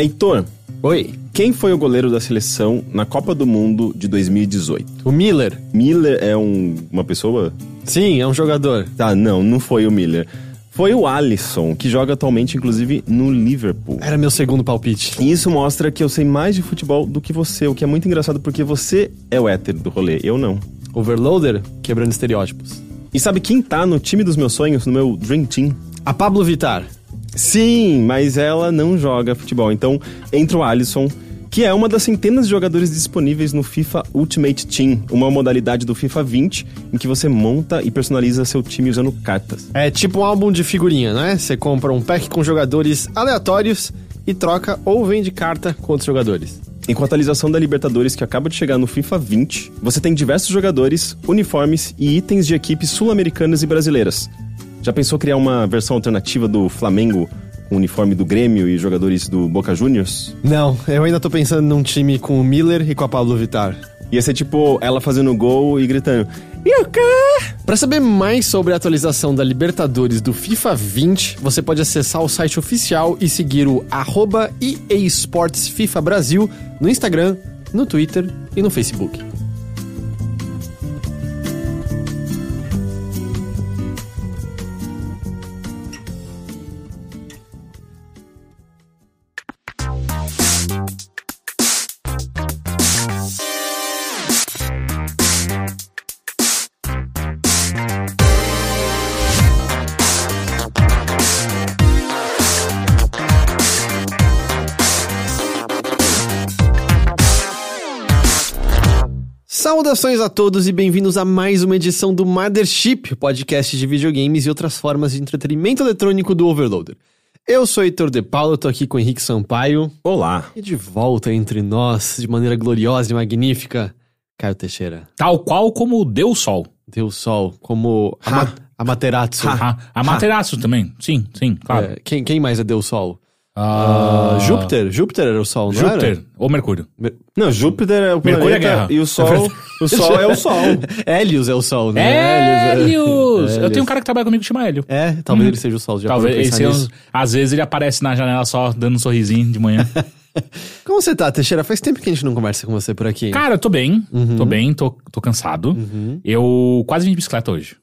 Heitor, Oi, quem foi o goleiro da seleção na Copa do Mundo de 2018? o Miller. Miller é um, uma pessoa? Sim, é um jogador. Tá, não, não foi o Miller. Foi o Alisson, que joga atualmente, inclusive, no Liverpool. Era meu segundo palpite. E isso mostra que eu sei mais de futebol do que você, o que é muito engraçado porque você é o hétero do rolê, eu não. Overloader, quebrando estereótipos. E sabe quem tá no time dos meus sonhos, no meu Dream Team? A Pablo Vittar. Sim, mas ela não joga futebol. Então entra o Alisson, que é uma das centenas de jogadores disponíveis no FIFA Ultimate Team, uma modalidade do FIFA 20 em que você monta e personaliza seu time usando cartas. É tipo um álbum de figurinha, né? Você compra um pack com jogadores aleatórios e troca ou vende carta com outros jogadores. E com a atualização da Libertadores que acaba de chegar no FIFA 20, você tem diversos jogadores, uniformes e itens de equipes sul-americanas e brasileiras. Já pensou criar uma versão alternativa do Flamengo com o uniforme do Grêmio e jogadores do Boca Juniors? Não, eu ainda tô pensando num time com o Miller e com a Pablo Vittar. Ia ser tipo ela fazendo gol e gritando: Yuka! Para saber mais sobre a atualização da Libertadores do FIFA 20, você pode acessar o site oficial e seguir o arroba EA Sports FIFA Brasil no Instagram, no Twitter e no Facebook. Saudações a todos e bem-vindos a mais uma edição do Mothership, podcast de videogames e outras formas de entretenimento eletrônico do Overloader. Eu sou Heitor De Paulo, tô aqui com o Henrique Sampaio Olá! e de volta entre nós, de maneira gloriosa e magnífica, Caio Teixeira. Tal qual como o Deus Sol. Deus Sol, como a, Ma- a Materatsu. A, a Materaço também. Sim, sim, claro. É, quem, quem mais é Deus Sol? Ah, Ah, Júpiter? Júpiter era o Sol, não Júpiter era? ou Mercúrio. Não, Júpiter é o Mercúrio é planeta guerra. e o Sol, o Sol é o Sol. Hélios é o Sol, né? Hélios! é- Eu tenho um cara que trabalha comigo que chama Hélio. É, talvez ele seja o Sol. Já Talvez parou pra esse pensar é um- às vezes ele aparece na janela só dando um sorrisinho de manhã. Como você tá, Teixeira? Faz tempo que a gente não conversa com você por aqui. Cara, eu tô bem, Uhum. tô bem, tô, tô cansado. Eu quase vim de bicicleta hoje.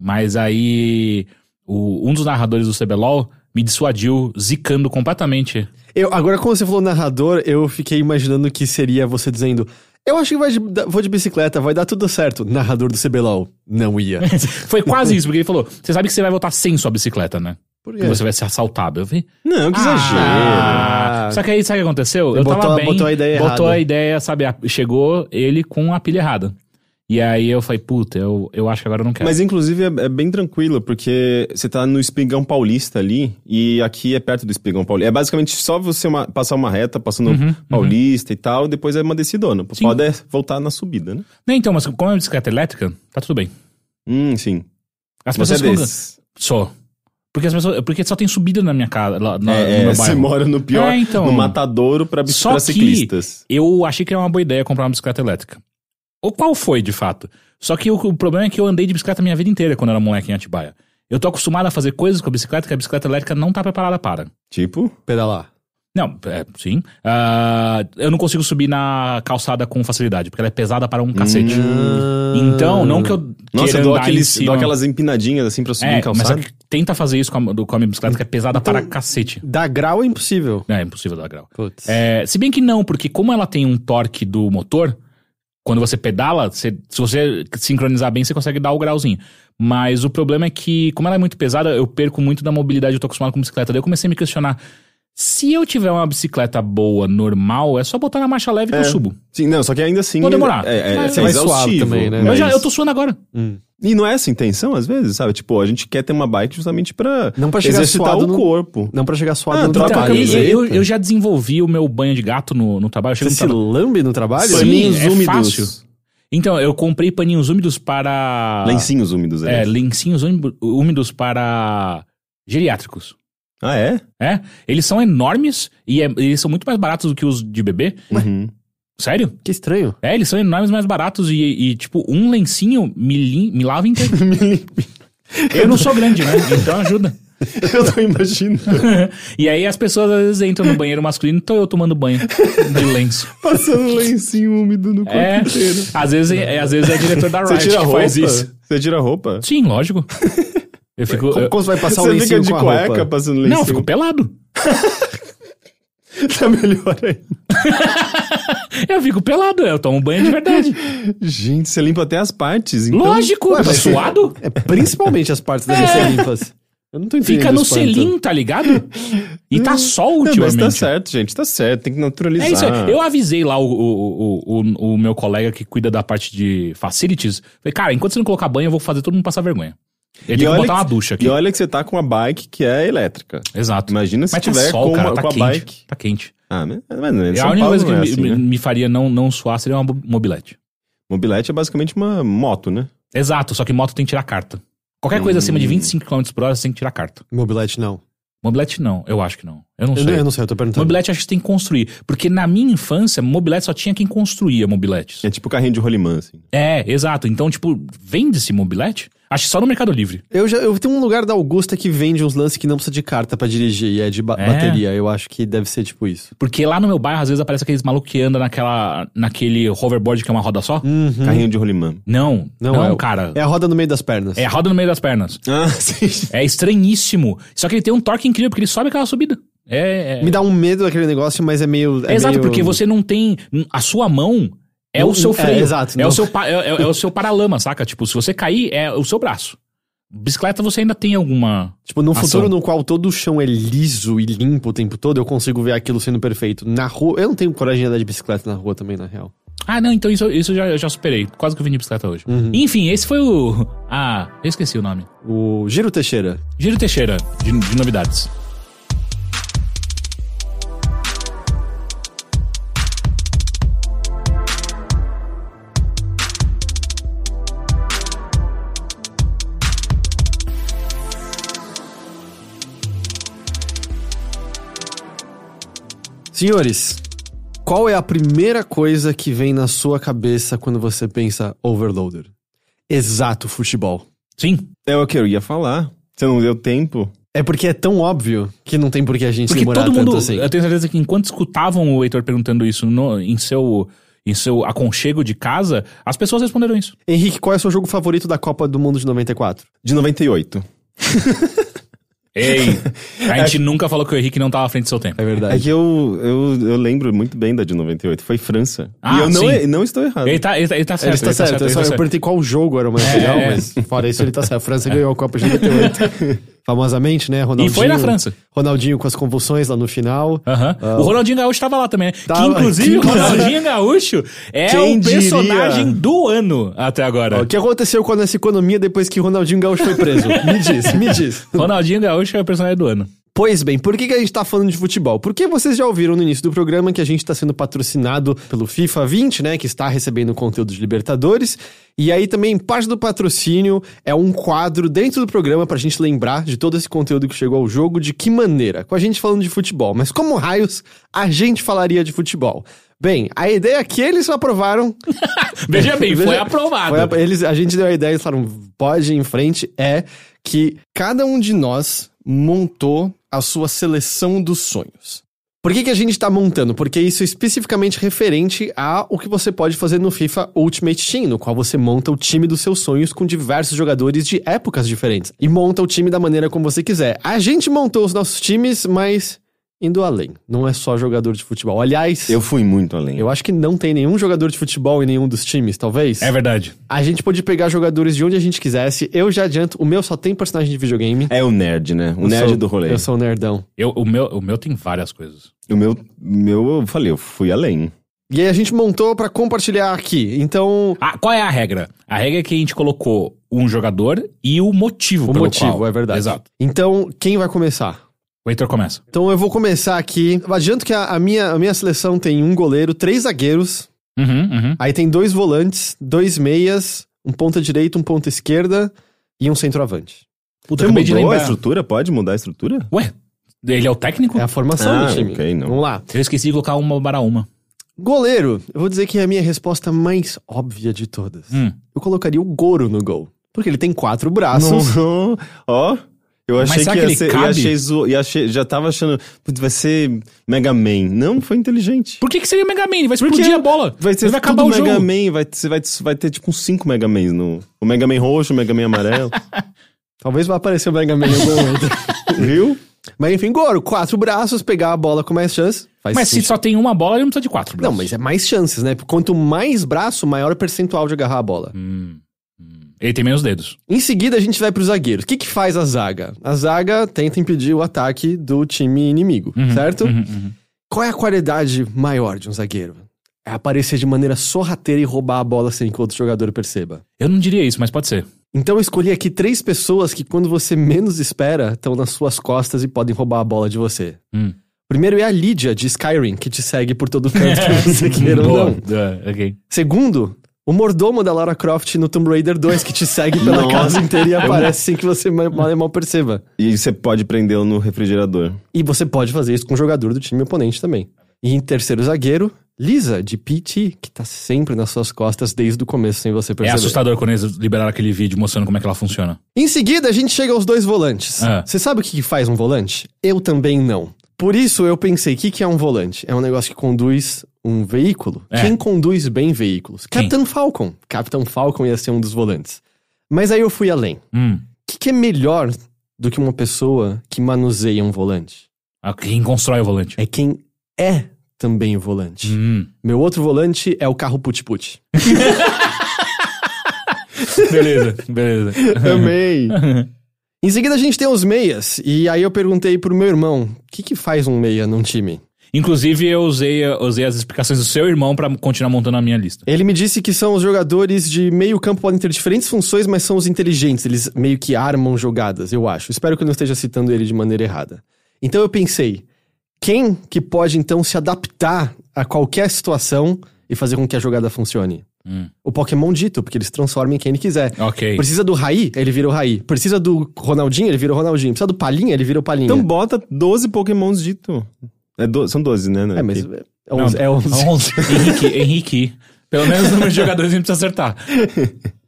Mas aí o- um dos narradores do CBLOL me dissuadiu zicando completamente. Eu, agora, quando você falou narrador, eu fiquei imaginando que seria você dizendo: Eu acho que vai de- vou de bicicleta, vai dar tudo certo. Narrador do CBLOL. Não ia. Foi quase isso, porque ele falou: Você sabe que você vai voltar sem sua bicicleta, né? Por Que você vai ser assaltado. Eu falei, Não, que exagero. Ah, Só que aí, sabe o que aconteceu? Eu Botou- tava bem. botou a ideia Botou errada. a ideia, sabe? Chegou ele com a pilha errada. E aí eu falei, puta, eu, eu acho que agora eu não quero. Mas inclusive é, é bem tranquilo, porque você tá no Espigão Paulista ali, e aqui é perto do Espigão Paulista. É basicamente só você uma- passar uma reta, passando Paulista e tal, depois é uma descidona. Sim. Pode é voltar na subida, né? Não, então, mas como é uma bicicleta elétrica, tá tudo bem. Hum, sim. As Você é pessoas. desses. Só. Porque as pessoas. Porque só tem subida na minha casa, lá na, É, no meu você bairro. mora no pior, É, então. no matadouro pra, bici- Só pra que ciclistas. eu achei que era uma boa ideia comprar uma bicicleta elétrica. Ou qual foi, de fato? Só que o, o problema é que eu andei de bicicleta a minha vida inteira quando era moleque em Atibaia. Eu tô acostumado a fazer coisas com a bicicleta que a bicicleta elétrica não tá preparada para. Tipo, Pedalar. Não, é, sim. Ah, eu não consigo subir na calçada com facilidade, porque ela é pesada para um cacete. Então, não que eu Hum. nossa, eu dou, aqueles, dou aquelas empinadinhas assim pra subir É, em mas calçada. que tenta fazer isso com a, com a minha bicicleta, que é pesada para cacete. Dar grau é impossível. É impossível dar grau. É, se bem que não, porque como ela tem um torque do motor, quando você pedala, você- se você sincronizar bem, você consegue dar o grauzinho. Mas o problema é que, como ela é muito pesada, eu perco muito da mobilidade, eu tô acostumado com bicicleta. Daí eu comecei a me questionar. Se eu tiver uma bicicleta boa, normal, é só botar na marcha leve que eu subo. Sim, não, só que ainda assim. Vou demorar. É, é, Mas é vai suave exaustivo, também, né? Eu, já, mas- eu tô suando agora. E não é essa a intenção, às vezes, sabe? Tipo, a gente quer ter uma bike justamente pra Não pra chegar exercitar suado o no- corpo. Não pra chegar suado Ah, no troca trabalho. a eu, eu, já desenvolvi o meu banho de gato no, no trabalho. Você no se trabalho- lambe no trabalho? Sim, Paninhos é úmidos. fácil. Então, eu comprei paninhos úmidos para... Lencinhos úmidos, É, aliás. lencinhos úmido- úmidos para geriátricos. Ah, é? É, eles são enormes e é- eles são muito mais baratos do que os de bebê. Uhum. Sério? Que estranho. É, eles são enormes, mais baratos e, e, tipo, um lencinho me, lim- me lava inteiro. Eu não sou grande, né? Então ajuda. Eu tô imaginando. E aí as pessoas às vezes entram no banheiro masculino, tô eu tomando banho de lenço. Passando lencinho úmido no corpo É, inteiro. às vezes, é, às vezes é diretor da Riot que faz isso. Você tira roupa? Sim, lógico. Eu fico... Como, eu- como você vai passar o Você fica lencinho de com cueca roupa? passando lencinho? Não, eu fico pelado. Tá melhor aí. Eu fico pelado, eu tomo banho de verdade. Gente, você limpa até as partes, então... Lógico, Ué, tá suado? É, principalmente as partes devem ser limpas. Eu não tô entendendo Fica no selim, tá ligado? E tá sol Não, ultimamente. mas tá certo, gente, tá certo, tem que naturalizar. É isso aí. Eu avisei lá o, o, o, o, meu colega que cuida da parte de facilities. Falei, cara, enquanto você não colocar banho, eu vou fazer todo mundo passar vergonha. Ele tem que botar uma ducha aqui. E olha que você tá com uma bike que é elétrica. Exato. Imagina se Mas tá tiver sol, com, cara, uma, tá com a quente. bike. Tá quente. Ah, mas, mas em É São a única Paulo coisa que é me, assim, me- né? me faria não, não suar seria uma mobilete. Mobilete é basicamente uma moto, né? Exato, só que moto tem que tirar carta. Qualquer coisa acima de 25 km por hora, você tem que tirar carta. Mobilete não. Mobilete não, eu acho que não. Eu não Eu, sei. não- eu não sei, eu tô perguntando. Mobilete acho que você tem que construir. Porque na minha infância, mobilete só tinha quem construía mobiletes. É tipo carrinho de rolimã, assim. É, exato. Então, tipo, vende-se mobilete? Acho só no Mercado Livre. Eu, já, eu tenho um lugar da Augusta que vende uns lances que não precisa de carta pra dirigir e é de ba- É? bateria. Eu acho que deve ser tipo isso. Porque lá no meu bairro, às vezes, aparece aqueles malucos que andam naquela, naquele hoverboard que é uma roda só. Carrinho de rolimã. Não, não, é, o- cara. É a roda no meio das pernas. É a roda no meio das pernas. Ah, sim. É estranhíssimo. Só que ele tem um torque incrível, porque ele sobe aquela subida. É. é- Me dá um medo daquele negócio, mas é meio. É Exato, meio- porque você não tem. A sua mão é o seu é, freio. exato, É, não. o seu, é, é- é o seu paralama, saca? Tipo, se você cair, é o seu braço. Bicicleta você ainda tem alguma. Tipo, num futuro no qual todo o chão é liso e limpo o tempo todo, eu consigo ver aquilo sendo perfeito. Na rua, eu não tenho coragem de andar de bicicleta na rua também, na real. Ah, não, então isso, isso eu já, eu já superei. Quase que eu vim de bicicleta hoje. Uhum. Enfim, esse foi o. Ah, eu esqueci o nome. O Giro Teixeira. Giro Teixeira, de, de novidades. Senhores, qual é a primeira coisa que vem na sua cabeça quando você pensa overloader? Exato, futebol. Sim. É o que eu ia falar. Você não deu tempo. É porque é tão óbvio que não tem por que a gente Porque demorar todo tanto mundo. assim. Eu tenho certeza que enquanto escutavam o Heitor perguntando isso no- em, seu, em seu aconchego de casa, as pessoas responderam isso. Henrique, qual é o seu jogo favorito da Copa do Mundo de 94? De 98. Ei, a gente nunca falou que o Henrique não tava à frente do seu tempo. É verdade. É que eu, eu, eu lembro muito bem da de 98. Foi França. Ah, e eu não, sim. não estou errado. Ele tá, ele tá, ele tá certo. Ele está certo, ele eu, só, tá eu certo. perguntei qual jogo era o mais legal, É. mas fora isso ele tá certo. A França ganhou a Copa de 98. Famosamente, né? Ronaldinho, E foi na França. Ronaldinho com as convulsões lá no final. Aham. O Ronaldinho Gaúcho tava lá também, né? Tava. que inclusive Que o Ronaldinho Gaúcho é o personagem diria? do ano até agora. O que aconteceu com a nossa economia depois que Ronaldinho Gaúcho foi preso? me diz, me diz. Ronaldinho Gaúcho é o personagem do ano. Pois bem, por que, que a gente tá falando de futebol? Porque vocês já ouviram no início do programa que a gente tá sendo patrocinado pelo FIFA 20, né? Que está recebendo conteúdo de Libertadores. E aí também parte do patrocínio é um quadro dentro do programa pra gente lembrar de todo esse conteúdo que chegou ao jogo, de que maneira? Com a gente falando de futebol. Mas como raios a gente falaria de futebol? Bem, a ideia que eles aprovaram Veja bem, foi aprovado. foi a- eles, a gente deu a ideia, eles falaram, pode ir em frente, é que cada um de nós montou a sua seleção dos sonhos. Por que, que a gente tá montando? Porque isso é especificamente referente a o que você pode fazer no FIFA Ultimate Team, no qual você monta o time dos seus sonhos com diversos jogadores de épocas diferentes. E monta o time da maneira como você quiser. A gente montou os nossos times, mas indo além. Não é só jogador de futebol. Aliás, Eu fui muito além. eu acho que não tem nenhum jogador de futebol em nenhum dos times, talvez. É verdade. A gente pode pegar jogadores de onde a gente quisesse. Eu já adianto, o meu só tem personagem de videogame. É o nerd, né? O Eu nerd sou- do rolê. Eu sou o nerdão. Eu, o, meu, o meu tem várias coisas. O meu, meu, eu falei, eu fui além. E aí a gente montou pra compartilhar aqui. Então, Ah, qual é a regra? A regra é que a gente colocou um jogador e o motivo o pelo motivo, qual. é verdade. Exato. Então, quem vai começar? O Heitor começa. Então eu vou começar aqui. Adianto que a, a minha, a minha seleção tem um goleiro, três zagueiros, Uhum, uhum. aí tem dois volantes, dois meias, um ponta direita, um ponta esquerda e um centroavante. Puta, acabei de mudou a estrutura? Pode mudar a estrutura? Ué, ele é o técnico? É a formação Ah, do time. ok, não. Vamos lá. Eu esqueci de colocar uma para uma. Goleiro, eu vou dizer que é a minha resposta mais óbvia de todas. Hum. Eu colocaria o Goro no gol. Porque ele tem quatro braços. Ó, eu achei que ia ser. cabe? E achei, zo- e achei, já tava achando. Putz, vai ser Mega Man. Não, foi inteligente. Por que, que seria Mega Man? Ele vai Porque explodir a bola. Vai ser vai acabar o Mega jogo. Man. Vai, você vai, vai ter tipo uns 5 Mega Mans no. O Mega Man roxo, o Mega Man amarelo. Talvez vá aparecer o Mega Man em algum momento. Viu? Mas enfim, Goro, quatro braços, pegar a bola com mais chance. Mas se sentido. só tem uma bola, ele não precisa de quatro. Não, braços. mas é mais chances, né? Quanto mais braço, maior o percentual de agarrar a bola. Hum. Ele tem menos dedos. Em seguida, a gente vai pros zagueiros. O que que faz a zaga? A zaga tenta impedir o ataque do time inimigo, certo? Uhum, uhum. Qual é a qualidade maior de um zagueiro? É aparecer de maneira sorrateira e roubar a bola sem que o outro jogador perceba. Eu não diria isso, mas pode ser. Então eu escolhi aqui três pessoas que, quando você menos espera, estão nas suas costas e podem roubar a bola de você. Hum. Primeiro é a Lydia, de Skyrim, que te segue por todo canto que você queira ou não. Ah, ok. Segundo, o mordomo da Lara Croft no Tomb Raider 2, que te segue pela Nossa. casa inteira e aparece sem que você mal, mal, mal perceba. E você pode prendê-lo no refrigerador. E você pode fazer isso com o jogador do time oponente também. E em terceiro zagueiro, Lisa, de PT, que tá sempre nas suas costas desde o começo sem você É perceber. assustador quando eles liberaram aquele vídeo mostrando como é que ela funciona. Em seguida, a gente chega aos dois volantes. Ah. Você sabe o que faz um volante? Eu também não. Por isso eu pensei, o que, que é um volante? É um negócio que conduz um veículo. É. Quem conduz bem veículos? Quem? Capitão Falcon. Capitão Falcon ia ser um dos volantes. Mas aí eu fui além. Hum. O que, que é melhor do que uma pessoa que manuseia um volante? Ah, Quem constrói o volante? É quem é também o volante. Hum. Meu outro volante é o carro put-put. Beleza, beleza. Também. Em seguida a gente tem os meias. E aí eu perguntei pro meu irmão, o que, que faz um meia num time? Inclusive, eu usei, eu usei as explicações do seu irmão pra continuar montando a minha lista. Ele me disse que são os jogadores de meio campo podem ter diferentes funções, mas são os inteligentes. Eles meio que armam jogadas, eu acho. Espero que eu não esteja citando ele de maneira errada. Então eu pensei, quem que pode então se adaptar a qualquer situação e fazer com que a jogada funcione? Hum. O Pokémon dito, porque eles transformam em quem ele quiser. Ok. Precisa do Raí, ele vira o Raí. Precisa do Ronaldinho, ele vira o Ronaldinho. Precisa do Palinha, ele vira o Palinha. Então bota 12 Pokémons dito. É do- são 12, né? né? é, mas é 11. É 11. 11. Henrique, Henrique. Pelo menos o número de jogadores a gente precisa acertar.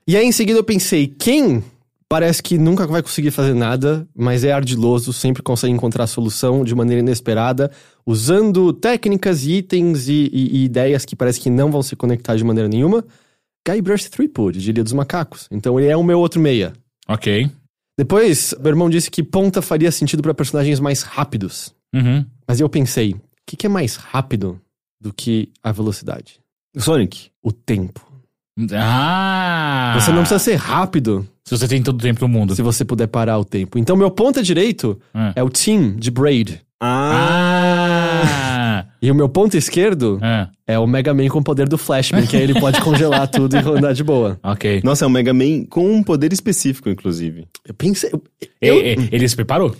E aí, em seguida, eu pensei, quem parece que nunca vai conseguir fazer nada, mas é ardiloso, sempre consegue encontrar a solução de maneira inesperada, usando técnicas, e itens e, e- e ideias que parece que não vão se conectar de maneira nenhuma? Guybrush Threepwood, de Ilha dos Macacos. Então ele é o meu outro meia. Ok. Depois, meu irmão disse que ponta faria sentido para personagens mais rápidos. Uhum. Mas eu pensei, o que, que é mais rápido do que a velocidade? Sonic. O tempo. Ah! Você não precisa ser rápido Se você tem todo o tempo do mundo. se você puder parar o tempo. Então, meu ponta direito É. é o Team de Braid. Ah! E o meu ponto esquerdo É. é o Mega Man com o poder do Flashman, que aí ele pode congelar tudo e andar de boa. Ok. Nossa, é um Mega Man com um poder específico, inclusive. Eu pensei. eu- E- e- ele se preparou?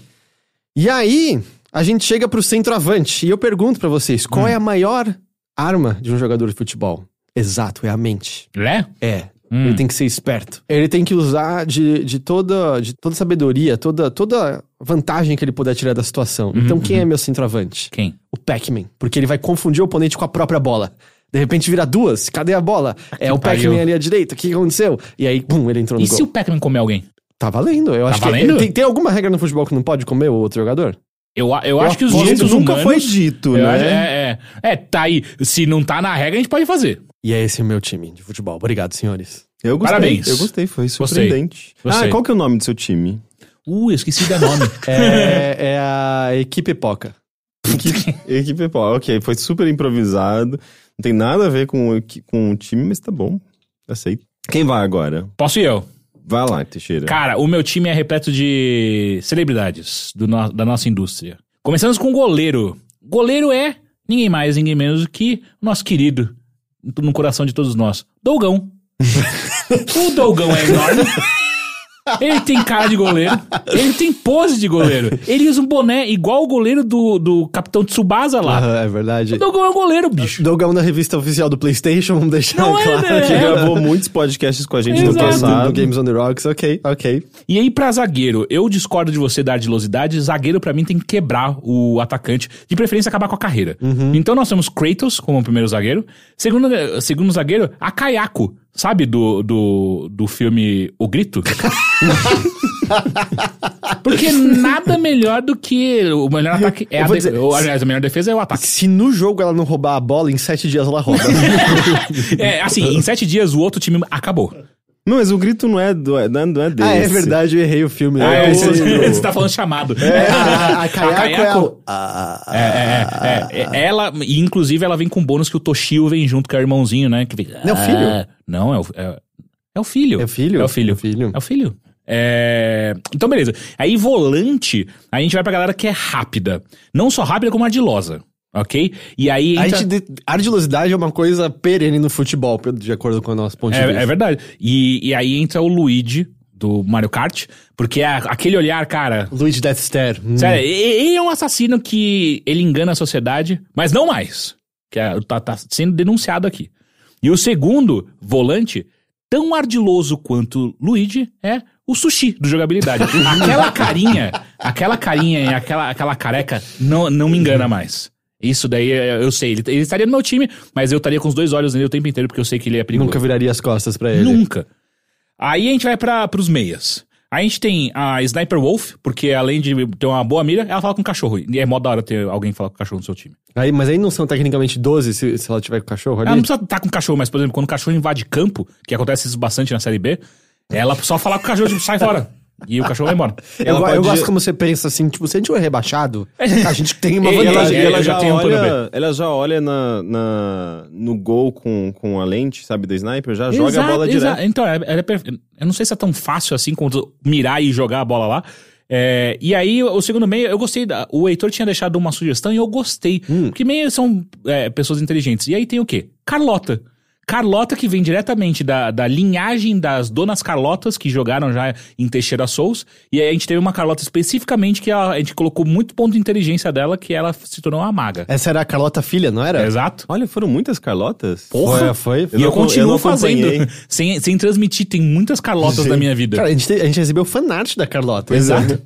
E aí, a gente chega pro centroavante. E eu pergunto pra vocês: qual é a maior arma de um jogador de futebol? Exato, é a mente. Lé? É. Hum. Ele tem que ser esperto. Ele tem que usar de, de, toda, de toda sabedoria, toda, toda vantagem que ele puder tirar da situação. Então, quem é meu centroavante? Quem? O Pac-Man. Porque ele vai confundir o oponente com a própria bola. De repente vira duas. Cadê a bola? É o. Pac-Man ali à direita. O que aconteceu? E aí, pum, ele entrou no E gol. se o Pac-Man comer alguém? Tá valendo. Eu acho valendo? que tem, tem alguma regra no futebol que não pode comer o outro jogador? Eu, a- eu, acho que os direitos nunca humanos... foi dito, Eu né? acho- É, é, é, tá aí. Se não tá na regra, a gente pode fazer. E é esse o meu time de futebol. Obrigado, senhores. Eu gostei. Parabéns. Eu gostei, foi Gostei. surpreendente. Gostei. Ah, qual que é o nome do seu time? Uh, eu esqueci do nome. É, é a equipe Poca. Equipe, equipe pô, ok, foi super improvisado. Não tem nada a ver com, o com o time, mas tá bom. Aceito. Quem vai agora? Posso ir eu? Vai lá, Teixeira. Cara, o meu time é repleto de celebridades do no- da nossa indústria. Começamos com o goleiro. Goleiro é Ninguém mais, ninguém menos do que o nosso querido, no coração de todos nós, Dolgão. o Dolgão é enorme. Ele tem cara de goleiro. Ele tem pose de goleiro. Ele usa um boné igual o goleiro do, do Capitão Tsubasa lá. Aham, é verdade. O Dolgão é um goleiro, bicho. Dogão na revista oficial do PlayStation, vamos deixar Não é, claro. né? Que É. gravou muitos podcasts com a gente no Exato. passado. Do Games on the Rocks, ok, ok. E aí, pra zagueiro, eu discordo de você da ardilosidade. Zagueiro, pra mim, tem que quebrar o atacante. De preferência, acabar com a carreira. Então, nós temos Kratos como primeiro zagueiro. Segundo, segundo zagueiro, a Kayako. Sabe do, do, do filme O Grito? Porque nada melhor do que o melhor ataque é a dizer- Ou, aliás, a melhor defesa é o ataque. Se no jogo ela não roubar a bola, em sete dias ela rouba. É, assim, em sete dias o outro time acabou. Não, mas o grito não é, do, não é, não é desse. ah, é verdade, eu errei o filme. Ah, Eu é, você, tá falando chamado. É, a, a Kayako é Kayako- a... É, é, é, é, ela, e inclusive ela vem com bônus que o Toshio vem junto com o irmãozinho, né? Que vem, Não é o filho? Não, é o, é, é o filho. É o filho? É o filho. É o filho. É o filho. É, Então, beleza. Aí, volante, a gente vai pra galera que é rápida. Não só rápida, como ardilosa. Ok? E aí. A entra- gente de- ardilosidade é uma coisa perene no futebol, de acordo com o nosso ponto de É, vista. é verdade. E, e aí entra o Luigi do Mario Kart, porque é aquele olhar, cara. Luigi Death Stare. Hum. Sério, ele é um assassino que ele engana a sociedade, mas não mais. Que é- tá, tá sendo denunciado aqui. E o segundo volante, tão ardiloso quanto Luigi, é o sushi do jogabilidade. aquela carinha, aquela carinha e aquela, aquela careca não, não me engana mais. Isso daí é- eu sei. Ele, ele estaria no meu time, mas eu estaria com os dois olhos nele o tempo inteiro, porque eu sei que ele é perigoso. Nunca viraria as costas pra ele. Nunca. Aí a gente vai para pros meias. A gente tem a Sniper Wolf, porque além de ter uma boa mira, ela fala com o cachorro. E é mó da hora ter alguém falar com o cachorro no seu time. Aí, mas aí não são tecnicamente 12 se, se ela tiver com o cachorro ali? Ela não precisa estar com o cachorro, mas, por exemplo, quando o cachorro invade campo, que acontece isso bastante na série B, ela só falar com o cachorro, tipo, sai fora. E o cachorro vai embora. Eu, Ela go- eu pode- gosto como você pensa assim, tipo, se a gente for rebaixado, a gente tem uma ela, vantagem. É, e ela eu já, já tenho um olha, ela já olha na, na- no gol com, com a lente, sabe, do sniper, já joga a Exato, bola exato. direto. Então, é, é perfe- eu não sei se é tão fácil assim quanto mirar e jogar a bola lá. É, e aí, o segundo meio, eu gostei. Da, o Heitor tinha deixado uma sugestão e eu gostei. Porque meio são é, pessoas inteligentes. E aí tem o quê? Carlota. Carlota que vem diretamente da, da linhagem das donas Carlotas que jogaram já em Teixeira Souls. E aí a gente teve uma Carlota especificamente que a, a gente colocou muito ponto de inteligência dela, que ela se tornou uma maga. Essa era a Carlota Filha, não era? Exato. Olha, foram muitas Carlotas? Porra! Foi, foi. E eu, eu continuo não fazendo. Sem, sem transmitir, tem muitas Carlotas Sim. na minha vida. Cara, a gente, te- a gente recebeu fanart da Carlota. Exato.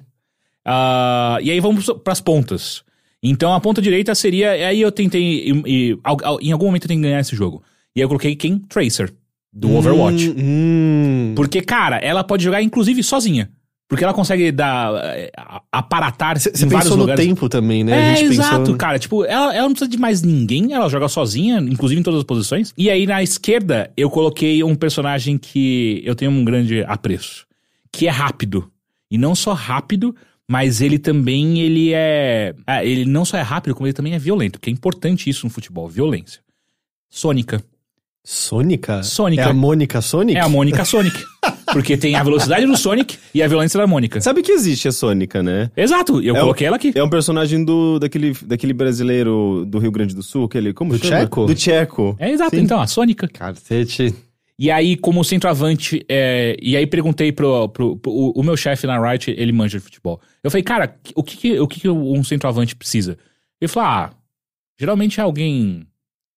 Ah, e aí vamos para as pontas. Então a ponta direita seria. Aí eu tentei. e- e- em algum momento eu tenho que ganhar esse jogo. E aí eu coloquei quem? Tracer, do Overwatch. Hum, hum. Porque, cara, ela pode jogar inclusive sozinha. Porque ela consegue dar. eh, aparatar Você em vários pensou no lugares. tempo também, né? É, exato, pensou... cara. Tipo, ela, ela não precisa de mais ninguém, ela joga sozinha, inclusive em todas as posições. E aí na esquerda eu coloquei um personagem que eu tenho um grande apreço, que é rápido. E não só rápido, mas ele também ele é, ah, ele não só é rápido, como ele também é violento, que é importante isso no futebol, violência. Sônica. Sônica? Sônica. É a Mônica Sonic? É a Mônica Sonic. Porque tem a velocidade do Sonic e a violência da Mônica. Sabe que existe a Sônica, né? Exato, eu É o- coloquei ela aqui. É um personagem do, daquele, daquele brasileiro do Rio Grande do Sul, aquele, como Do chama? Tcheco? Do Tcheco. É exato, Sim. então, a Sônica. Cacete. E aí, como centroavante, é, e aí perguntei pro, pro, pro- o, o meu chefe na Riot, ele manja de futebol. Eu falei, cara, o que, que- o que, que um centroavante precisa? Ele falou, ah, geralmente é alguém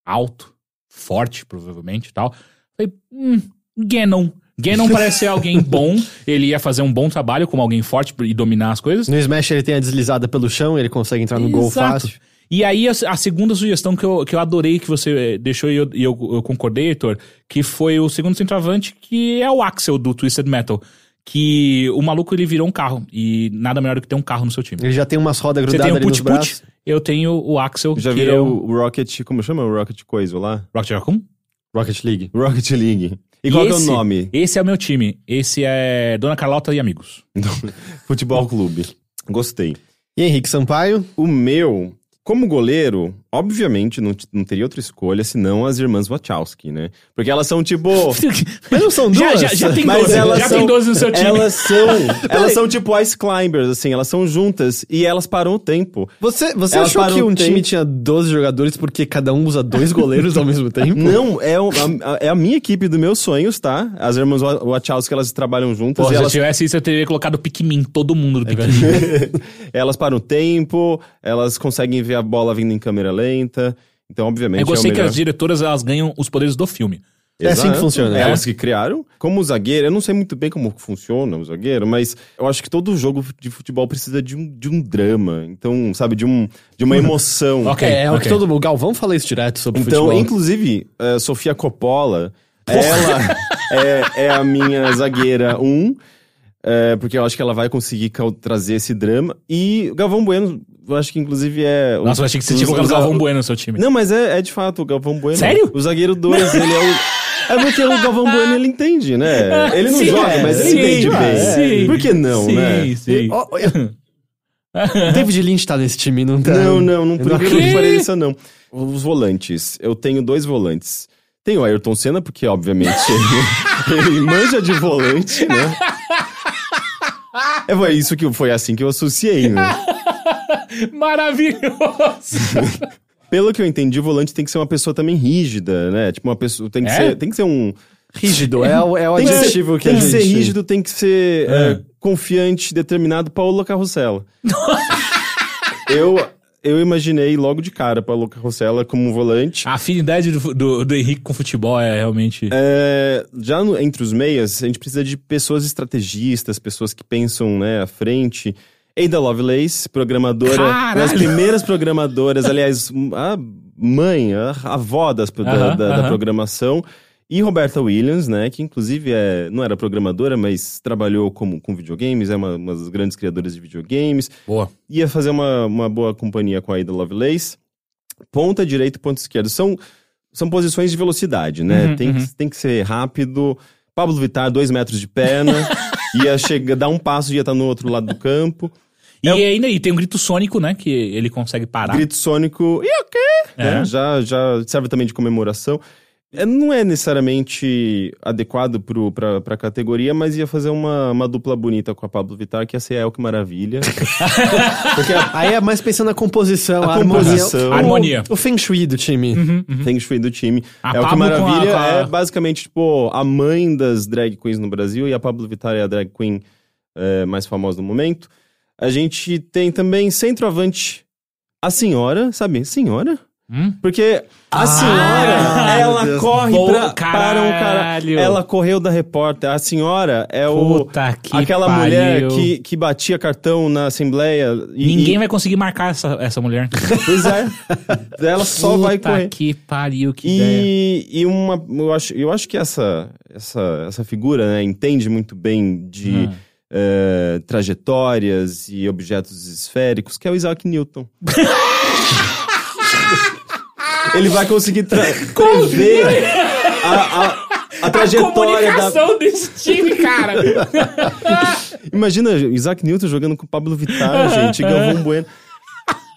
alto, forte, provavelmente e tal. Falei, hum, Ganon. Ganon parece ser alguém bom, ele ia fazer um bom trabalho como alguém forte e dominar as coisas. No Smash ele tem a deslizada pelo chão, ele consegue entrar no gol Exato. fácil. E aí, a, a segunda sugestão que eu, que eu adorei que você eh, deixou e eu, eu, eu concordei, Heitor, que foi o segundo centroavante, que é o Axel do Twisted Metal. Que o maluco ele virou um carro. E nada melhor do que ter um carro no seu time. Ele já tem umas rodas Você grudadas tem o ali eu tenho o Axel, Já que virou é o o Rocket, como chama o Rocket Coisa lá? Rocket Raccoon. Rocket League. Rocket League. E, E qual que é o esse- nome? Esse é o meu time. Esse é Dona Carlota e amigos. Futebol Clube. Gostei. E Henrique Sampaio? O meu, como goleiro, obviamente não, não teria outra escolha senão as irmãs Wachowski, né? Porque elas são tipo. Mas não são Já- duas? já- já tem Mas 12, elas já são, tem 12 no seu time. Elas são, elas são tipo ice climbers, assim, elas são juntas e elas param o tempo. Você, você Elas achou que um time tempo. tinha 12 jogadores porque cada um usa dois goleiros ao mesmo tempo? Não, é, o- a, é a minha equipe dos meus sonhos, tá? As irmãs Wa- Wachowski, elas trabalham juntas Pô, e se eu elas, tivesse isso, eu teria colocado o Pikmin, todo mundo do Pikmin. elas param o tempo, elas conseguem ver a bola vindo em câmera lenta. Então, obviamente, Eu gostei é que melhor. as diretoras elas ganham os poderes do filme. É assim que funciona. É Elas que criaram. Como zagueiro, eu não sei muito bem como funciona o zagueiro, mas eu acho que todo jogo de futebol precisa de um, de um drama. Então, sabe, de, um, de uma emoção. Ok. é, é o que ok. todo mundo. Galvão fala isso direto sobre Então, futebol. inclusive, eh, Sofia Coppola, ela é, é a minha zagueira 1, um, eh, porque eu acho que ela vai conseguir trazer esse drama. E o Galvão Bueno, eu acho que inclusive é. Nossa, eu achei que você tinha colocado o Galvão Bueno no seu time. Não, mas é, é de fato o Galvão Bueno. Sério? O zagueiro 2, ele é o. É porque o Galvão Bueno ele entende, né? Ele não Sim, joga, mas ele sim, entende bem. sim. Por que não, sim, né? Sim, ó, eu- David Lynch tá nesse time, não tá? Não, não, não, por não incrível que acredito. pareça, não. Os volantes. Eu tenho dois volantes. Tenho o Ayrton Senna, porque, obviamente, ele, ele manja de volante, né? É foi isso que foi assim que eu associei, né? Maravilhoso! Pelo que eu entendi, o volante tem que ser uma pessoa também rígida, né? Tipo, uma pessoa. Tem que, É? ser, tem que ser um. Rígido, é o, é o Tem que adjetivo que tem a que gente... ser rígido, tem que ser É. é, confiante, determinado. Paola Carrossela. eu, eu imaginei logo de cara Paola Carrossela como um volante. A afinidade do, do, do Henrique com futebol é realmente. É, já no- entre os meias, a gente precisa de pessoas estrategistas, pessoas que pensam né, à frente. Ada Lovelace, programadora, Caralho! uma das primeiras programadoras, aliás, a mãe, a avó das, da, Aham, da- da aham. programação. E Roberta Williams, né, que inclusive é, não era programadora, mas trabalhou como, com videogames, é uma, uma das grandes criadoras de videogames. Boa. Ia fazer uma, uma boa companhia com a Ada Lovelace. Ponta direita e ponta esquerda. São, são posições de velocidade, né? Uhum, tem, uhum. que, tem que ser rápido. Pablo Vittar, dois metros de perna. ia chegar, dar um passo e ia estar no outro lado do campo. E É ainda e tem um grito sônico, né? Que ele consegue parar. Grito sônico. E o quê? É. Né? Já, já serve também de comemoração. É, Não é necessariamente adequado pro, pra, pra categoria, mas ia fazer uma, uma dupla bonita com a Pablo Vittar, que ia ser a El que Maravilha. Porque a Aí é mais pensando na composição, a, A harmonia. composição. O- Harmonia. O feng shui do time. Feng Shui do time. A é o que Maravilha a- é basicamente, tipo, a mãe das drag queens no Brasil e a Pablo Vittar é a drag queen é, mais famosa do momento. A gente tem também centroavante, a senhora, sabe? Senhora? Hum? Porque a Ah, senhora, ela corre Bom, pra, para um cara. caralho. Ela correu da repórter. A senhora é o Puta que aquela pariu. mulher que, que batia cartão na assembleia. E, Ninguém e- vai conseguir marcar essa, essa mulher. Pois é. ela só vai Puta correr. que pariu, que ideia. E, e uma, eu acho, eu acho que essa, essa, essa figura né, entende muito bem de Hum. eh, trajetórias e objetos esféricos, que é o Isaac Newton. Ele vai conseguir tra- prever a, a, a trajetória da. comunicação desse time, cara. Imagina Isaac Newton jogando com Pablo Vittar, gente, Galvão Bueno.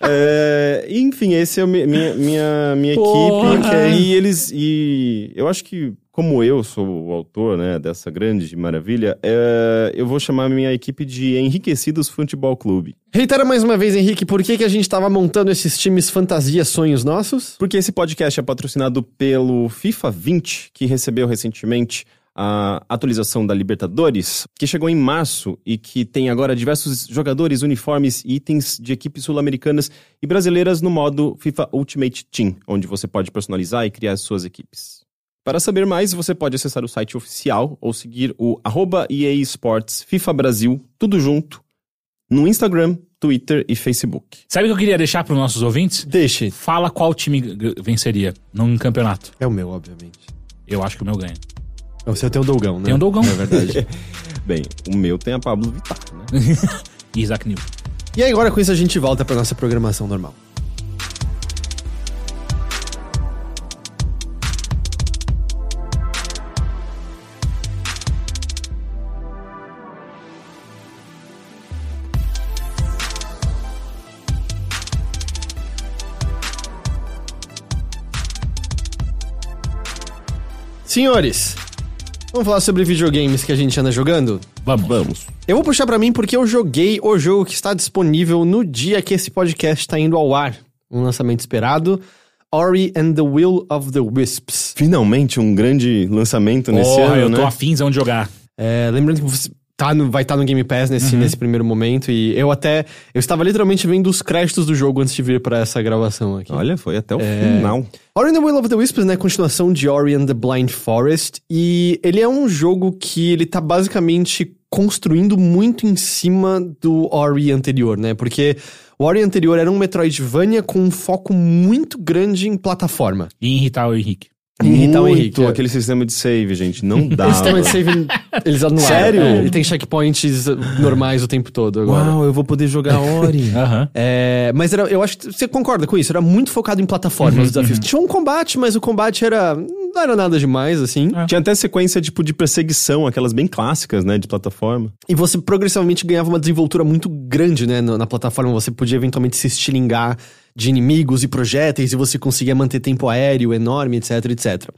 É, enfim, esse é o mi- minha, minha, minha Porra. equipe. E eles. E eu acho que, como eu sou o autor né, dessa grande maravilha, é, eu vou chamar minha equipe de Enriquecidos Futebol Clube. Reitera mais uma vez, Henrique, por que, que a gente tava montando esses times fantasia sonhos nossos? Porque esse podcast é patrocinado pelo FIFA 20, que recebeu recentemente a atualização da Libertadores, que chegou em março e que tem agora diversos jogadores, uniformes e itens de equipes sul-americanas e brasileiras no modo FIFA Ultimate Team, onde você pode personalizar e criar as suas equipes. Para saber mais, você pode acessar o site oficial ou seguir o arroba EA Sports FIFA Brasil, tudo junto, no Instagram, Twitter e Facebook. Sabe o que eu queria deixar para os nossos ouvintes? Deixe. Fala qual time venceria num campeonato. É o meu, obviamente. Eu acho que o meu ganha. O seu tem o Dolgão, né? Tem o Dolgão. É verdade. Bem, o meu tem a Pablo Vittar, né? E Isaac Newton. e aí, agora com isso a gente volta pra nossa programação normal. Senhores, vamos falar sobre videogames que a gente anda jogando? Vamos. Vamos. Eu vou puxar pra mim porque eu joguei o jogo que está disponível no dia que esse podcast está indo ao ar. Um lançamento esperado. Ori and the Will of the Wisps. Finalmente um grande lançamento nesse Porra, ano, eu tô né? afinzão de jogar. É, lembrando que você tá no- vai estar no Game Pass nesse, nesse primeiro momento. E eu até. Eu estava literalmente vendo os créditos do jogo antes de vir pra essa gravação aqui. Olha, foi até o É. final. Ori and the Will of the Wisps, né, continuação de Ori and the Blind Forest, e ele é um jogo que ele tá basicamente construindo muito em cima do Ori anterior, né, porque o Ori anterior era um Metroidvania com um foco muito grande em plataforma. E irritar o Henrique. Irritar o Muito Henrique. é. aquele sistema de save, gente. Não dá. Esse sistema de save, eles anularam. Sério? É, e tem checkpoints normais o tempo todo agora. Uau, eu vou poder jogar Ori. Aham. É, mas era, eu acho que você concorda com isso, era muito focado em plataforma os desafios. Tinha um combate, mas o combate era. não era nada demais, assim. Tinha até sequência tipo de perseguição, aquelas bem clássicas, né, de plataforma. E você progressivamente ganhava uma desenvoltura muito grande, né, na plataforma. Você podia eventualmente se estilingar de inimigos e projéteis e você conseguia manter tempo aéreo enorme, etc, etc.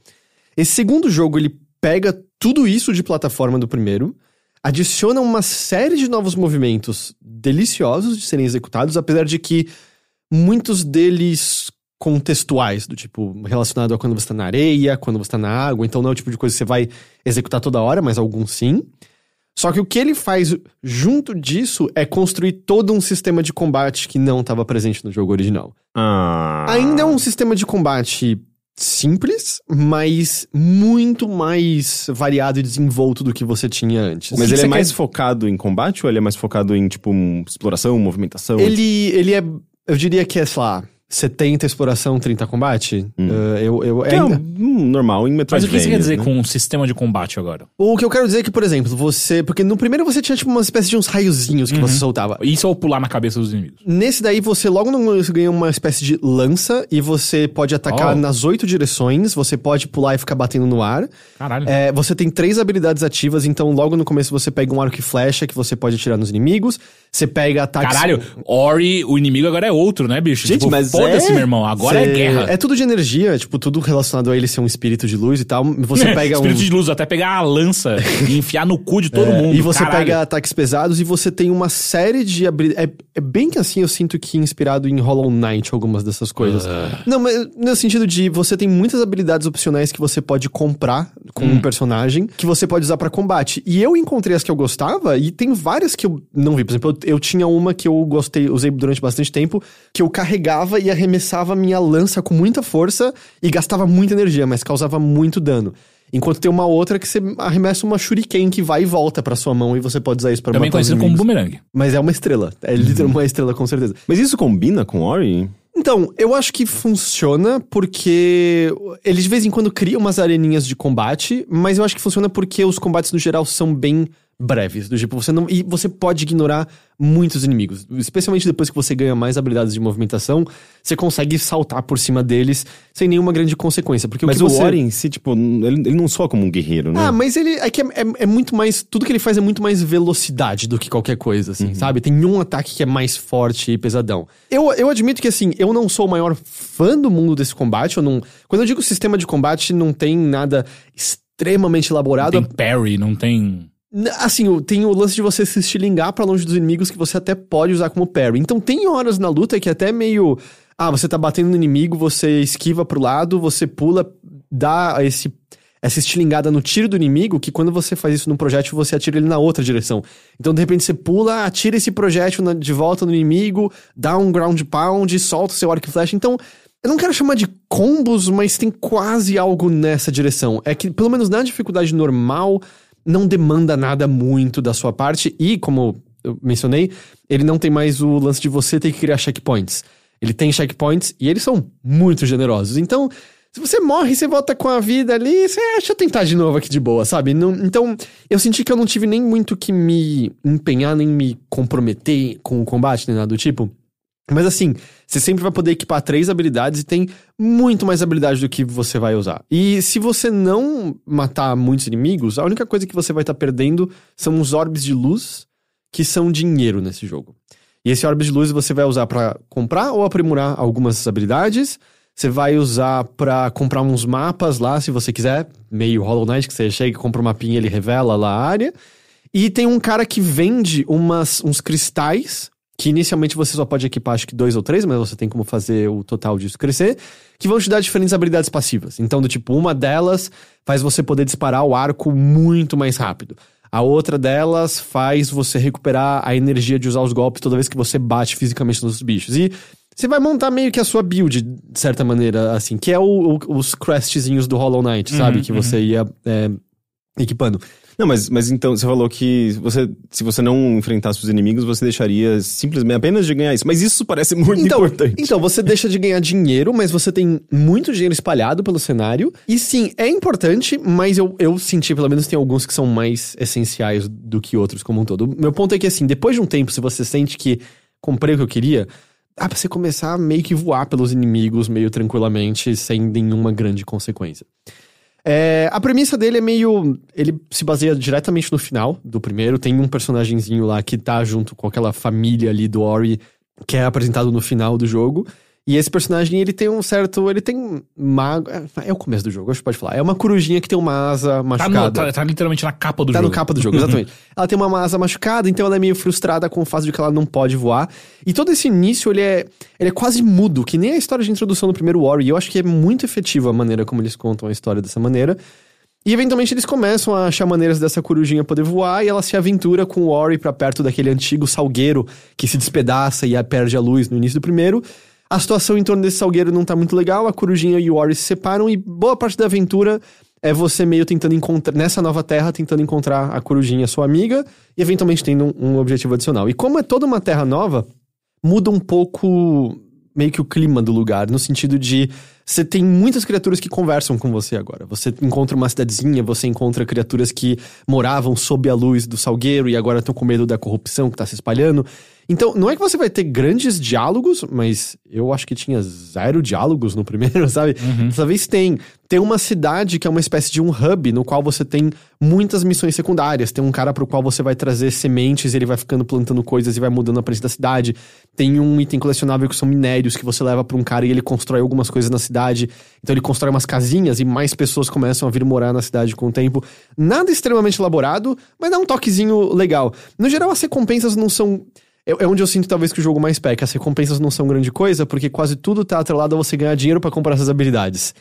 Esse segundo jogo, ele pega tudo isso de plataforma do primeiro, adiciona uma série de novos movimentos deliciosos de serem executados, apesar de que muitos deles contextuais, do tipo relacionado a quando você tá na areia, quando você tá na água, então não é o tipo de coisa que você vai executar toda hora, mas alguns sim. Só que o que ele faz junto disso é construir todo um sistema de combate que não estava presente no jogo original. Ah. Ainda é um sistema de combate simples, mas muito mais variado e desenvolto do que você tinha antes. Mas ele é mais quer- focado em combate ou ele é mais focado em, tipo, um- exploração, movimentação? Ele, ele é, eu diria que é, sei lá, 70 exploração, 30 combate. Uh, eu, eu, Que é ainda- um, um normal em Mas Metroidvania. o que você quer dizer né? com um sistema de combate agora? O que eu quero dizer é que, por exemplo, você. Porque no primeiro você tinha tipo uma espécie de uns raiozinhos que você soltava. Isso ou pular na cabeça dos inimigos? Nesse daí, você logo no começo ganha uma espécie de lança e você pode atacar Oh. nas oito direções, você pode pular e ficar batendo no ar. Caralho. É, você tem três habilidades ativas, então logo no começo você pega um arco e flecha que você pode atirar nos inimigos. Você pega ataques. Caralho, Ori, o inimigo agora é outro, né, bicho? Gente, tipo, mas foda-se, é- meu irmão. Agora Cê- é guerra. É tudo de energia, tipo, tudo relacionado a ele ser um espírito de luz e tal. Você pega um. Espírito de luz, até pegar a lança e enfiar no cu de todo É, mundo. E você caralho. pega ataques pesados e você tem uma série de habilidades. É, é bem que assim eu sinto que inspirado em Hollow Knight algumas dessas coisas. Ah. Não, mas no sentido de você tem muitas habilidades opcionais que você pode comprar com Hum. um personagem que você pode usar pra combate. E eu encontrei as que eu gostava e tem várias que eu não vi. Por exemplo, eu, eu tinha uma que eu gostei, usei durante bastante tempo, que eu carregava e arremessava minha lança com muita força e gastava muita energia, mas causava muito dano. Enquanto tem uma outra que você arremessa uma shuriken que vai e volta pra sua mão e você pode usar isso pra Também matar os conhecido como boomerang. Mas é uma estrela. É literalmente uma estrela, com certeza. Mas isso combina com Ori? Então, eu acho que funciona porque ele de vez em quando cria umas areninhas de combate, mas eu acho que funciona porque os combates no geral são bem breves. Do tipo, você não. E você pode ignorar muitos inimigos. Especialmente depois que você ganha mais habilidades de movimentação, você consegue saltar por cima deles sem nenhuma grande consequência. Porque Mas o, que o você... Ori em si, tipo, ele, ele não soa como um guerreiro, né? Ah, mas ele é que é, é- é muito mais. Tudo que ele faz é muito mais velocidade do que qualquer coisa, assim, sabe? Tem um ataque que é mais forte e pesadão. Eu, eu admito que, assim, eu não sou o maior fã do mundo desse combate. Eu não. Quando eu digo sistema de combate, não tem nada extremamente elaborado. Tem parry, não tem... Assim, tem o lance de você se estilingar pra longe dos inimigos que você até pode usar como parry. Então tem horas na luta que é até meio. Ah, você tá batendo no inimigo, você esquiva pro lado, você pula, dá esse, essa estilingada no tiro do inimigo, que quando você faz isso num projétil, você atira ele na outra direção. Então, de repente, você pula, atira esse projétil na- de volta no inimigo, dá um ground pound, solta o seu arco e flecha. Então, eu não quero chamar de combos, mas tem quase algo nessa direção. É que, pelo menos na dificuldade normal, não demanda nada muito da sua parte. E, como eu mencionei, ele não tem mais o lance de você ter que criar checkpoints. Ele tem checkpoints e eles são muito generosos. Então, se você morre você volta com a vida ali, você acha tentar de novo aqui de boa, sabe? Não- então, eu senti que eu não tive nem muito que me empenhar, nem me comprometer com o combate, nem nada do tipo. Mas assim, você sempre vai poder equipar três habilidades e tem muito mais habilidade do que você vai usar. E se você não matar muitos inimigos, a única coisa que você vai estar perdendo são os orbes de luz, que são dinheiro nesse jogo. E esse orbes de luz você vai usar pra comprar ou aprimorar algumas habilidades, Você vai usar pra comprar uns mapas lá, se você quiser. Meio Hollow Knight, que você chega, compra um mapinha ele revela lá a área. E tem um cara que vende umas, uns cristais, que inicialmente você só pode equipar acho que dois ou três, mas você tem como fazer o total disso crescer, que vão te dar diferentes habilidades passivas. Então, do tipo, uma delas faz você poder disparar o arco muito mais rápido. A outra delas faz você recuperar a energia de usar os golpes toda vez que você bate fisicamente nos bichos. E você vai montar meio que a sua build, de certa maneira, assim, que é o, o- os crestzinhos do Hollow Knight, sabe? Que você ia é, equipando. Não, mas, mas então, você falou que você, se você não enfrentasse os inimigos, você deixaria simplesmente apenas de ganhar isso. Mas isso parece muito então, importante. Então, você deixa de ganhar dinheiro, mas você tem muito dinheiro espalhado pelo cenário. E sim, é importante, mas eu, eu senti, pelo menos, tem alguns que são mais essenciais do que outros como um todo. Meu ponto é que, assim, depois de um tempo, se você sente que comprei o que eu queria, dá pra você começar a meio que voar pelos inimigos meio tranquilamente, sem nenhuma grande consequência. É, a premissa dele é meio. Ele se baseia diretamente no final do primeiro. Tem um personagemzinho lá que tá junto com aquela família ali do Ori, que é apresentado no final do jogo. E esse personagem, ele tem um certo. Ele tem mago. É, é o começo do jogo, acho que pode falar. É uma corujinha que tem uma asa Tá, machucada. no- tá- tá literalmente na capa do Tá jogo. no capa do jogo, exatamente. ela tem uma asa machucada, então ela é meio frustrada com o fato de que ela não pode voar. E todo esse início, ele é, ele é quase mudo, que nem a história de introdução do primeiro War. E eu acho que é muito efetiva a maneira como eles contam a história dessa maneira. E eventualmente eles começam a achar maneiras dessa corujinha poder voar e ela se aventura com o Ori pra perto daquele antigo salgueiro que se despedaça e perde a luz no início do primeiro. A situação em torno desse salgueiro não tá muito legal, a corujinha e o Ori se separam e boa parte da aventura é você meio tentando encontrar, nessa nova terra, tentando encontrar a corujinha, sua amiga, e eventualmente tendo um, um objetivo adicional. E como é toda uma terra nova, muda um pouco meio que o clima do lugar, no sentido de você tem muitas criaturas que conversam com você agora. Você encontra uma cidadezinha, você encontra criaturas que moravam sob a luz do salgueiro e agora estão com medo da corrupção que tá se espalhando. Então, não é que você vai ter grandes diálogos, mas eu acho que tinha zero diálogos no primeiro, sabe? Dessa vez tem. Tem uma cidade que é uma espécie de um hub no qual você tem muitas missões secundárias. Tem um cara pro qual você vai trazer sementes, ele vai ficando plantando coisas e vai mudando a aparência da cidade. Tem um item colecionável que são minérios que você leva pra um cara e ele constrói algumas coisas na cidade. Então ele constrói umas casinhas e mais pessoas começam a vir morar na cidade com o tempo. Nada extremamente elaborado, mas dá um toquezinho legal. No geral, as recompensas não são. É é onde eu sinto talvez que o jogo mais peca. As recompensas não são grande coisa, porque quase tudo tá atrelado a você ganhar dinheiro pra comprar essas habilidades.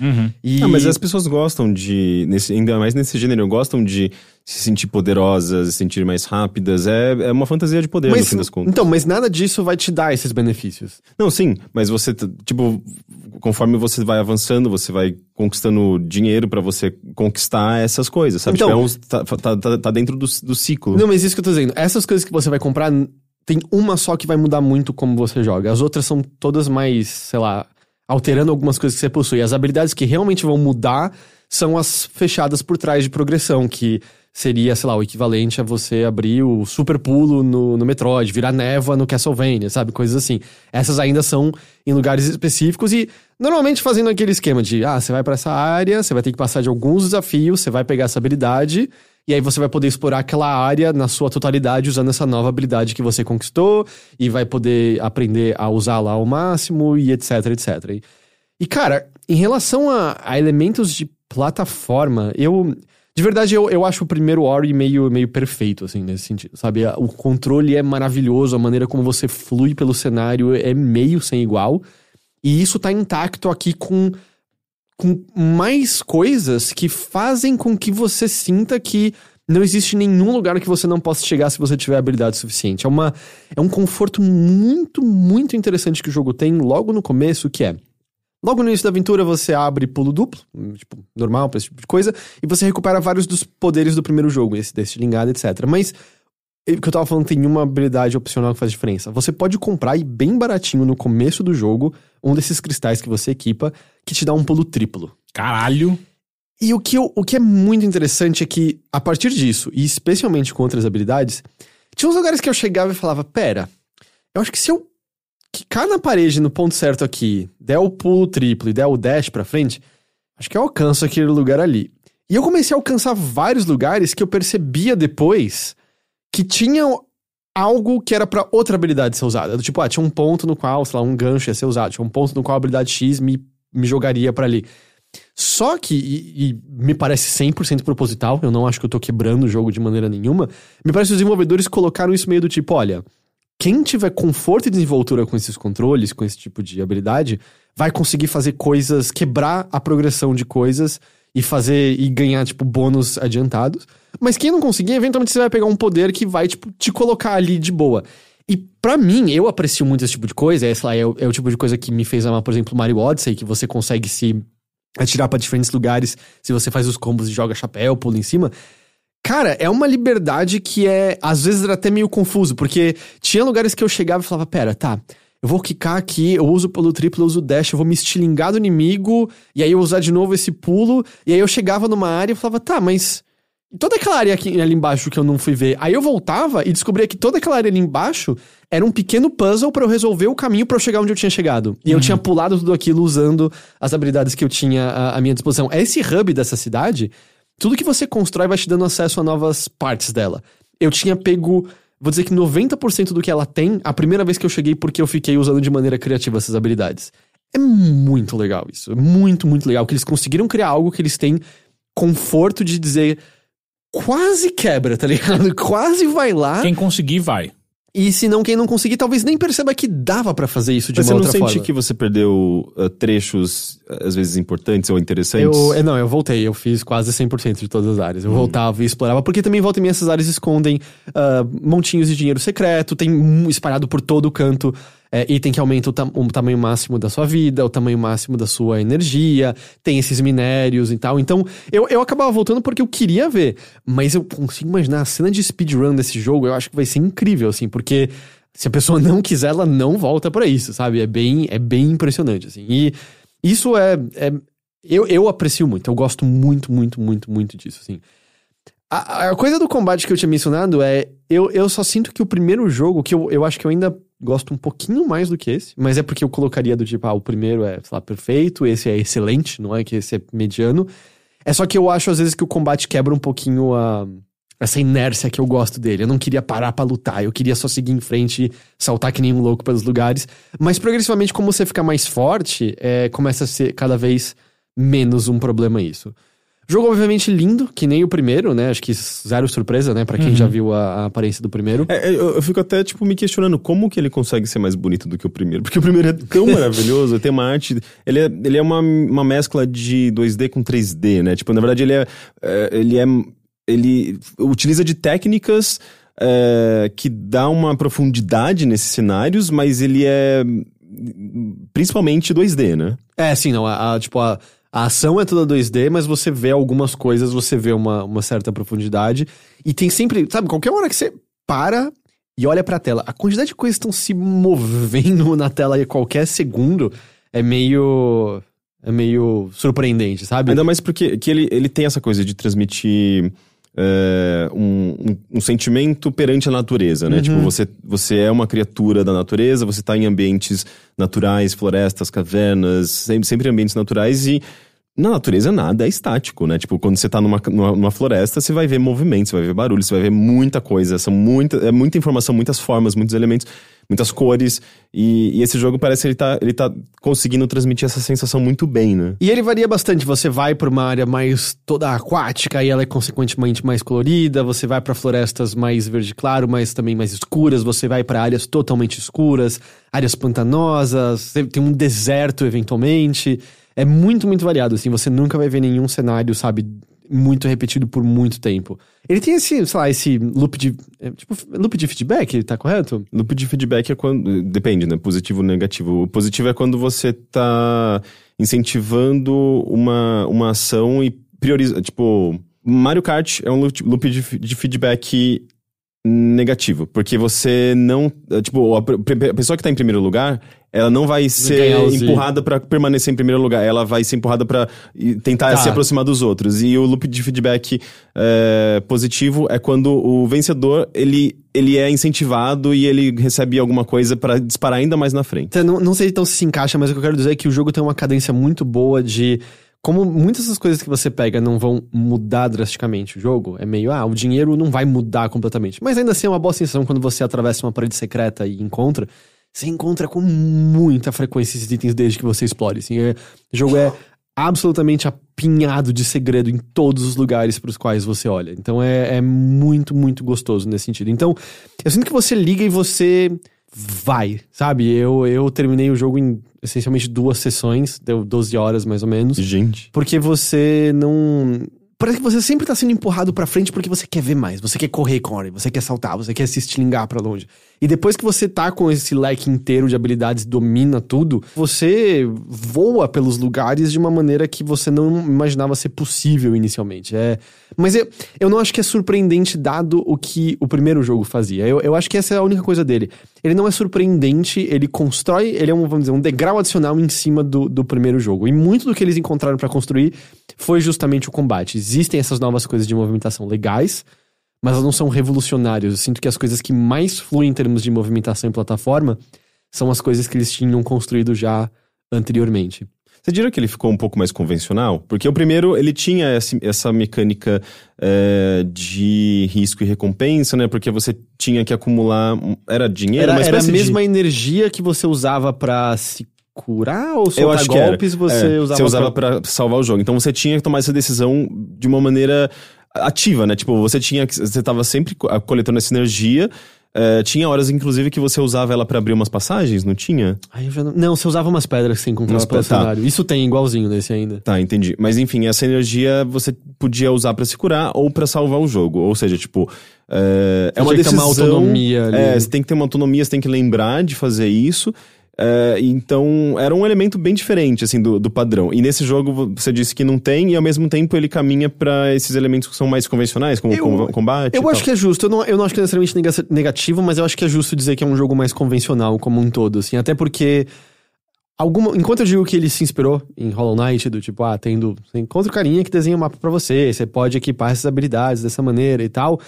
E... Ah, mas as pessoas gostam de, nesse, ainda mais nesse gênero, gostam de se sentir poderosas, se sentir mais rápidas. É, é uma fantasia de poder, no Mas, fim das contas. então, mas nada disso vai te dar esses benefícios. Não, sim, mas você, tipo, conforme você vai avançando, você vai conquistando dinheiro pra você conquistar essas coisas, sabe? Então- Tipo, é uns- tá, tá- tá- tá dentro do, do ciclo. Não, mas isso que eu tô dizendo. Essas coisas que você vai comprar, tem uma só que vai mudar muito como você joga. As outras são todas mais, sei lá, alterando algumas coisas que você possui. As habilidades que realmente vão mudar são as fechadas por trás de progressão, que seria, sei lá, o equivalente a você abrir o super pulo no, no Metroid, virar névoa no Castlevania, sabe? Coisas assim. Essas ainda são em lugares específicos e normalmente fazendo aquele esquema de, ah, você vai pra essa área, você vai ter que passar de alguns desafios, você vai pegar essa habilidade e aí você vai poder explorar aquela área na sua totalidade usando essa nova habilidade que você conquistou e vai poder aprender a usar lá ao máximo e etc, etc. E, cara, em relação a, a elementos de plataforma, eu. De verdade, eu, eu acho o primeiro Ori meio, meio perfeito, assim, nesse sentido, sabe? O controle é maravilhoso, a maneira como você flui pelo cenário é meio sem igual. E isso tá intacto aqui com, com mais coisas que fazem com que você sinta que não existe nenhum lugar que você não possa chegar se você tiver habilidade suficiente. É, uma, é um conforto muito, muito interessante que o jogo tem logo no começo, que é. Logo no início da aventura, você abre pulo duplo, tipo, normal pra esse tipo de coisa, e você recupera vários dos poderes do primeiro jogo, esse desse lingado, etc. Mas que eu tava falando tem uma habilidade opcional que faz diferença. Você pode comprar e bem baratinho no começo do jogo um desses cristais que você equipa que te dá um pulo triplo. Caralho. E o que, eu- o que é muito interessante é que, a partir disso, e especialmente com outras habilidades, tinha uns lugares que eu chegava e falava: pera, eu acho que se eu quicar na parede no ponto certo aqui, der o pulo triplo e der o dash pra frente, acho que eu alcanço aquele lugar ali. E eu comecei a alcançar vários lugares que eu percebia depois que tinham algo que era pra outra habilidade ser usada. Do tipo, ah, tinha um ponto no qual, sei lá, um gancho ia ser usado. Tinha um ponto no qual a habilidade X me, me jogaria pra ali. Só que, e, e me parece 100% proposital, eu não acho que eu tô quebrando o jogo de maneira nenhuma, me parece que os desenvolvedores colocaram isso meio do tipo, olha, quem tiver conforto e desenvoltura com esses controles, com esse tipo de habilidade, vai conseguir fazer coisas, quebrar a progressão de coisas e fazer e ganhar, tipo, bônus adiantados. Mas quem não conseguir, eventualmente você vai pegar um poder que vai, tipo, te colocar ali de boa. E pra mim, eu aprecio muito esse tipo de coisa. É, lá, é, o, é o tipo de coisa que me fez amar, por exemplo, Mario Odyssey, que você consegue se atirar pra diferentes lugares se você faz os combos e joga chapéu, pula em cima. Cara, é uma liberdade que é, às vezes, era até meio confuso, porque tinha lugares que eu chegava e falava, pera, tá, eu vou quicar aqui, eu uso pulo triplo, eu uso dash, eu vou me estilingar do inimigo, e aí eu usar de novo esse pulo, e aí eu chegava numa área e falava, tá, mas toda aquela área aqui, ali embaixo que eu não fui ver. Aí eu voltava e descobria que toda aquela área ali embaixo era um pequeno puzzle para eu resolver o caminho para eu chegar onde eu tinha chegado. E eu tinha pulado tudo aquilo usando as habilidades que eu tinha à, à minha disposição. Esse hub dessa cidade, tudo que você constrói vai te dando acesso a novas partes dela. Eu tinha pego, vou dizer que 90% do que ela tem a primeira vez que eu cheguei porque eu fiquei usando de maneira criativa essas habilidades. É muito legal isso. É muito, muito legal que eles conseguiram criar algo que eles têm conforto de dizer quase quebra, tá ligado? Quase vai lá. Quem conseguir, vai. E se não, quem não conseguir, talvez nem perceba que dava pra fazer isso de Mas uma você não outra sente forma. que você perdeu uh, trechos, uh, às vezes, importantes ou interessantes? Eu, é, não, eu voltei, eu fiz quase 100% de todas as áreas. Eu voltava e explorava, porque também volta e meia essas áreas escondem ah, montinhos de dinheiro secreto, tem um espalhado por todo o canto é, item que aumenta o, o tamanho máximo da sua vida, o tamanho máximo da sua energia, tem esses minérios e tal. Então, eu, eu acabava voltando porque eu queria ver, mas eu consigo imaginar a cena de speedrun desse jogo, eu acho que vai ser incrível, assim, porque se a pessoa não quiser, ela não volta pra isso, sabe? É bem, é bem impressionante, assim. E isso é. é eu, eu aprecio muito, eu gosto muito, muito, muito, muito disso, assim. A, a coisa do combate que eu tinha mencionado é. Eu, eu só sinto que o primeiro jogo, que eu, eu acho que eu ainda gosto um pouquinho mais do que esse, mas é porque eu colocaria do tipo, ah, o primeiro é, sei lá, perfeito, esse é excelente, não é que esse é mediano. É só que eu acho às vezes que o combate quebra um pouquinho a. Essa inércia que eu gosto dele. Eu não queria parar pra lutar, eu queria só seguir em frente e saltar que nem um louco pelos lugares. Mas progressivamente, como você fica mais forte, é, começa a ser cada vez menos um problema isso. Jogo, obviamente, lindo, que nem o primeiro, né? Acho que zero surpresa, né? Pra quem já viu a, a aparência do primeiro. É, é, eu, eu fico até, tipo, me questionando como que ele consegue ser mais bonito do que o primeiro. Porque o primeiro é tão maravilhoso, tem uma arte... Ele é, ele é uma, uma mescla de 2D com 3D, né? Tipo, na verdade, ele é... é, ele é... Ele utiliza de técnicas é, que dá uma profundidade nesses cenários, mas ele é principalmente 2D, né? É, sim, não. A, a- tipo, a, a ação é toda 2D, mas você vê algumas coisas, você vê uma, uma certa profundidade. E tem sempre, sabe, qualquer hora que você para e olha pra tela, a quantidade de coisas que estão se movendo na tela a qualquer segundo é meio. É meio surpreendente, sabe? Ainda mais porque que ele, ele tem essa coisa de transmitir é, um, um- um sentimento perante a natureza, né? Tipo, você, você é uma criatura da natureza, você tá em ambientes naturais, florestas, cavernas, sempre, sempre ambientes naturais e na natureza nada é estático, né? Tipo, quando você tá numa, numa, numa floresta, você vai ver movimentos, você vai ver barulho, você vai ver muita coisa, são muita, é muita informação, muitas formas, muitos elementos, muitas cores. E, e esse jogo parece que ele tá, ele tá conseguindo transmitir essa sensação muito bem, né? E ele varia bastante. Você vai pra uma área mais toda aquática e ela é consequentemente mais colorida. Você vai pra florestas mais verde claro, mas também mais escuras. Você vai pra áreas totalmente escuras, áreas pantanosas. Tem um deserto eventualmente. É muito, muito variado. Assim, você nunca vai ver nenhum cenário, sabe, muito repetido por muito tempo. Ele tem esse, sei lá, esse loop de, é, tipo, loop de feedback, tá correto? Loop de feedback é quando. Depende, né? Positivo ou negativo. O positivo é quando você tá incentivando uma, uma ação e prioriza. Tipo, Mario Kart é um loop de feedback negativo. Porque você não. Tipo, a, a pessoa que tá em primeiro lugar. Ela não vai ser empurrada pra permanecer em primeiro lugar. Ela vai ser empurrada pra e tentar Tá. se aproximar dos outros. E o loop de feedback é, positivo é quando o vencedor ele, ele é incentivado e ele recebe alguma coisa pra disparar ainda mais na frente. Então, não, não sei então se se encaixa, mas o que eu quero dizer é que o jogo tem uma cadência muito boa de. Como muitas das coisas que você pega não vão mudar drasticamente o jogo, é meio, ah, o dinheiro não vai mudar completamente. Mas ainda assim é uma boa sensação quando você atravessa uma parede secreta e encontra. você encontra com muita frequência esses itens desde que você explore. Assim, é, o jogo é absolutamente apinhado de segredo em todos os lugares para os quais você olha. Então é, é muito, muito gostoso nesse sentido. Então, eu sinto que você liga e você vai, sabe? Eu, eu terminei o jogo em essencialmente duas sessões, deu 12 horas mais ou menos. Gente. Porque você não. Parece que você sempre tá sendo empurrado pra frente porque você quer ver mais. Você quer correr com a Ori, você quer saltar, você quer se estilingar pra longe. E depois que você tá com esse leque inteiro de habilidades domina tudo, você voa pelos lugares de uma maneira que você não imaginava ser possível inicialmente. É... Mas eu, eu não acho que é surpreendente dado o que o primeiro jogo fazia. Eu, eu acho que essa é a única coisa dele. Ele não é surpreendente, ele constrói, ele é um, vamos dizer, um degrau adicional em cima do, do primeiro jogo. E muito do que eles encontraram pra construir foi justamente o combate. Existem essas novas coisas de movimentação legais, mas elas não são revolucionárias. Eu sinto que as coisas que mais fluem em termos de movimentação em plataforma são as coisas que eles tinham construído já anteriormente. Você diria que ele ficou um pouco mais convencional? Porque o primeiro, ele tinha essa, essa mecânica é, de risco e recompensa, né? Porque você tinha que acumular... um- Era dinheiro? Era, era a espécie de- mesma energia que você usava pra se curar ou Eu soltar acho que era. golpes, você É, usava, você usava pra salvar o jogo. Então você tinha que tomar essa decisão de uma maneira ativa, né? Tipo, você tinha que. Você tava sempre co- coletando essa energia. É, tinha horas, inclusive, que você usava ela pra abrir umas passagens, não tinha? Não... não, você usava umas pedras que você encontrava Umas pelo pe- tá. cenário. Isso tem igualzinho nesse ainda. Tá, entendi. Mas enfim, essa energia você podia usar pra se curar ou pra salvar o jogo. Ou seja, tipo. É, é uma decisão. uma autonomia ali. É, você tem que ter uma autonomia, você tem que lembrar de fazer isso. É, então, era um elemento bem diferente, assim, do, do padrão. E nesse jogo, você disse que não tem, e ao mesmo tempo ele caminha pra esses elementos que são mais convencionais, como Eu- com- combate. Eu acho que é justo. Eu não, eu não acho que é necessariamente nega- negativo, mas eu acho que é justo dizer que é um jogo mais convencional como um todo, assim. Até porque. Alguma, enquanto eu digo que ele se inspirou em Hollow Knight, do tipo, ah, tendo. Você encontra o carinha que desenha o mapa pra você, você pode equipar essas habilidades dessa maneira e tal.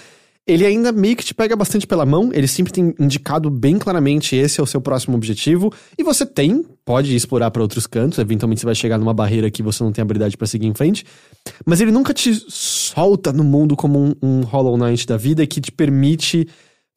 Ele ainda meio que te pega bastante pela mão, ele sempre tem indicado bem claramente esse é o seu próximo objetivo, e você tem, pode explorar pra outros cantos, eventualmente você vai chegar numa barreira que você não tem habilidade pra seguir em frente, mas ele nunca te solta no mundo como um, um Hollow Knight da vida que te permite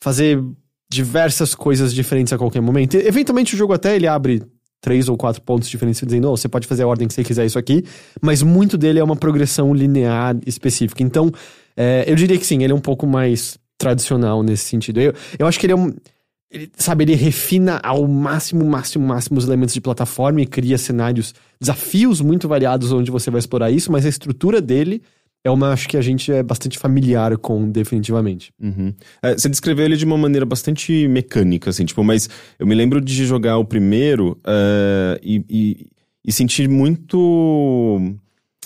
fazer diversas coisas diferentes a qualquer momento. E, eventualmente o jogo até ele abre três ou quatro pontos diferentes dizendo, oh, você pode fazer a ordem que você quiser isso aqui, mas muito dele é uma progressão linear específica. Então, é, eu diria que sim, ele é um pouco mais tradicional nesse sentido. Eu, eu acho que ele é um. Ele, sabe, ele refina ao máximo, máximo, máximo os elementos de plataforma e cria cenários, desafios muito variados onde você vai explorar isso, mas a estrutura dele é uma, acho que a gente é bastante familiar com, definitivamente. Uhum. É, você descreveu ele de uma maneira bastante mecânica, assim, tipo, mas eu me lembro de jogar o primeiro é, e, e, e sentir muito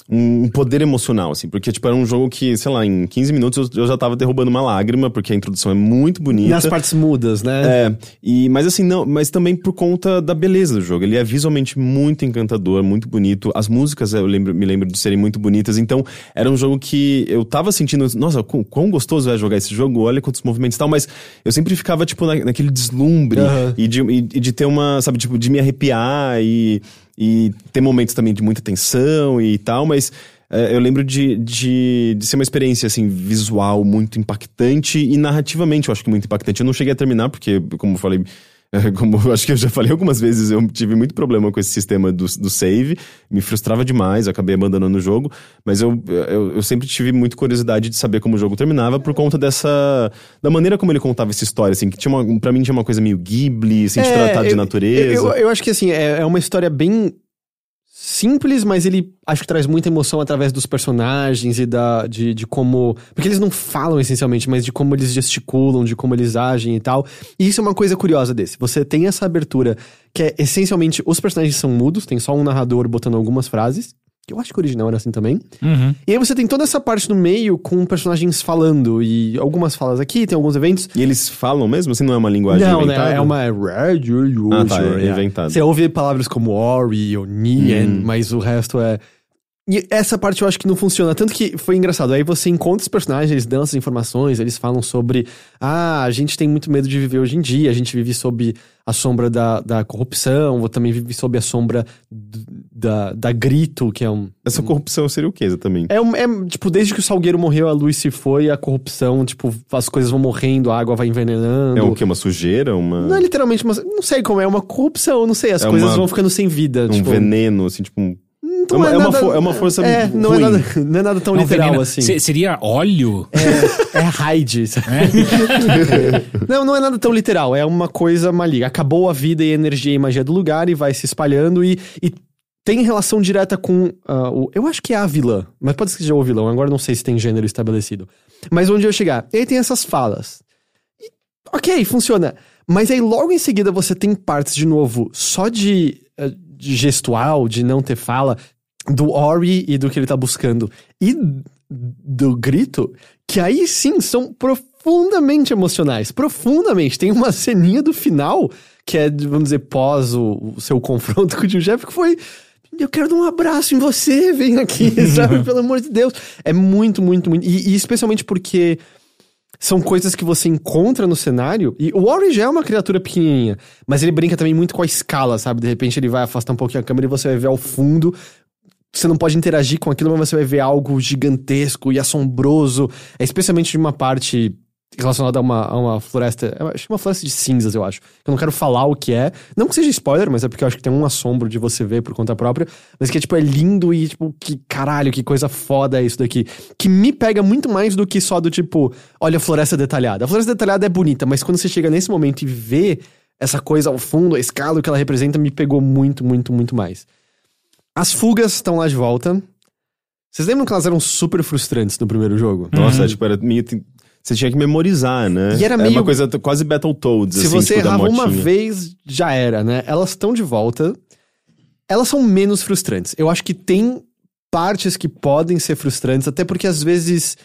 um poder emocional, assim, porque, tipo, era um jogo que, sei lá, em 15 minutos eu, eu já tava derrubando uma lágrima, porque a introdução é muito bonita. Nas partes mudas, né? É, e, mas assim, não, mas também por conta da beleza do jogo. Ele é visualmente muito encantador, muito bonito. As músicas eu lembro, me lembro de serem muito bonitas. Então, era um jogo que eu tava sentindo, nossa, quão, quão gostoso é jogar esse jogo, olha quantos movimentos e tal, mas eu sempre ficava, tipo, na, naquele deslumbre Aham. e, de, e, e de ter uma, sabe, tipo, de me arrepiar e, e ter momentos também de muita tensão e tal, mas é, eu lembro de, de, de ser uma experiência, assim, visual muito impactante e narrativamente eu acho que muito impactante. Eu não cheguei a terminar porque, como eu falei, como eu acho que eu já falei algumas vezes, eu tive muito problema com esse sistema do, do save, me frustrava demais, acabei abandonando o jogo, mas eu, eu, eu sempre tive muita curiosidade de saber como o jogo terminava por conta dessa... da maneira como ele contava essa história, assim, que tinha uma, pra mim tinha uma coisa meio Ghibli, assim, de tratar de É, eu- natureza. Eu, eu acho que assim, é, é uma história bem simples, mas ele acho que traz muita emoção através dos personagens e da, de, de como. Porque eles não falam essencialmente, mas de como eles gesticulam, de como eles agem e tal. E isso é uma coisa curiosa desse. Você tem essa abertura que é essencialmente os personagens são mudos, tem só um narrador botando algumas frases. Que eu acho que o original era assim também. Uhum. E aí você tem toda essa parte no meio com personagens falando. E algumas falas aqui, tem alguns eventos. E eles falam mesmo, assim, não é uma linguagem Não, inventada? né? É uma. Ah, tá, é inventado. Você ouve palavras como Ori ou Nien, Hum. mas o resto é. E essa parte eu acho que não funciona. Tanto que foi engraçado. Aí você encontra os personagens, eles dão essas informações, eles falam sobre. Ah, a gente tem muito medo de viver hoje em dia, a gente vive sob a sombra da, da corrupção, ou também vive sob a sombra da, da grito, que é um. Essa corrupção seria o que exatamente? É, um- é, tipo, desde que o Salgueiro morreu, a luz se foi, a corrupção, tipo, as coisas vão morrendo, a água vai envenenando. É o que? Uma sujeira? Uma... Não é literalmente uma. Não sei como é, uma corrupção, não sei. As É coisas uma- vão ficando sem vida. um tipo, veneno, assim, tipo um... não é uma- é uma nada- é uma força É, não é, nada, não é nada tão É um literal veneno. assim. Se- seria óleo? É, é raid. não, não é nada tão literal. É uma coisa maligna. Acabou a vida e a energia e magia do lugar e vai se espalhando e, e tem relação direta com ah, o. Eu acho que é a vilã, mas pode ser que seja o vilão. Agora não sei se tem gênero estabelecido. Mas onde eu chegar? Ele tem essas falas. E, ok, funciona. Mas aí logo em seguida você tem partes de novo só de gestual, de não ter fala, do Ori e do que ele tá buscando. E do grito, que aí sim são profundamente emocionais. Profundamente. Tem uma ceninha do final, que é, vamos dizer, pós o, o seu confronto com o tio Jeff, que foi. Eu quero dar um abraço em você, vem aqui, sabe? Pelo amor de Deus. É muito, muito, muito. E, e especialmente porque são coisas que você encontra no cenário. E o Ori já é uma criatura pequenininha, mas ele brinca também muito com a escala, sabe? De repente ele vai afastar um pouquinho a câmera e você vai ver ao fundo. Você não pode interagir com aquilo, mas você vai ver algo gigantesco e assombroso. Especialmente de uma parte relacionada a uma, a uma floresta. eu Acho que uma floresta de cinzas, eu acho. Eu não quero falar o que é. Não que seja spoiler, mas é porque eu acho que tem um assombro de você ver por conta própria. Mas que, tipo, é lindo e, tipo, que caralho, que coisa foda é isso daqui. Que me pega muito mais do que só do tipo, olha a floresta detalhada. A floresta detalhada é bonita, mas quando você chega nesse momento e vê essa coisa ao fundo, a escala, o que ela representa, me pegou muito, muito, muito mais. As fugas estão lá de volta. Vocês lembram que elas eram super frustrantes no primeiro jogo? Nossa, tipo, era meio... Você tinha que memorizar, né? E era É meio- uma coisa quase Battletoads, Se assim, você tipo, errava uma vez, já era, né? Elas estão de volta. Elas são menos frustrantes. Eu acho que tem partes que podem ser frustrantes, até porque às vezes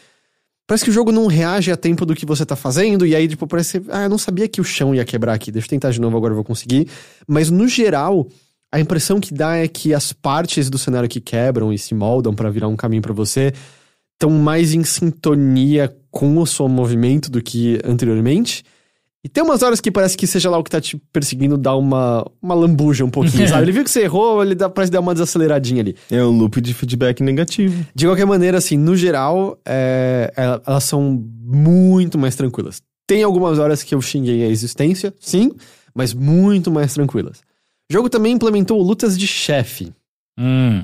parece que o jogo não reage a tempo do que você tá fazendo, e aí, tipo, parece. Ah, eu não sabia que o chão ia quebrar aqui. Deixa eu tentar de novo, agora eu vou conseguir. Mas no geral, a impressão que dá é que as partes do cenário que quebram e se moldam pra virar um caminho pra você estão mais em sintonia com o seu movimento do que anteriormente. E tem umas horas que parece que seja lá o que tá te perseguindo dá uma, uma lambuja um pouquinho, sabe? Ele viu que você errou, ele dá, parece dar uma desaceleradinha ali. É um loop de feedback negativo. De qualquer maneira, assim, no geral, é, é, elas são muito mais tranquilas. Tem algumas horas que eu xinguei a existência, sim, mas muito mais tranquilas. O jogo também implementou lutas de chefe. Hum.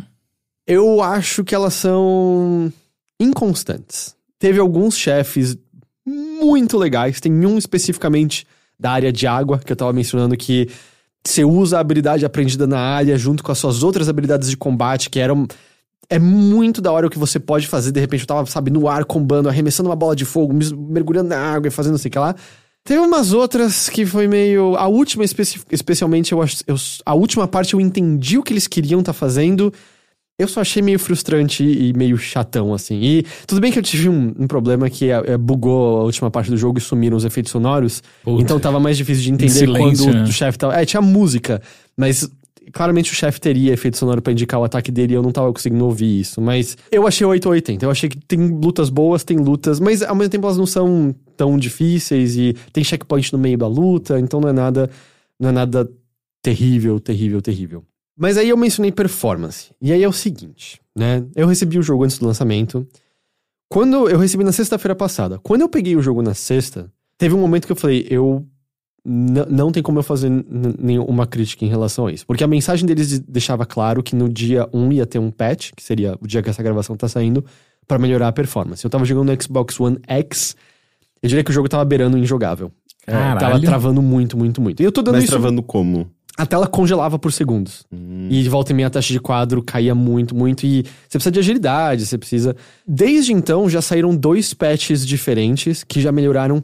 Eu acho que elas são inconstantes. Teve alguns chefes muito legais. Tem um especificamente da área de água que eu tava mencionando que você usa a habilidade aprendida na área junto com as suas outras habilidades de combate que eram é muito da hora o que você pode fazer. De repente eu tava, sabe, no ar combando, arremessando uma bola de fogo, mergulhando na água e fazendo assim que lá. Teve umas outras que foi meio. A última, especi- especialmente, eu, eu- A última parte eu entendi o que eles queriam tá fazendo. Eu só achei meio frustrante e meio chatão, assim. E tudo bem que eu tive um, um problema que é, é, bugou a última parte do jogo e sumiram os efeitos sonoros. Puta. Então tava mais difícil de entender silêncio, quando né? o chefe tava. É, tinha música, mas claramente o chefe teria efeito sonoro pra indicar o ataque dele e eu não tava conseguindo ouvir isso. Mas eu achei 880. Eu achei que tem lutas boas, tem lutas, mas ao mesmo tempo elas não são tão difíceis e tem checkpoint no meio da luta, então não é nada. Não é nada terrível, terrível, terrível. Mas aí eu mencionei performance. E aí é o seguinte, né? Eu recebi o jogo antes do lançamento. Quando eu recebi na sexta-feira passada. Quando eu peguei o jogo na sexta, teve um momento que eu falei, eu não tem como eu fazer nenhuma crítica em relação a isso. Porque a mensagem deles de- deixava claro que no dia 1 ia ter um patch, que seria o dia que essa gravação tá saindo, pra melhorar a performance. Eu tava jogando no Xbox One X, eu diria que o jogo tava beirando injogável. É, tava Caralho. travando muito, muito, muito. E eu tô dando Mas isso... travando como? A tela congelava por segundos. E de volta e meia a taxa de quadro caía muito, muito. E você precisa de agilidade, você precisa. Desde então já saíram dois patches diferentes que já melhoraram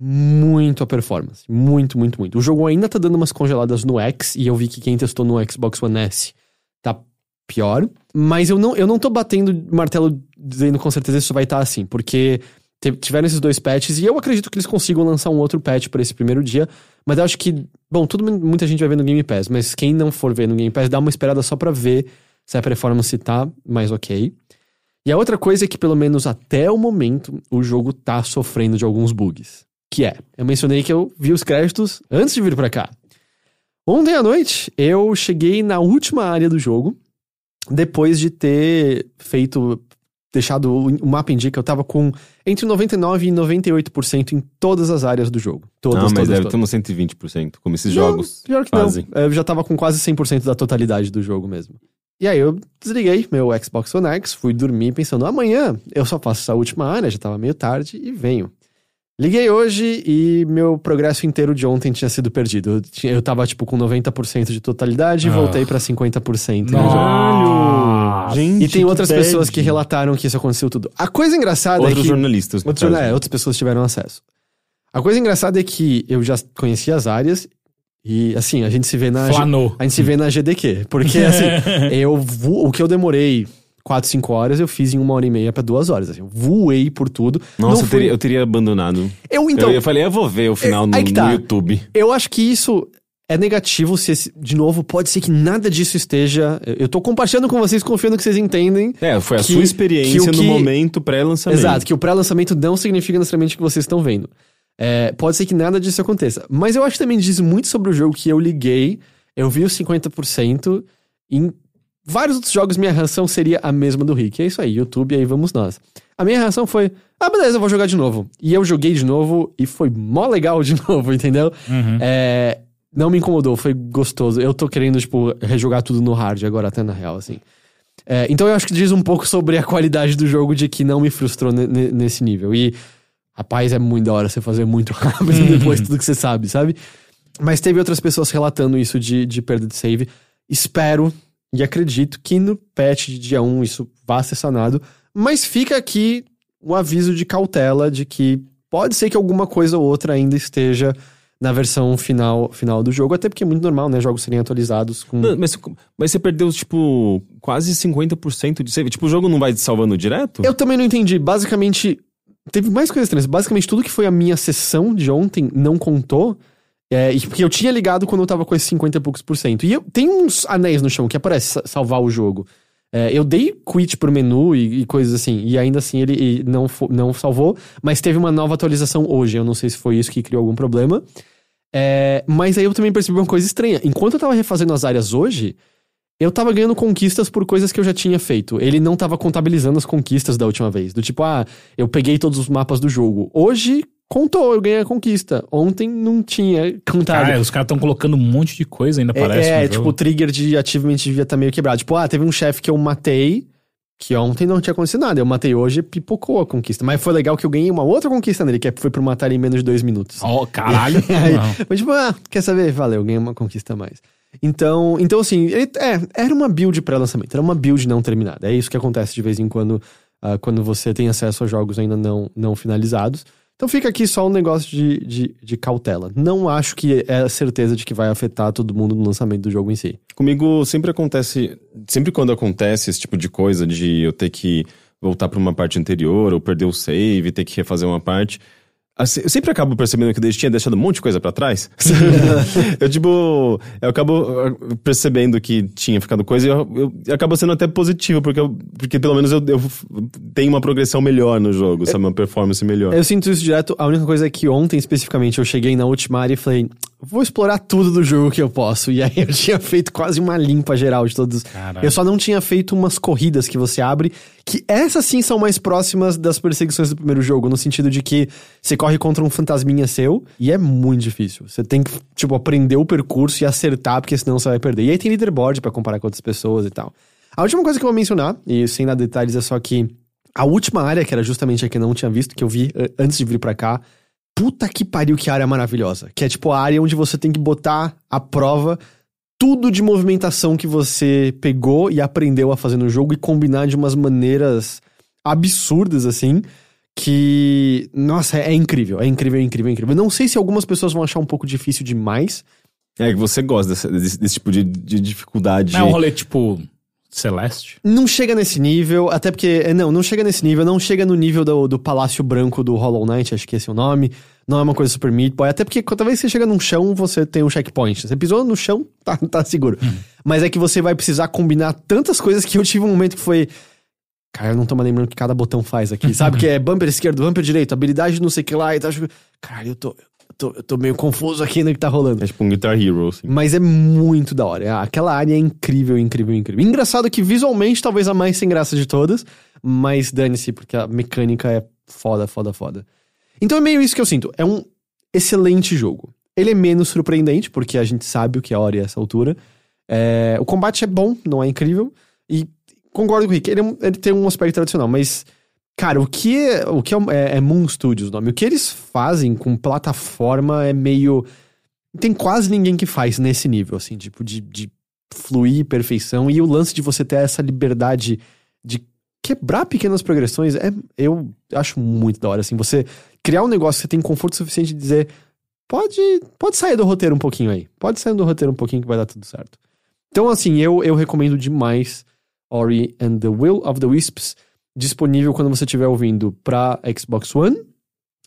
muito a performance. Muito, muito, muito. O jogo ainda tá dando umas congeladas no X, e eu vi que quem testou no Xbox One S tá pior. Mas eu não, eu não tô batendo martelo dizendo com certeza isso vai estar assim, porque tiveram esses dois patches e eu acredito que eles consigam lançar um outro patch para esse primeiro dia. Mas eu acho que, bom, tudo muita gente vai ver no Game Pass, mas quem não for ver no Game Pass, dá uma esperada só pra ver Se a performance tá mais ok. E a outra coisa é que, pelo menos até o momento, o jogo tá sofrendo de alguns bugs. Que é, eu mencionei que eu vi os créditos antes de vir pra cá. Ontem à noite, eu cheguei na última área do jogo, depois de ter feito, deixado o mapa em dia que eu tava com entre 99% e 98% em todas as áreas do jogo. Todas, Não, mas todas, deve todas. ter uns 120%, como esses Não, jogos Pior que fazem. não. Eu já tava com quase 100% da totalidade do jogo mesmo. E aí eu desliguei meu Xbox One X, fui dormir pensando, amanhã eu só faço essa última área, já tava meio tarde, e venho. Liguei hoje e meu progresso inteiro de ontem tinha sido perdido. Eu, tinha, eu tava, tipo, com 90% de totalidade e Ah. voltei pra 50%. Gente, E tem outras bad. pessoas que relataram que isso aconteceu tudo. A coisa engraçada é Outros que... jornalistas. no Outros, caso. é, outras pessoas tiveram acesso. A coisa engraçada é que eu já conhecia as áreas e, assim, a gente se vê na... Flanou. A gente se vê na GDQ. Porque, assim, eu vo- o que eu demorei 4, 5 horas, eu fiz em uma hora e meia pra duas horas. Assim, eu voei por tudo. Nossa, Não eu fui- teria, eu teria abandonado. Eu, então, eu, eu falei, eu vou ver o final É, no, aí que tá. no YouTube. eu acho que isso é negativo se, esse- de novo, pode ser que nada disso esteja... Eu tô compartilhando com vocês, confiando que vocês entendem. É, foi a Que- sua experiência que o no que- momento pré-lançamento. Exato, que o pré-lançamento não significa necessariamente o que vocês estão vendo. É, pode ser que nada disso aconteça. Mas eu acho que também diz muito sobre o jogo que eu liguei, eu vi os 50%. Em vários outros jogos, minha reação seria a mesma do Rick. É isso aí, YouTube, aí vamos nós. A minha reação foi: ah, beleza, eu vou jogar de novo. E eu joguei de novo e foi mó legal de novo, entendeu? É, não me incomodou, foi gostoso. Eu tô querendo, tipo, rejogar tudo no hard agora, até na real, assim. É, então eu acho que diz um pouco sobre a qualidade do jogo de que não me frustrou ne- ne- nesse nível. E, rapaz, é muito da hora você fazer muito rápido depois de tudo que você sabe, sabe? Mas teve outras pessoas relatando isso de, de perda de save. Espero e acredito que no patch de dia 1 isso vá ser sanado. Mas fica aqui um aviso de cautela de que pode ser que alguma coisa ou outra ainda esteja na versão final, final do jogo. Até porque é muito normal, né? Jogos serem atualizados com. Não, Mas, mas você perdeu, tipo, quase 50% de save. Tipo, o jogo não vai salvando direto? Eu também não entendi. Basicamente, teve mais coisas estranhas. Basicamente, tudo que foi a minha sessão de ontem não contou. É, porque eu tinha ligado quando eu tava com esses 50 e poucos por cento. E eu, tem uns anéis no chão que aparece sa- salvar o jogo. É, eu dei quit pro menu e, e coisas assim. E ainda assim ele não, não salvou. Mas teve uma nova atualização hoje. Eu não sei se foi isso que criou algum problema. É, mas aí eu também percebi uma coisa estranha. Enquanto eu tava refazendo as áreas hoje, eu tava ganhando conquistas por coisas que eu já tinha feito. Ele não tava contabilizando as conquistas da última vez. Do tipo, ah, eu peguei todos os mapas do jogo. Hoje, contou, eu ganhei a conquista. Ontem não tinha contado. Cara, os caras estão colocando um monte de coisa ainda, É, parece. é, no tipo, o trigger de achievement devia estar meio quebrado. Tipo, ah, teve um chefe que eu matei, que ontem não tinha acontecido nada. Eu matei hoje e pipocou a conquista. Mas foi legal que eu ganhei uma outra conquista nele, que foi por matar ele em menos de dois minutos. Ó, caralho. Aí. Mas tipo, ah, quer saber? Valeu, ganhei uma conquista a mais. Então, então assim, ele- é, era uma build pré-lançamento, era uma build não terminada. É isso que acontece de vez em quando, ah, quando você tem acesso a jogos ainda não, não finalizados. Então fica aqui só um negócio de, de, de cautela. Não acho que é a certeza de que vai afetar todo mundo no lançamento do jogo em si. Comigo sempre acontece. Sempre quando acontece esse tipo de coisa, de eu ter que voltar pra uma parte anterior, ou perder o save, ter que refazer uma parte. Assim, eu sempre acabo percebendo que eu tinha deixado um monte de coisa pra trás. eu, tipo, eu acabo uh, percebendo que tinha ficado coisa e eu, eu acabo sendo até positivo, porque, eu- porque pelo menos eu, eu tenho uma progressão melhor no jogo, sabe? Uma performance melhor. Eu sinto isso direto. A única coisa é que ontem, especificamente, eu cheguei na última área e falei, vou explorar tudo do jogo que eu posso. E aí eu tinha feito quase uma limpa geral de todos. Caralho. Eu só não tinha feito umas corridas que você abre, que essas sim são mais próximas das perseguições do primeiro jogo, no sentido de que você corre contra um fantasminha seu e é muito difícil. Você tem que, tipo, aprender o percurso e acertar, porque senão você vai perder. E aí tem leaderboard pra comparar com outras pessoas e tal. A última coisa que eu vou mencionar, e sem dar detalhes, é só que a última área, que era justamente a que eu não tinha visto, que eu vi eh, antes de vir pra cá, puta que pariu que área maravilhosa. Que é tipo a área onde você tem que botar à prova tudo de movimentação que você pegou e aprendeu a fazer no jogo e combinar de umas maneiras absurdas, assim. Que, nossa, é, é incrível, é incrível, é incrível, é incrível. Eu não sei se algumas pessoas vão achar um pouco difícil demais. É que você gosta desse, desse- desse tipo de, de dificuldade. Não é um rolê tipo. Celeste? Não chega nesse nível, até porque. é, Não, não chega nesse nível, não chega no nível do, do Palácio Branco do Hollow Knight, acho que esse é o nome. Não é uma coisa super Meat Boy, até porque toda vez que você chega num chão, você tem um checkpoint. Você pisou no chão, tá, tá seguro. Mas é que você vai precisar combinar tantas coisas que eu tive um momento que foi. Cara, eu não tô mais lembrando o que cada botão faz aqui. Sabe que é bumper esquerdo, bumper direito, habilidade não sei o que lá e tal. Caralho, eu tô, tô, eu tô meio confuso aqui no que tá rolando. É tipo um Guitar Hero, assim. Mas é muito da hora. Aquela área é incrível, incrível, incrível. Engraçado que visualmente talvez a mais sem graça de todas, mas dane-se, porque a mecânica é foda, foda, foda. Então é meio isso que eu sinto. É um excelente jogo. Ele é menos surpreendente, porque a gente sabe o que é a hora e essa altura. É, o combate é bom, não é incrível. E concordo com o Rick, ele, é um- ele tem um aspecto tradicional, mas. Cara, o que é, o que é, é, é Moon Studios o nome? O que eles fazem com plataforma é meio. Tem quase ninguém que faz nesse nível, assim, tipo, de, de fluir perfeição. E o lance de você ter essa liberdade de quebrar pequenas progressões, é, eu acho muito da hora, assim. Você criar um negócio que você tem conforto suficiente de dizer. Pode, pode sair do roteiro um pouquinho aí. Pode sair do roteiro um pouquinho que vai dar tudo certo. Então, assim, eu, eu recomendo demais Ori and the Will of the Wisps, disponível quando você estiver ouvindo pra Xbox One.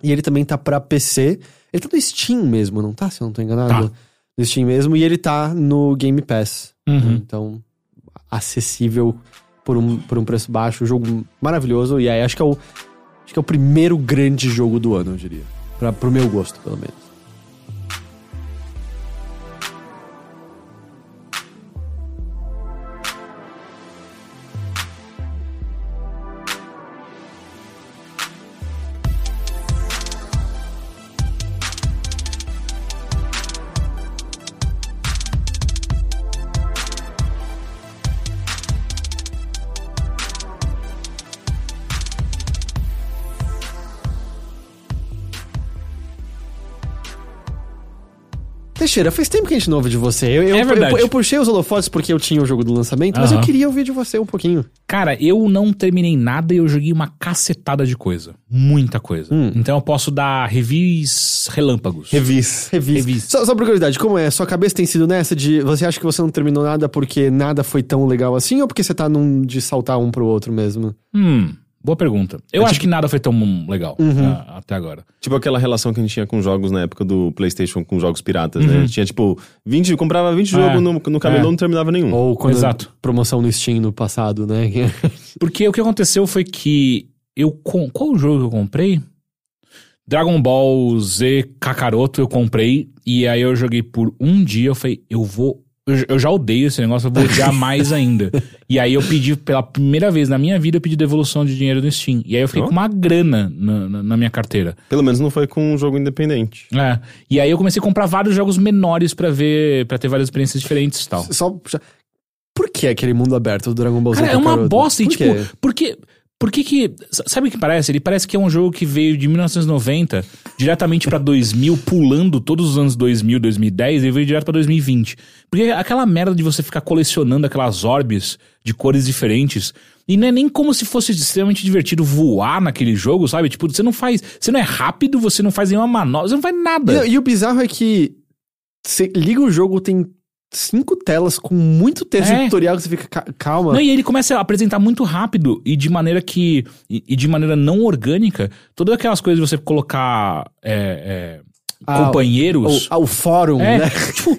E ele também tá pra PC. Ele tá no Steam mesmo, não tá? Se eu não tô enganado. Tá. No Steam mesmo. E ele tá no Game Pass. Uhum. Então, acessível por um, por um preço baixo. Jogo maravilhoso. E aí, acho que é o, acho que é o primeiro grande jogo do ano, eu diria. Pra, pro meu gosto, pelo menos. Teixeira, faz tempo que a gente não ouve de você. Eu, eu, É verdade. eu, eu puxei os holofotes porque eu tinha o jogo do lançamento, mas eu queria ouvir de você um pouquinho. Cara, eu não terminei nada e eu joguei uma cacetada de coisa. Muita coisa. Então eu posso dar revis relâmpagos. Revis. Revis. Revis. Só, só por curiosidade, como é? Sua cabeça tem sido nessa de. Você acha que você não terminou nada porque nada foi tão legal assim? Ou porque você tá num de saltar um pro outro mesmo? Hum, boa pergunta. Eu É acho tipo- que nada foi tão legal Uhum. ah, até agora. Tipo aquela relação que a gente tinha com jogos na época do PlayStation com jogos piratas, Uhum. né? Tinha tipo 20, comprava 20 É, jogos no, no camelô é. não terminava nenhum. Ou quando Exato. promoção no Steam no passado, né? Porque o que aconteceu foi que eu. com- Qual jogo que eu comprei? Dragon Ball Z Kakaroto eu comprei. E aí eu joguei por um dia. Eu falei, eu vou. Eu, eu já odeio esse negócio, eu vou odiar mais ainda. E aí eu pedi, pela primeira vez na minha vida, eu pedi devolução de dinheiro no Steam. E aí eu fiquei Ó. com uma grana na, na- na minha carteira. Pelo menos não foi com um jogo independente. É. E aí eu comecei a comprar vários jogos menores pra ver, para ter várias experiências diferentes e tal. Só. Por que aquele mundo aberto do Dragon Ball Z? Cara, é uma bosta. E, Por tipo, quê? por que. Por que que. Sabe o que parece? Ele parece que é um jogo que veio de 1990 diretamente pra 2000, pulando todos os anos 2000, 2010, e veio direto pra 2020. Porque aquela merda de você ficar colecionando aquelas orbes de cores diferentes. E não é nem como se fosse extremamente divertido voar naquele jogo, sabe? Tipo, você não faz. Você não é rápido, você não faz nenhuma manobra, você não faz nada. Não, e o bizarro é que você liga o jogo, tem cinco telas com muito texto É. tutorial que você fica, "Ca- calma. Não, e ele começa a apresentar muito rápido e de maneira que. E, e de maneira não orgânica, todas aquelas coisas de você colocar é, é, Ah, companheiros. o, o fórum, é, né? tipo,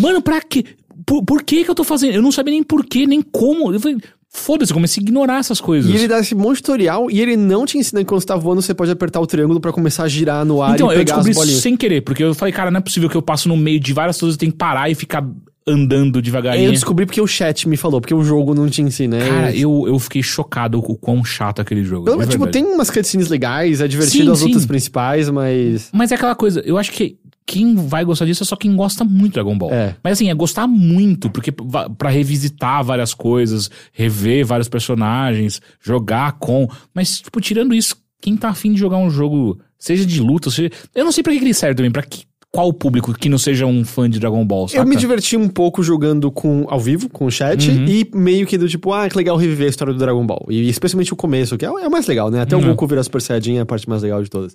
mano, pra quê? Por, por que que eu tô fazendo? Eu não sabia nem por quê, nem como. Eu falei, foda-se, eu comecei a ignorar essas coisas. E ele dá esse monte de tutorial e ele não te ensina que quando você tá voando, você pode apertar o triângulo pra começar a girar no ar então, e eu pegar as descobri isso bolinhas. sem querer, porque eu falei, cara, não é possível que eu passo no meio de várias coisas e tenho que parar e ficar andando devagarinho. Eu descobri porque o chat me falou, porque o jogo não te ensina. é- Cara, eu, eu fiquei chocado com o quão chato aquele jogo. Pelo de menos, tipo, tem umas cutscenes legais, é divertido Sim, as lutas sim. principais, mas. Mas é aquela coisa, eu acho que quem vai gostar disso é só quem gosta muito de Dragon Ball. É. Mas assim, é gostar muito, porque pra revisitar várias coisas, rever vários personagens, jogar com. Mas, tipo, tirando isso, quem tá afim de jogar um jogo, seja de luta, seja. Eu não sei pra que que ele serve também, pra que, qual público que não seja um fã de Dragon Ball, saca? Eu me diverti um pouco jogando com ao vivo, com o chat, Uhum. e meio que do tipo, ah, que legal reviver a história do Dragon Ball. E especialmente o começo, que é, o- é o mais legal, né? Até o Uhum. Goku virar Super Saiyajin é a parte mais legal de todas.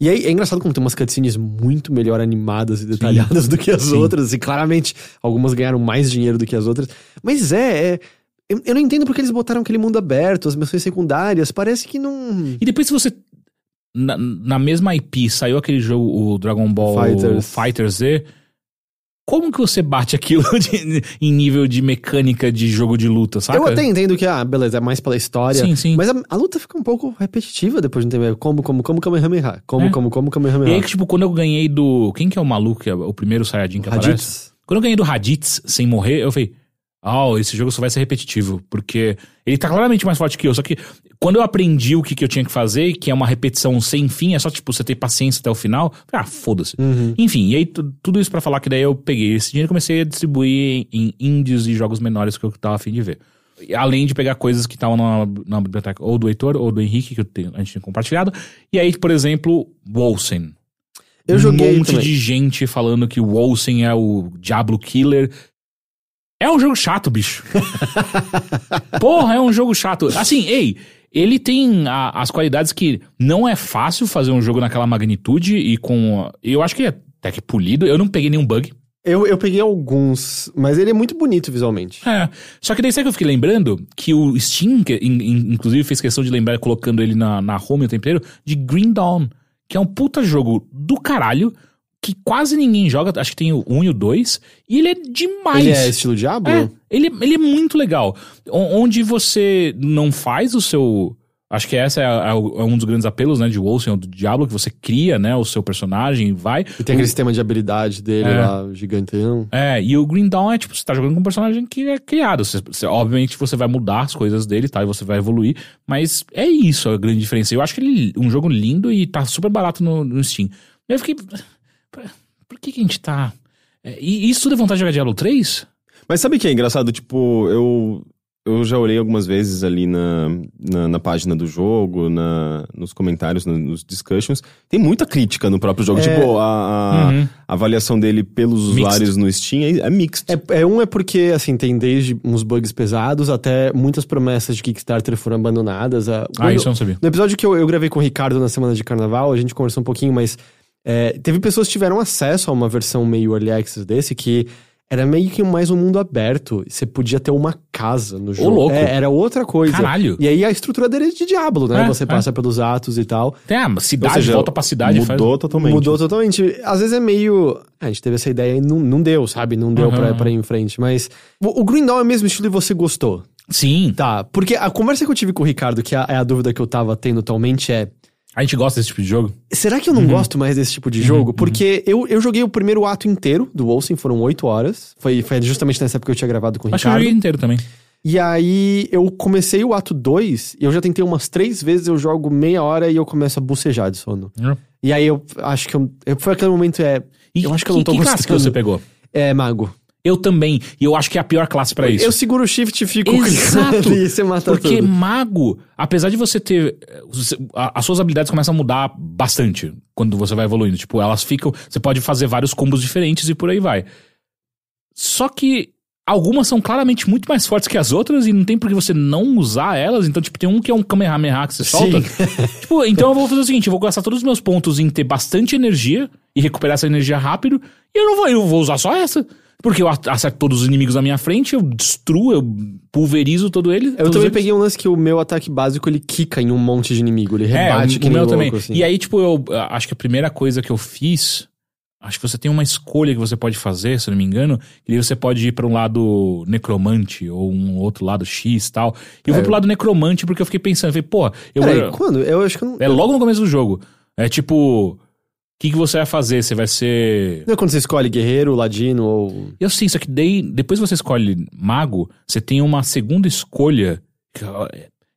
E aí é engraçado como tem umas cutscenes muito melhor animadas e detalhadas do que as Sim. outras, e claramente algumas ganharam mais dinheiro do que as outras. Mas é, é- Eu, eu não entendo porque eles botaram aquele mundo aberto, as missões secundárias, parece que não. E depois se você... Na, na mesma IP saiu aquele jogo, o Dragon Ball Fighters. Fighters Z. Como que você bate aquilo de- em nível de mecânica de jogo de luta, saca? Eu até entendo que, ah, beleza, é mais pela história. Sim, sim. Mas a, a luta fica um pouco repetitiva depois de um tempo. Como, como, como, Kamehameha. Como, É. como, como, E aí, Kamehameha. que, tipo, quando eu ganhei do... Quem que é o maluco, é o primeiro Saiyajin que aparece? Raditz. Quando eu ganhei do Raditz sem morrer, eu falei, oh, esse jogo só vai ser repetitivo, porque ele tá claramente mais forte que eu. Só que quando eu aprendi o que, que eu tinha que fazer, que é uma repetição sem fim, é só tipo você ter paciência até o final, ah, foda-se. Enfim, e aí tu- tudo isso pra falar que daí eu peguei esse dinheiro e comecei a distribuir em indies e jogos menores que eu tava afim de ver. Além de pegar coisas que estavam na, na biblioteca ou do Heitor ou do Henrique, que tenho- a gente tinha compartilhado. E aí, por exemplo, Wolsen. Eu joguei Um monte também. de gente falando que o Wolsen é o Diablo Killer. É um jogo chato, bicho. Porra, é um jogo chato. Assim, ei, ele tem a- as qualidades que não é fácil fazer um jogo naquela magnitude e com. Eu acho que é até que polido. Eu não peguei nenhum bug. Eu, eu peguei alguns, mas ele é muito bonito visualmente. É. Só que daí sabe que eu fiquei lembrando que o Steam, que, in- in- inclusive, fez questão de lembrar, colocando ele na, na home o tempo inteiro, de Green Dawn, que é um puta jogo do caralho, que quase ninguém joga, acho que tem o 1 e o 2, e ele é demais. Ele é estilo Diablo? É, ele, ele é muito legal. O- Onde você não faz o seu. Acho que essa é, a- é o- um dos grandes apelos, né, de ou do Diablo, que você cria, né, o seu personagem e vai. E tem aquele sistema de habilidade dele É. lá, gigantão. É, e o Green Dawn é tipo, você tá jogando com um personagem que é criado. Você, você- obviamente você vai mudar as coisas dele, tá? E você vai evoluir. Mas é isso a grande diferença. Eu acho que ele um jogo lindo e tá super barato no, no Steam. Eu fiquei. Por, por que, que a gente tá. é, e isso tudo é vontade de jogar Diablo 3? Mas sabe o que é engraçado? Tipo, eu, eu já olhei algumas vezes ali na, na, na página do jogo, na, nos comentários, na- nos discussions. Tem muita crítica no próprio jogo. Tipo, a, a- Uhum. a avaliação dele pelos Mixed. usuários no Steam é, é mixed. É, é um é porque, assim, tem desde uns bugs pesados até muitas promessas de Kickstarter foram abandonadas. A- Ah, quando- isso eu não sabia. No episódio que eu, eu gravei com o Ricardo na semana de carnaval, a gente conversou um pouquinho, mas é, teve pessoas que tiveram acesso a uma versão meio early access desse que era meio que mais um mundo aberto. Você podia ter uma casa no jogo. louco. É, era outra coisa. Caralho. E aí a estrutura dele é de Diablo, né? É, Você é. passa pelos atos e tal. Tem a cidade, Ou seja, volta pra cidade e faz. Mudou totalmente. Mudou totalmente. Às vezes é meio. A gente teve essa ideia e não, não deu, sabe? Não deu Uhum. pra, pra ir em frente. Mas. O, o Green Dawn é o mesmo estilo e você gostou. Sim, Tá. Porque a conversa que eu tive com o Ricardo, que é a, é a dúvida que eu tava tendo atualmente, é. A gente gosta desse tipo de jogo. Será que eu não gosto mais desse tipo de jogo? Porque eu, eu joguei o primeiro ato inteiro do Wolfen, foram oito horas. Foi, foi justamente nessa época que eu tinha gravado com o Acho que eu Ricardo. joguei inteiro também. E aí eu comecei o ato 2 e eu já tentei umas três vezes, eu jogo meia hora e eu começo a bucejar de sono. E aí eu acho que eu, eu- foi aquele momento, é. E eu acho que eu não tô que gostando. que você pegou? É, mago. Eu também. E eu acho que é a pior classe pra isso. Eu seguro o shift e fico Exato. e você mata Porque tudo. mago, apesar de você ter. As suas habilidades começam a mudar bastante quando você vai evoluindo. Tipo, elas ficam. Você pode fazer vários combos diferentes e por aí vai. Só que algumas são claramente muito mais fortes que as outras e não tem por que você não usar elas. Então, tipo, tem um que é um Kamehameha que você solta. tipo, então eu vou fazer o seguinte: eu vou gastar todos os meus pontos em ter bastante energia e recuperar essa energia rápido. E eu não vou, eu vou usar só essa. Porque eu acerto todos os inimigos na minha frente, eu destruo, eu pulverizo todo ele. Eu também eles. peguei um lance que o meu ataque básico ele quica em um monte de inimigo, ele É, rebate o, que o meu louco, também. assim. E aí, tipo, eu acho que a primeira coisa que eu fiz. Acho que você tem uma escolha que você pode fazer, se eu não me engano. E aí você pode ir pra um lado necromante ou um outro lado X e tal. E eu fui pro lado necromante porque eu fiquei pensando, eu falei, pô, eu Peraí, quando? Eu acho que eu não... É logo no começo do jogo. É tipo. O que, que você vai fazer? Você vai ser. Não é quando você escolhe guerreiro, ladino ou... Eu sim, só que daí, depois que você escolhe mago, você tem uma segunda escolha.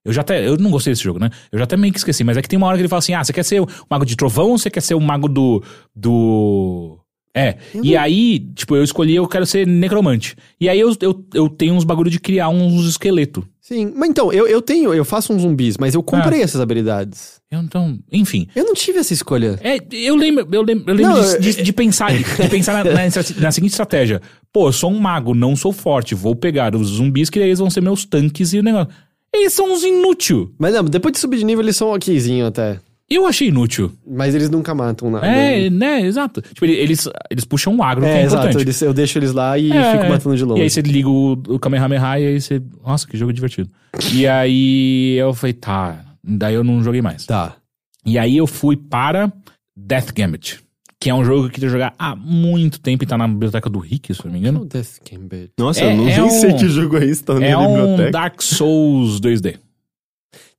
Eu já até. Eu não gostei desse jogo, né? Eu já até meio que esqueci, mas é que tem uma hora que ele fala assim: ah, você quer ser o mago de trovão ou você quer ser o mago do. do. É. E aí, tipo, eu escolhi, eu quero ser necromante. E aí eu, eu, eu tenho uns bagulho de criar uns esqueletos. Sim, mas então, eu, eu tenho, eu faço uns zumbis, mas eu comprei essas habilidades. Eu, Então, enfim. Eu não tive essa escolha. É, eu lembro, eu lembro, eu lembro Não, de, de- é- de pensar, de pensar na, na na seguinte estratégia. Pô, eu sou um mago, não sou forte. Vou pegar os zumbis que eles vão ser meus tanques e o negócio. Eles são uns inútil. Mas não, depois de subir de nível eles são okzinho até. Eu achei inútil. Mas eles nunca matam nada. É, né, exato. Tipo, ele- eles, eles puxam um agro, que É, é exato. importante. eles- eu deixo eles lá e É, fico matando de longe. E aí você liga o, o Kamehameha e aí você. Nossa, que jogo divertido. E aí eu falei, tá. Daí eu não joguei mais. Tá. E aí eu fui para Death Gambit, que é um jogo que eu queria jogar há muito tempo e tá na biblioteca do Rick, se eu não me engano. Death Gambit. Nossa, É- eu não é nem um- sei que jogo é esse, tá na minha É um biblioteca. Dark Souls 2D.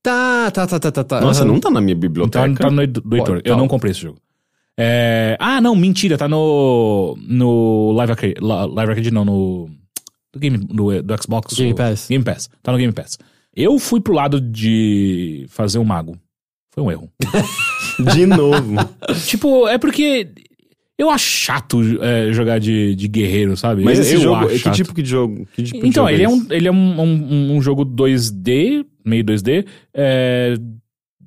Tá, tá, tá, tá, tá, tá. Nossa, não tá na minha Então biblioteca. tá no do Heitor. Eu tá. não comprei esse jogo. É, Ah, não, mentira, tá no. No Live Arcade. Live Arcade não, no. Do, game, do, do Xbox. Game o- Pass. Game Pass. Tá no Game Pass. Eu fui pro lado de fazer um mago. Foi um erro. De novo. tipo, é porque. Eu acho chato é, jogar de, de guerreiro, sabe? Mas eu, esse eu jogo, acho que chato. tipo de jogo? Que tipo de Então, jogo ele é, um, ele é um, um, um jogo 2D, meio 2D, é,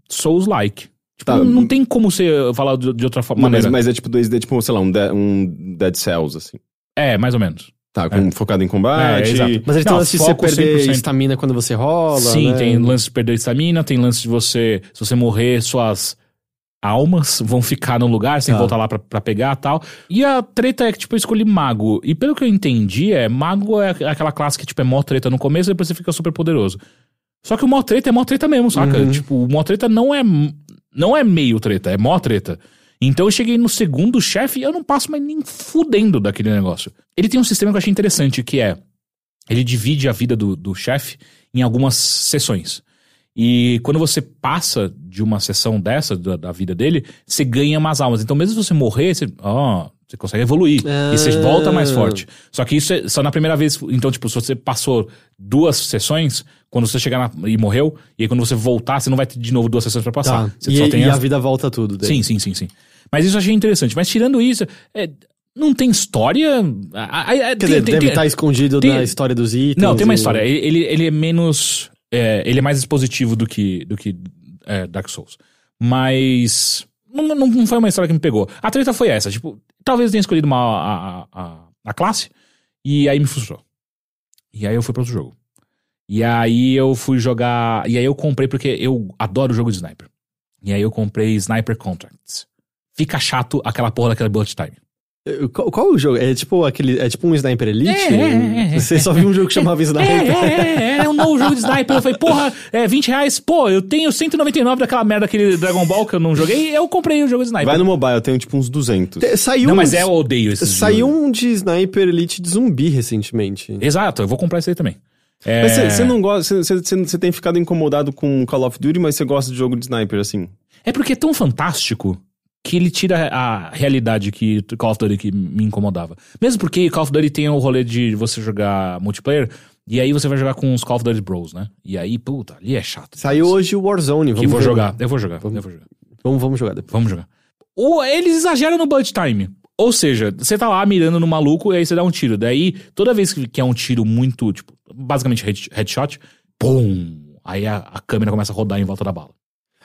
Souls-like. Tipo, Tá. não, não tem como você falar de, de outra forma. Mas, mas é tipo 2D, tipo, sei lá, um, de- um Dead Cells, assim. É, mais ou menos. Tá, com, focado em combate. É, exato. Mas ele tem lance de você perder 100%. estamina quando você rola. Sim, né? tem lance de perder estamina, tem lance de você. Se você morrer, suas almas vão ficar no lugar, que Tá. voltar lá pra, pra pegar e tal. E a treta é que, tipo, eu escolhi mago. E pelo que eu entendi, é mago é aquela classe que, tipo, é mó treta no começo e depois você fica super poderoso. Só que o mó treta é mó treta mesmo, saca? Uhum. Tipo, o mó treta não é. Não é meio treta, é mó treta. Então eu cheguei no segundo chefe e eu não passo mais nem fudendo daquele negócio. Ele tem um sistema que eu achei interessante, que é. Ele divide a vida do, do chefe em algumas sessões. E quando você passa de uma sessão dessa, da, da vida dele, você ganha umas almas. Então, mesmo se você morrer, você, ó, você consegue evoluir. E você Ah. volta mais forte. Só que isso é só na primeira vez. Então, tipo, se você passou duas sessões, quando você chegar na- e morreu, e aí quando você voltar, você não vai ter de novo duas sessões pra passar. Tá. Você E, só tem e as- a vida volta tudo. daí. Sim, sim, sim, sim. Mas isso eu achei interessante. Mas tirando isso, é, não tem história. a- a- a- Quer tem- dizer, tem- deve estar escondido tem- na história dos itens. não, tem uma e- história. Ele, ele é menos. É, ele é mais expositivo do que, do que é, Dark Souls. Mas. Não, não, não foi uma história que me pegou. A treta foi essa. Tipo, talvez tenha escolhido uma, a, a, a classe. E aí me frustrou. E aí eu fui para outro jogo. E aí eu fui jogar. E aí eu comprei porque eu adoro jogo de sniper. E aí eu comprei Sniper Contracts. Fica chato aquela porra daquela bullet time. Qual, qual o jogo? É tipo aquele. É tipo um Sniper Elite? É, é, é, Você só viu um jogo que chamava É, Sniper? é, é, é um novo jogo de sniper. Eu falei, porra, é 20 reais. Pô, eu tenho 199 daquela merda, aquele Dragon Ball que eu não joguei. Eu comprei o jogo de sniper. Vai no mobile, eu tenho tipo uns 200. Te- Saiu Não, um- mas é, eu odeio esses Saiu jogos. um de Sniper Elite de zumbi recentemente. Exato, eu vou comprar esse aí também. É... Mas você não gosta, você tem ficado incomodado com Call of Duty, mas você gosta de jogo de sniper, assim. É porque é tão fantástico que ele tira a realidade que Call of Duty que me incomodava. Mesmo porque Call of Duty tem o rolê de você jogar multiplayer, e aí você vai jogar com os Call of Duty Bros, né? E aí, puta, ali é chato. Saiu hoje o Warzone. Que Vamos vou ver. jogar, eu vou jogar, eu vou jogar. Vamos, vamos jogar depois. Vamos jogar. Ou eles exageram no bullet time. Ou seja, você tá lá mirando no maluco e aí você dá um tiro. Daí, toda vez que que é um tiro muito, tipo, basicamente head- headshot, pum! Aí a, a câmera começa a rodar em volta da bala.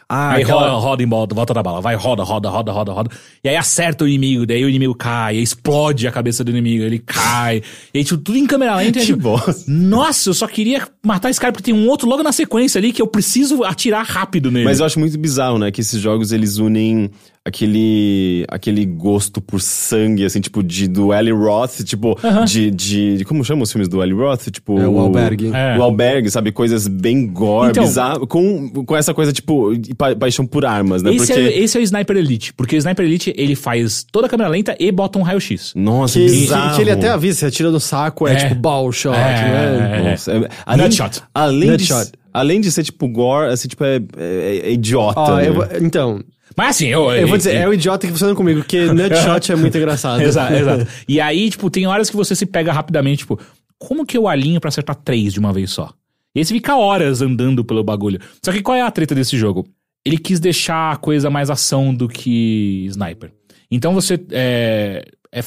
Ah, aí aquela- roda, roda em volta, volta da bala. Vai, roda, roda, roda, roda, roda. E aí acerta o inimigo, daí o inimigo cai, explode a cabeça do inimigo, ele cai. E aí, tipo, tudo em câmera lenta. Que tipo. Nossa, eu só queria matar esse cara porque tem um outro logo na sequência ali que eu preciso atirar rápido nele. Mas eu acho muito bizarro, né? Que esses jogos eles unem aquele aquele gosto por sangue, assim, tipo, de, do Eli Roth, tipo, de, de, de- Como chama os filmes do Eli Roth? Tipo. É, o Albergue. É. O Albergue, sabe? Coisas bem gore, Então- bizarro, com, com essa coisa, tipo, pa- paixão por armas, né? Esse, Porque. é, esse é o Sniper Elite, porque o Sniper Elite ele faz toda a câmera lenta e bota um raio-x. Nossa, Que, bizarro. que, que ele até avisa, você atira no saco, é, É. tipo ball shot, É. né? Nossa, é- além, Nutshot. Além Nutshot. de, além de ser, tipo, gore, assim, tipo, é, é- é idiota. Ó, né? eu então, Mas assim, eu, eu vou dizer, é o idiota que funciona comigo, porque nutshot é muito engraçado. Exato, exato. E aí, tipo, tem horas que você se pega rapidamente, tipo, como que eu alinho pra acertar três de uma vez só? E aí você fica horas andando pelo bagulho. Só que qual é a treta desse jogo? Ele quis deixar a coisa mais ação do que sniper. Então você. É, é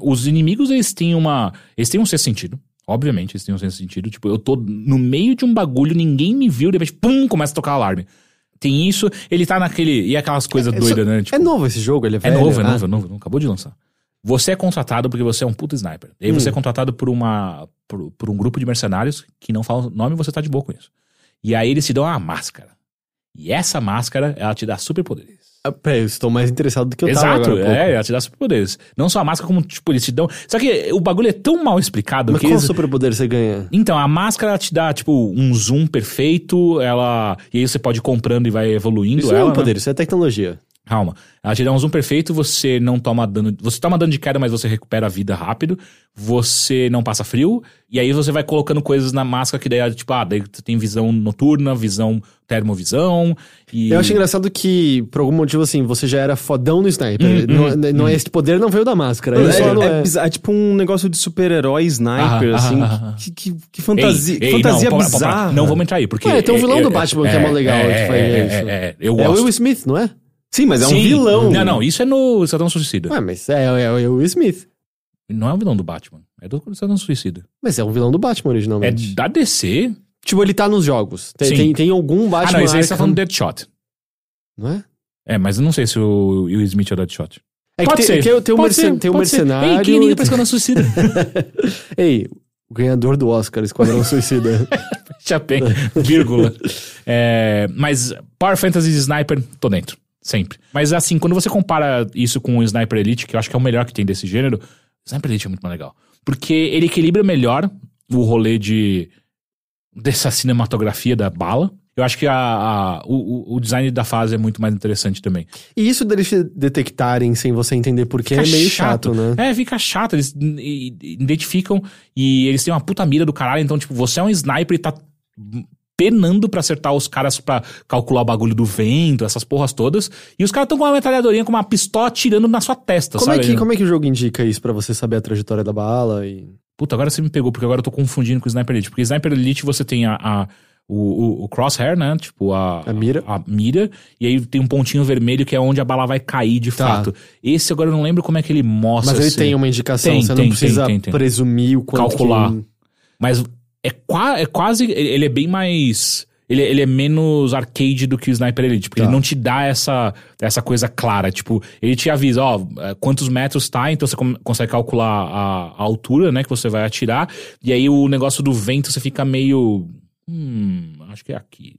os inimigos, eles têm uma. Eles têm um sexto sentido. Obviamente, eles têm um sexto sentido. Tipo, eu tô no meio de um bagulho, ninguém me viu, de repente, pum, começa a tocar alarme. Tem isso, ele tá naquele. E aquelas coisas É, doidas, só- né? Tipo, é novo esse jogo, ele é é velho. novo, é Ah, novo, é novo, não acabou de lançar. Você é contratado porque você é um puta sniper. E aí você Hum. é contratado por uma por, por um grupo de mercenários que não falam o nome e você tá de boa com isso. E aí eles te dão uma máscara. E essa máscara, ela te dá superpoderes. Ah, Peraí, eu estou mais interessado do que eu Exato, tava agora. pouco. é, ela te dá superpoderes. Não só a máscara, como, tipo, eles te dão. Só que o bagulho é tão mal explicado Mas que qual eles... superpoder você ganha? Então, a máscara ela te dá, tipo, um zoom perfeito, ela. E aí você pode ir comprando e vai evoluindo Isso ela. não é um né? poder, isso é tecnologia. Calma. Ela te dá um zoom perfeito, você não toma dano. Você toma dano de queda, mas você recupera a vida rápido. Você não passa frio. E aí você vai colocando coisas na máscara que daí, tipo, ah, daí você tem visão noturna, visão termovisão. E... Eu acho engraçado que, por algum motivo, assim, você já era fodão no sniper. Hum, não, hum, não é hum. esse poder, não veio da máscara. É, não é é- bizarro, é tipo um negócio de super-herói sniper, Ah, assim. ah. Que, que, que fantasia, Ei, ei, fantasia não, pá, pá, bizarra. Não vamos entrar aí, porque. Ué, tem um vilão é, do é, Batman que é mó legal, que é. É, é, eu É o gosto. Will Smith, não é? Sim, mas é um Sim. vilão. Não, não, isso é no Cidadão Suicida. Ué, mas é, é, é o Will Smith. Não é um vilão do Batman, é do Cidadão Suicida. Mas é um vilão do Batman É originalmente. da DC. Tipo, ele tá nos jogos. Tem, Sim. tem, tem algum Batman ah, não, esse aí você tá falando do Deadshot. Não é? É, mas eu não sei se o Will Smith é o Deadshot. É que Pode tem, ser. tem, tem um, Pode mercen- ser, tem um pode ser. mercenário. Ei, quem liga pra Esquadrão Suicida? Ei, o ganhador do Oscar, Esquadrão Suicida. Chapéu, vírgula. É, mas Power Fantasy Sniper, tô dentro. Sempre. Mas assim, quando você compara isso com o Sniper Elite, que eu acho que é o melhor que tem desse gênero, o Sniper Elite é muito mais legal. Porque ele equilibra melhor o rolê de dessa cinematografia da bala. Eu acho que a, a- o, o- design da fase é muito mais interessante também. E isso deles te detectarem sem você entender porquê é meio chato, né? É, fica chato. Eles identificam e eles têm uma puta mira do caralho. Então, tipo, você é um sniper e tá penando pra acertar os caras pra calcular o bagulho do vento, essas porras todas. E os caras tão com uma metralhadorinha, com uma pistola atirando na sua testa, Como é, sabe? que, como é que o jogo indica isso pra você saber a trajetória da bala e... Puta, agora você me pegou, porque agora eu tô confundindo com o Sniper Elite. Porque Sniper Elite você tem a... a- o, o- o crosshair, né? Tipo, a, A mira. A, mira. E aí tem um pontinho vermelho que é onde a bala vai cair de Tá. fato. Esse agora eu não lembro como é que ele mostra. Mas ele se- tem uma indicação, Tem, você tem, não precisa tem. presumir o quanto Calcular. que- Mas é, qua- é quase. Ele é bem mais. Ele, ele é menos arcade do que o Sniper Elite, porque Tá. ele não te dá essa, essa coisa clara. Tipo, ele te avisa, ó, é, quantos metros tá, então você consegue calcular a, a altura, né, que você vai atirar. E aí o negócio do vento você fica meio. Hum, acho que é aqui.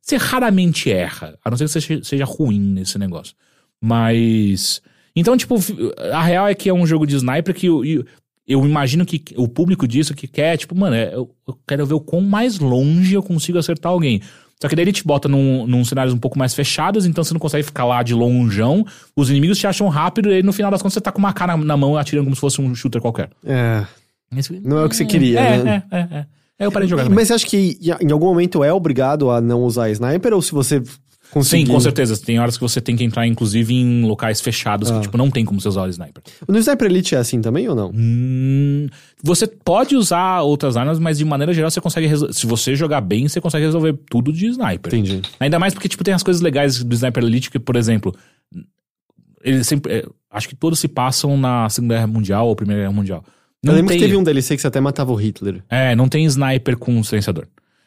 Você raramente erra, a não ser que você seja- ruim nesse negócio. Mas. Então, tipo, a real é que é um jogo de sniper que o- eu imagino que o público disso que quer, tipo, mano, é, eu, eu quero ver o quão mais longe eu consigo acertar alguém. Só que daí ele te bota num, num cenários um pouco mais fechados, então você não consegue ficar lá de longeão. Os inimigos te acham rápido e aí no final das contas você tá com uma cara na, na mão atirando como se fosse um shooter qualquer. É, Esse- não é o que você queria, é, né? É, é, é. Aí eu parei de jogar também. Mas você acha que em algum momento é obrigado a não usar sniper ou se você Sim, com certeza. Tem horas que você tem que entrar, inclusive, em locais fechados Ah. que, tipo, não tem como você usar o sniper. No Sniper Elite é assim também ou não? Hum, você pode usar outras armas, mas de maneira geral você consegue. Se você jogar bem, você consegue resolver tudo de sniper. Entendi. Ainda mais porque, tipo, tem as coisas legais do Sniper Elite, que, por exemplo, eles sempre. é, acho que todos se passam na Segunda Guerra Mundial ou Primeira Guerra Mundial. Eu lembro tem, que teve um DLC que você até matava o Hitler. É, não tem sniper com silenciador.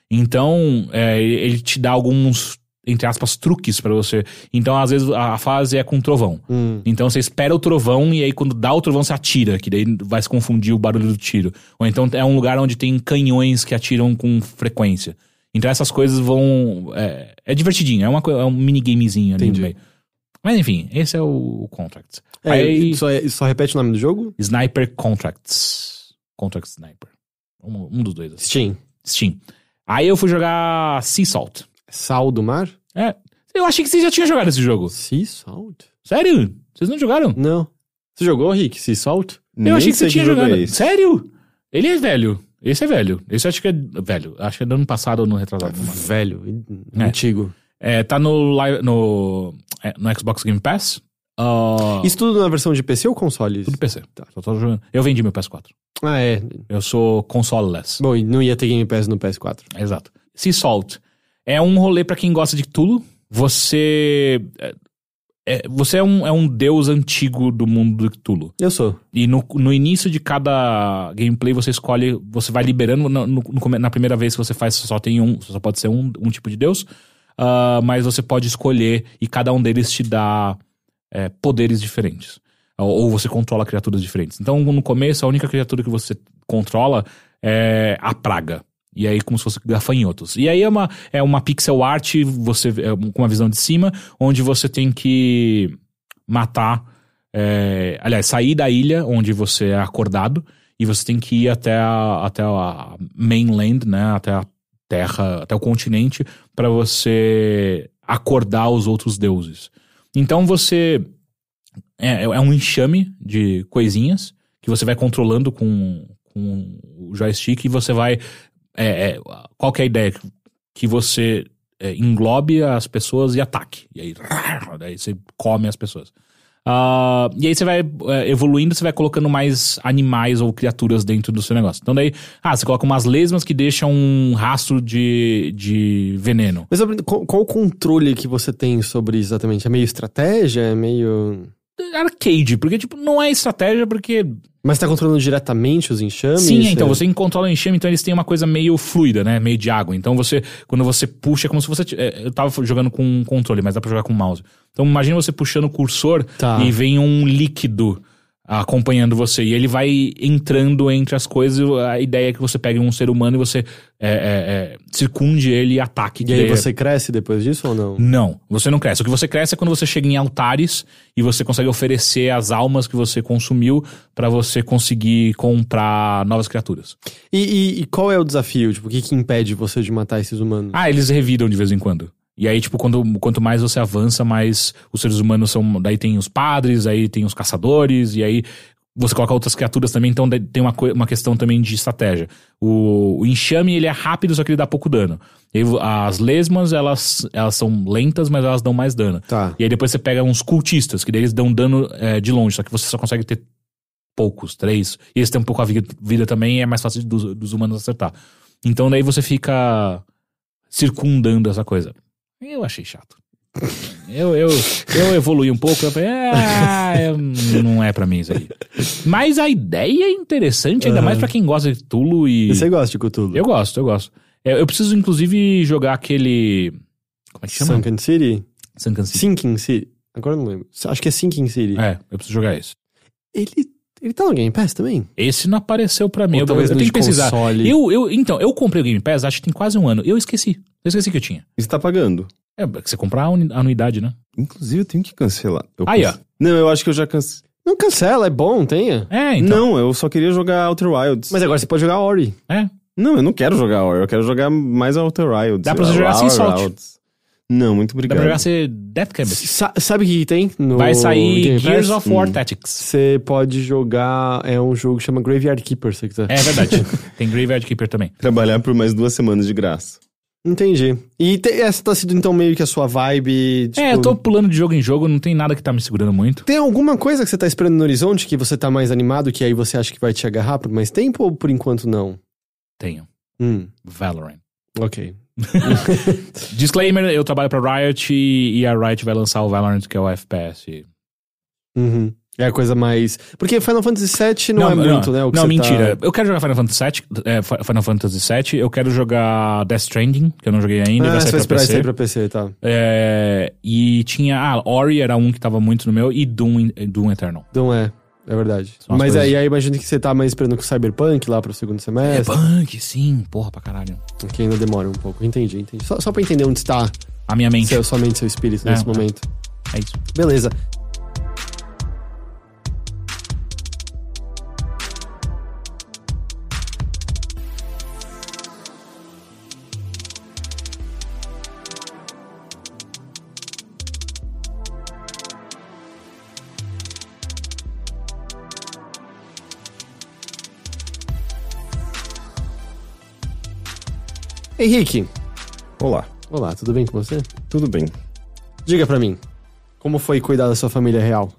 Então, é, ele te dá alguns, entre aspas, truques pra você. Então, às vezes, a a fase é com trovão. Hum. Então você espera o trovão e aí quando dá o trovão você atira, que daí vai se confundir o barulho do tiro. Ou então é um lugar onde tem canhões que atiram com frequência. Então essas coisas vão. É, é divertidinho, é, uma, é um minigamezinho ali Entendi. no meio. Mas enfim, esse é o Contracts. É, aí, só, só repete o nome do jogo? Sniper Contracts. Contract Sniper. Um, um dos dois. assim. Steam. Steam. Aí eu fui jogar Sea Salt. Sal do mar? É. Eu achei que você já tinha jogado esse jogo. Sea Salt? Sério? Vocês não jogaram? Não. Você jogou, Rick? Sea Salt? Eu Nem achei que você tinha é jogado. esse. Sério? Ele é velho. Esse é velho. Esse acho que é velho. Acho que é do ano passado ou no retrasado. Velho, É. antigo. É, tá no, no, é, no Xbox Game Pass. Ah, Isso tudo na versão de PC ou console? tudo PC. Só tô jogando. Eu vendi meu PS4. Ah, é. Eu sou console-less. Bom, e não ia ter Game Pass no PS4. Exato. Sea Salt. É um rolê pra quem gosta de Cthulhu. Você... é- é- você é um, é um deus antigo do mundo do Cthulhu. Eu sou. E no, no início de cada gameplay você escolhe, você vai liberando. No, no- na primeira vez que você faz, só tem um, só pode ser um, um tipo de deus. Ah, mas você pode escolher e cada um deles te dá é, poderes diferentes. Ou, ou você controla criaturas diferentes. Então, no começo, a única criatura que você controla é a praga. E aí, como se fosse gafanhotos. E aí é uma, é uma pixel art, você, é, com uma visão de cima, onde você tem que matar. é, aliás, sair da ilha onde você é acordado. E você tem que ir até a, até a mainland, né? Até a terra, até o continente, para você acordar os outros deuses. Então você. É, é um enxame de coisinhas que você vai controlando com, com o joystick e você vai. É, é, qual que é a ideia? Que você é, englobe as pessoas e ataque. E aí, daí você come as pessoas. Ah, e aí você vai é, evoluindo, você vai colocando mais animais ou criaturas dentro do seu negócio. Então daí, ah, você coloca umas lesmas que deixam um rastro de, de veneno. Mas qual, qual o controle que você tem sobre exatamente? É meio estratégia? É meio. Arcade, porque tipo, não é estratégia, porque Mas tá controlando diretamente os enxames? Sim, então É- você controla o enxame, então eles têm uma coisa meio fluida, né? Meio de água. Então você, quando você puxa, é como se você. t- é, Eu tava jogando com um controle, mas dá pra jogar com mouse. Então imagina você puxando o cursor Tá. e vem um líquido acompanhando você. E ele vai entrando entre as coisas. A ideia é que você pegue um ser humano e você é, é, é, circunde ele e ataque. E aí você cresce depois disso ou não? não, você não cresce. O que você cresce é quando você chega em altares e você consegue oferecer as almas que você consumiu pra você conseguir comprar novas criaturas. E, e- e qual é o desafio? Tipo, o que, que impede você de matar esses humanos? Ah, eles revidam de vez em quando. E aí, tipo, quando, quanto mais você avança, mais os seres humanos são. Daí tem os padres, aí tem os caçadores, e aí você coloca outras criaturas também, então tem uma, uma questão também de estratégia. O, o enxame, ele é rápido, só que ele dá pouco dano. E as lesmas, elas, elas são lentas, mas elas dão mais dano. Tá. E aí depois você pega uns cultistas, que daí eles dão dano é, de longe, só que você só consegue ter poucos, três. E eles têm um pouco a vida, vida também, e é mais fácil dos, dos humanos acertar. Então daí você fica circundando essa coisa. Eu achei chato. Eu, eu, eu evoluí um pouco, eu falei, ah, eu- não é pra mim isso aí. Mas a ideia é interessante, ainda mais pra quem gosta de Tulo e... Você gosta de Cthulhu? Eu gosto, eu gosto. É, Eu preciso, inclusive, jogar aquele... Como é que chama? Sunken City? Sunken City. Sinking City? Agora eu não lembro. Acho que é Sinking City. É, eu preciso jogar esse. Ele, ele tá no Game Pass também? Esse não apareceu pra mim. Ou Eu, talvez eu no tenho que pesquisar. console. Eu, eu, então, eu comprei o Game Pass, acho que tem quase um ano. Eu esqueci. Eu esqueci que eu tinha. E você tá pagando. É, que você comprar a anuidade, né? Inclusive, eu tenho que cancelar. Eu Aí, cance- Não, eu acho que eu já cancelei. Não cancela, é bom, tenha. É, então. Não, eu só queria jogar Outer Wilds. Mas agora você pode jogar Ori. É. Não, eu não quero jogar Horror, eu quero jogar mais Outer Wilds. Dá pra você jogar sem. Wilds. Não, muito Dá obrigado. pra jogar ser Death Campus. Sa- sabe o que, tem? No Vai sair Game Gears of War Hum. Tactics. Você pode jogar. É um jogo que chama Graveyard Keeper, se quiser. É verdade. tem Graveyard Keeper também. Trabalhar por mais duas semanas de graça. Entendi. E te- essa tá sendo então meio que a sua vibe. Tipo, É, eu tô pulando de jogo em jogo, não tem nada que tá me segurando muito. Tem alguma coisa que você tá esperando no horizonte que você tá mais animado, que aí você acha que vai te agarrar por mais tempo ou por enquanto não? Tenho. Hum, Valorant. Ok. Disclaimer, eu trabalho pra Riot e, a Riot vai lançar o Valorant, que é o FPS. Uhum. É a coisa mais. Porque Final Fantasy VII não, é muito, né? O que não, mentira. Tá... Eu quero jogar Final Fantasy VII, é, Fi- Final Fantasy VII. Eu quero jogar Death Stranding, que eu não joguei ainda. Ah, vai sair pra esperar PC. isso aí pra PC, tá? É, e tinha... Ah, Ori era um que tava muito no meu. E Doom, Doom Eternal. Não é. É verdade. Mas coisas- aí, aí imagino que você tá mais esperando com o Cyberpunk lá pro segundo semestre. punk, sim. Porra pra caralho. que ainda demora um pouco. Entendi, entendi. Só, só pra entender onde está A minha mente. seu, sua mente, seu espírito É, nesse é. momento. É isso. Beleza. Henrique, Olá, olá, tudo bem com você? tudo bem? Diga pra mim, como foi cuidar da sua família real?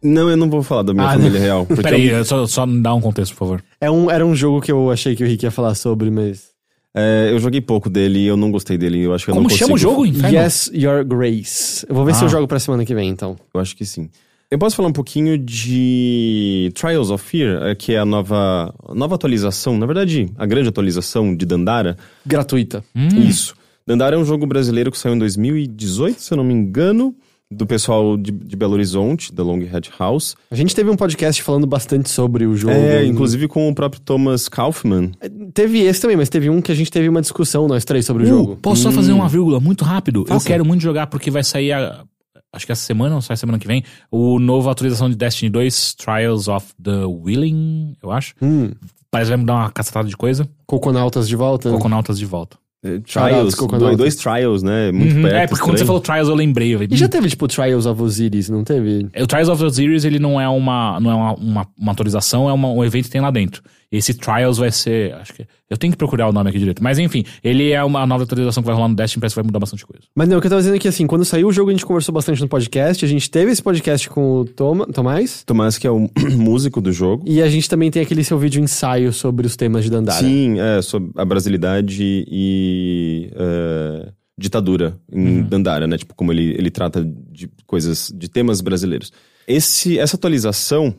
Não, eu não vou falar da minha Ah, família real. Porque Peraí, eu- só, só dá um contexto, por favor. É um, era um jogo que eu achei que o Henrique ia falar sobre, mas... é, eu joguei pouco dele e eu não gostei dele. Eu acho que eu Como não chama o consigo- jogo? Inferno? Yes, Your Grace. Eu vou ver se Ah. eu jogo pra semana que vem, então. Eu acho que sim. Eu posso falar um pouquinho de Trials of Fear, eh, que é a nova, nova atualização, na verdade, a grande atualização de Dandara. Gratuita. Hum. Isso. Dandara é um jogo brasileiro que saiu em 2018, se eu não me engano. do pessoal de, de Belo Horizonte, da Longhead House. A gente teve um podcast falando bastante sobre o jogo. É, inclusive com o próprio Thomas Kaufman. Teve esse também, mas teve um que a gente teve uma discussão, nós três, sobre o Uh, jogo. Posso só fazer uma vírgula muito rápido? Eu Faça. quero muito jogar porque vai sair a- Acho que essa semana ou sai semana que vem. O novo atualização de Destiny 2, Trials of the Willing, eu acho. Hum, Parece que vai mudar uma cacetada de coisa. Coconautas de volta. Coconautas de volta. É, trials, Coconautas. dois, dois trials, né? Muito Uhum. perto. É, porque quando você estranho. falou Trials eu lembrei. Eu falei, E já "Hum, teve, tipo, Trials of Osiris, não teve? O Trials of the Series, ele não é uma, não é uma, uma, uma atualização, é uma- um evento que tem lá dentro. Esse Trials vai ser, acho que, eu tenho que procurar o nome aqui direito. Mas enfim, ele é uma nova atualização que vai rolar no Destiny, parece que vai mudar bastante coisa. Mas não, o que eu tava dizendo é que, assim, quando saiu o jogo, a gente conversou bastante no podcast. A gente teve esse podcast com o Toma, Tomás. Tomás, que é o músico do jogo. E a gente também tem aquele seu vídeo ensaio sobre os temas de Dandara. Sim, é, sobre a brasilidade e é, ditadura em Dandara, né? Tipo, como ele, ele trata de coisas, de temas brasileiros. Esse, essa atualização,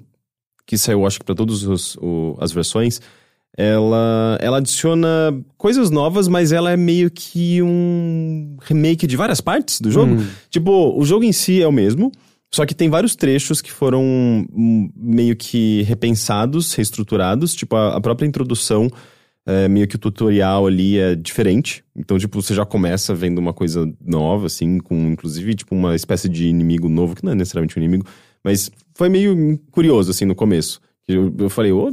que saiu, acho que para todas as versões, ela, ela adiciona coisas novas, mas ela é meio que um remake de várias partes do jogo. Tipo, o jogo em si é o mesmo, só que tem vários trechos que foram hum, meio que repensados, reestruturados. Tipo, a, a própria introdução, é, meio que o tutorial ali é diferente. Então, tipo, você já começa vendo uma coisa nova, assim, com inclusive, tipo, uma espécie de inimigo novo, que não é necessariamente um inimigo, mas foi meio curioso, assim, no começo. Eu, eu falei, ô,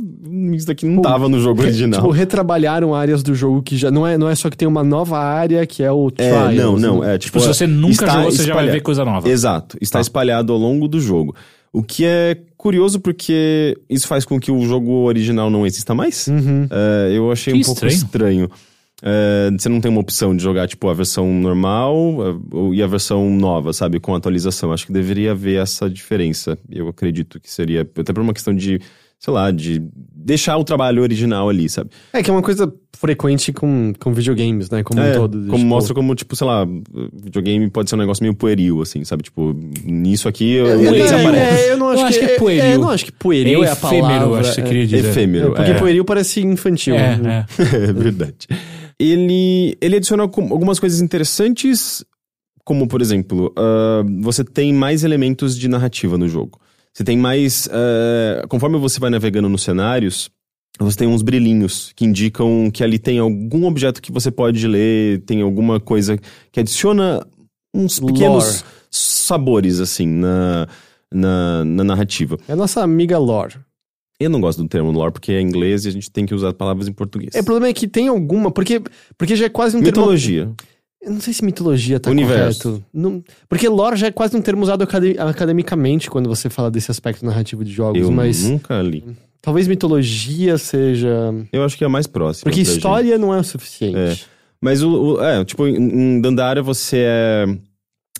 isso daqui não tava no jogo original. Tipo, retrabalharam áreas do jogo que já. Não é, não é só que tem uma nova área que é o É, Trials. não, não, né? é tipo... Tipo, se você nunca jogou, você já vai ver coisa nova. Exato, está Tá. espalhado ao longo do jogo. O que é curioso porque isso faz com que o jogo original não exista mais. Uhum. É, eu achei Que um pouco estranho. É, você não tem uma opção de jogar, tipo, a versão normal ou- e a versão nova, sabe? Com atualização. Acho que deveria haver essa diferença. Eu acredito que seria, até por uma questão de, sei lá, de deixar o trabalho original ali, sabe? É que é uma coisa frequente com, com videogames, né? Como É, um todo. Como tipo- mostra como, tipo, sei lá, videogame pode ser um negócio meio pueril, assim, sabe? Tipo, nisso aqui, É, o é, aparece. é, eu não acho, Eu acho que é é, pueril. é, eu não acho que pueril é, a efêmero, palavra. acho que você é. queria dizer. Efêmero, Porque é. pueril parece infantil. É, né? é. é verdade. Ele, ele adiciona algumas coisas interessantes, como, por exemplo, ah, você tem mais elementos de narrativa no jogo. Você tem mais. ah, conforme você vai navegando nos cenários, você tem uns brilhinhos que indicam que ali tem algum objeto que você pode ler, tem alguma coisa que adiciona uns pequenos Lore. sabores, assim, na, na, na narrativa. É a nossa amiga Lore. Eu não gosto do termo lore porque é inglês e a gente tem que usar palavras em português. É, o problema é que tem alguma. Porque, porque já é quase um termo. Mitologia. Eu não sei se mitologia tá Universo. correto. Não- porque lore já é quase um termo usado acade- academicamente quando você fala desse aspecto narrativo de jogos, Eu mas nunca li. talvez mitologia seja. Eu acho que é a mais próximo. Porque história não é o suficiente. É. Mas o, o- é, tipo, em, em Dandara você é.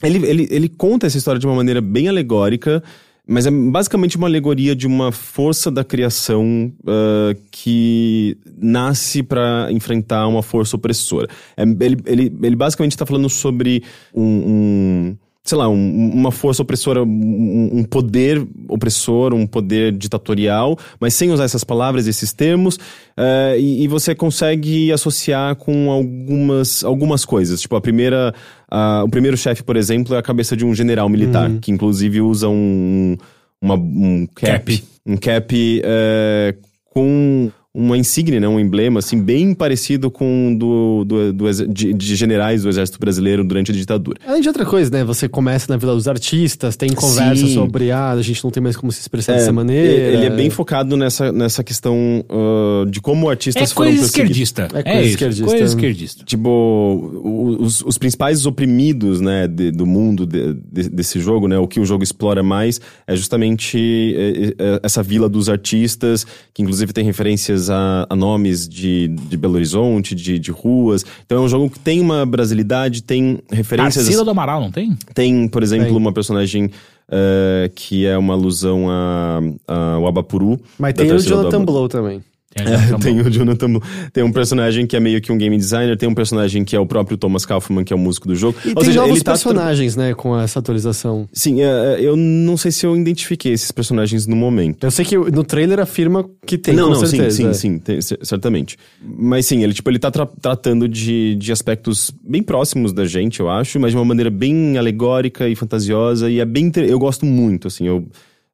Ele, ele, ele conta essa história de uma maneira bem alegórica, mas é basicamente uma alegoria de uma força da criação ah, que nasce pra enfrentar uma força opressora. É, ele, ele, ele basicamente tá falando sobre um. um, sei lá, um- uma força opressora, um, um poder opressor, um poder ditatorial, mas sem usar essas palavras, esses termos, eh, e, e você consegue associar com algumas, algumas coisas. Tipo, a primeira. a- o primeiro chefe, por exemplo, é a cabeça de um general militar, que inclusive usa um, uma- um cap. Cap. Um cap eh, com uma insígnia, né, um emblema, assim, bem parecido com o do, do, do de, de generais do exército brasileiro durante a ditadura. Além de outra coisa, né? Você começa na Vila dos Artistas, tem conversa Sim. sobre, ah, a gente não tem mais como se expressar É, dessa maneira. Ele é bem focado nessa, nessa questão ah, de como artistas É foram coisa esquerdista. É É, coisa isso, esquerdista. coisa esquerdista. Tipo, os, os principais oprimidos, né, de- do mundo de- de- desse jogo, né, o que o jogo explora mais é justamente é, é, essa vila dos artistas, que inclusive tem referências a, a nomes de, de Belo Horizonte, de, de ruas. Então é um jogo que tem uma brasilidade, tem referências... Tarsila do Amaral, não tem? Tem, por exemplo, Tem. uma personagem eh, que é uma alusão a, a- ao Abapuru. Mas tem o Jonathan Blow também. É, tem o Jonathan Blow. Tem um personagem que é meio que um game designer, tem um personagem que é o próprio Thomas Kaufman, que é o músico do jogo. E Ou tem seja, novos ele tá personagens, né, com essa atualização. Sim, é, é, eu não sei se eu identifiquei esses personagens no momento. Eu sei que no trailer afirma que tem, não, com não, certeza. sim, é. sim, sim, certamente. Mas sim, ele, tipo, ele tá tra- tratando de, de aspectos bem próximos da gente, eu acho, mas de uma maneira bem alegórica e fantasiosa, e é bem... inter- Eu gosto muito, assim, eu...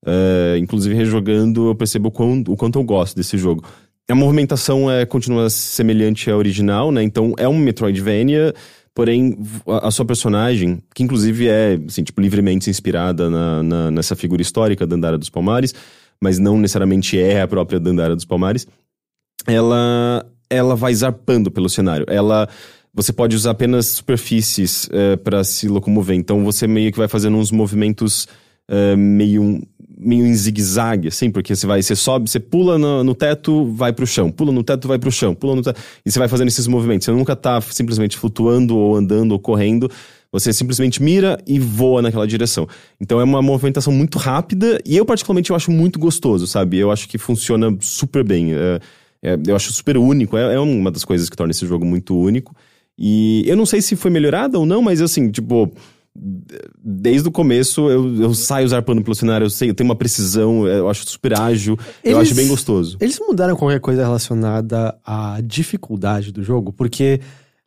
é, inclusive, rejogando, eu percebo o, quão- o quanto eu gosto desse jogo. A movimentação é, continua semelhante à original, né? Então, é um Metroidvania, porém, a, a sua personagem, que inclusive é, assim, tipo, livremente inspirada na, na- nessa figura histórica da Dandara dos Palmares, mas não necessariamente é a própria Dandara dos Palmares, ela, ela vai zarpando pelo cenário. Ela... Você pode usar apenas superfícies para se locomover. Então, você meio que vai fazendo uns movimentos é, meio, meio em zigue-zague, assim, porque você vai, você sobe, você pula no, no teto, vai pro chão, pula no teto, vai pro chão, pula no teto, e você vai fazendo esses movimentos. Você nunca tá simplesmente flutuando, ou andando, ou correndo. Você simplesmente mira e voa naquela direção. Então é uma movimentação muito rápida, e eu, particularmente, eu acho muito gostoso, sabe? Eu acho que funciona super bem. É, é, eu acho super único, é, é uma das coisas que torna esse jogo muito único. E eu não sei se foi melhorada ou não, mas assim, tipo, desde o começo eu, eu saio zarpando pelo cenário, eu sei, eu tenho uma precisão, eu acho super ágil, eu Eles- acho bem gostoso. Eles mudaram qualquer coisa relacionada à dificuldade do jogo, porque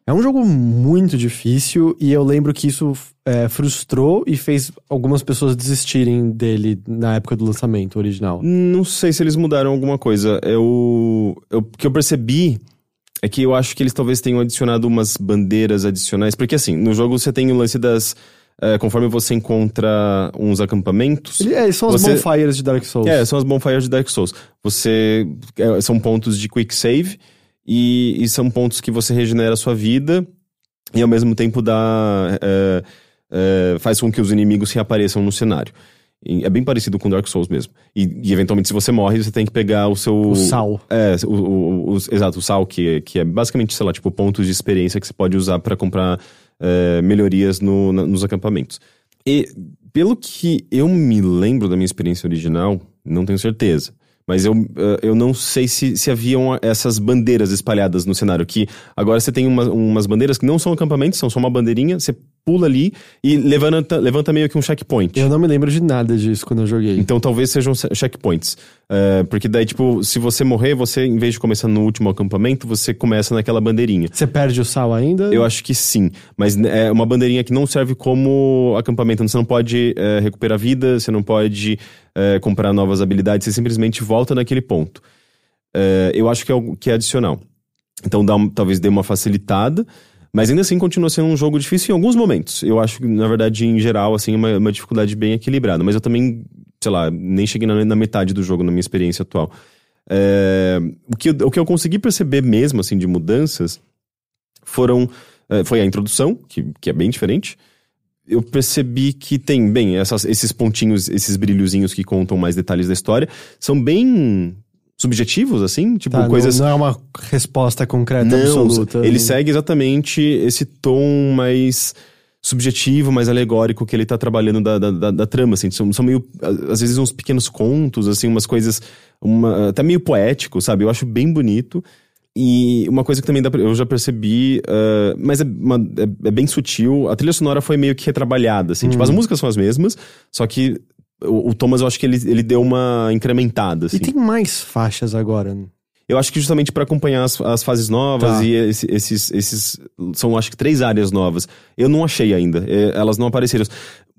é um jogo muito difícil e eu lembro que isso é, frustrou e fez algumas pessoas desistirem dele na época do lançamento original. Não sei se eles mudaram alguma coisa. Eu, eu, o que eu percebi é que eu acho que eles talvez tenham adicionado umas bandeiras adicionais, porque assim, no jogo você tem o lance das. É, conforme você encontra uns acampamentos. Ele- é, são as Você- bonfires de Dark Souls. É, são as bonfires de Dark Souls. Você. é, são pontos de quick save e, e são pontos que você regenera a sua vida e ao mesmo tempo dá. é, é, faz com que os inimigos reapareçam no cenário. É bem parecido com Dark Souls mesmo. E, e, eventualmente, se você morre, você tem que pegar o seu. O sal. É, o, o- o- exato, o sal, que, que é basicamente, sei lá, tipo, pontos de experiência que você pode usar pra comprar é, melhorias no- na- nos acampamentos. E pelo que eu me lembro da minha experiência original, não tenho certeza. Mas eu, eh, eu não sei se, se haviam essas bandeiras espalhadas no cenário. Que agora você tem uma- umas bandeiras que não são acampamentos, são só uma bandeirinha, você pula ali e levanta, levanta meio que um checkpoint. Eu não me lembro de nada disso quando eu joguei. Então talvez sejam che- checkpoints. Eh, porque daí, tipo, se você morrer, você, em vez de começar no último acampamento, você começa naquela bandeirinha. Você perde o sal ainda? Eu acho que sim, mas é uma bandeirinha que não serve como acampamento. Você não pode é, recuperar vida, você não pode é, comprar novas habilidades, você simplesmente volta naquele ponto. É, eu acho que é algo que é adicional. Então dá, talvez dê uma facilitada, mas ainda assim continua sendo um jogo difícil em alguns momentos. Eu acho que, na verdade, em geral, assim, é uma, uma dificuldade bem equilibrada. Mas eu também, sei lá, nem cheguei na, na metade do jogo na minha experiência atual. É, o, que, o que eu consegui perceber mesmo, assim, de mudanças foram eh, foi a introdução, que, que é bem diferente. Eu percebi que tem, bem, essas- esses pontinhos, esses brilhozinhos que contam mais detalhes da história, são bem subjetivos, assim, tipo, Tá, não- coisas... não, é uma resposta concreta Não, absoluta. ele segue exatamente esse tom mais subjetivo, mais alegórico que ele tá trabalhando da, da, da- da trama, assim. São, são meio, às vezes, uns pequenos contos, assim, umas coisas, uma, até meio poético, sabe? Eu acho bem bonito. E uma coisa que também dá pra- eu já percebi, ah, mas é, uma- é- é bem sutil, a trilha sonora foi meio que retrabalhada, assim. Tipo, as músicas são as mesmas, só que o, o Thomas, eu acho que ele, ele deu uma incrementada, assim. E tem mais faixas agora. né? Eu acho que justamente para acompanhar as, as fases novas Tá. e esse- esses, esses. São acho que três áreas novas. Eu não achei ainda. eh, Elas não apareceram.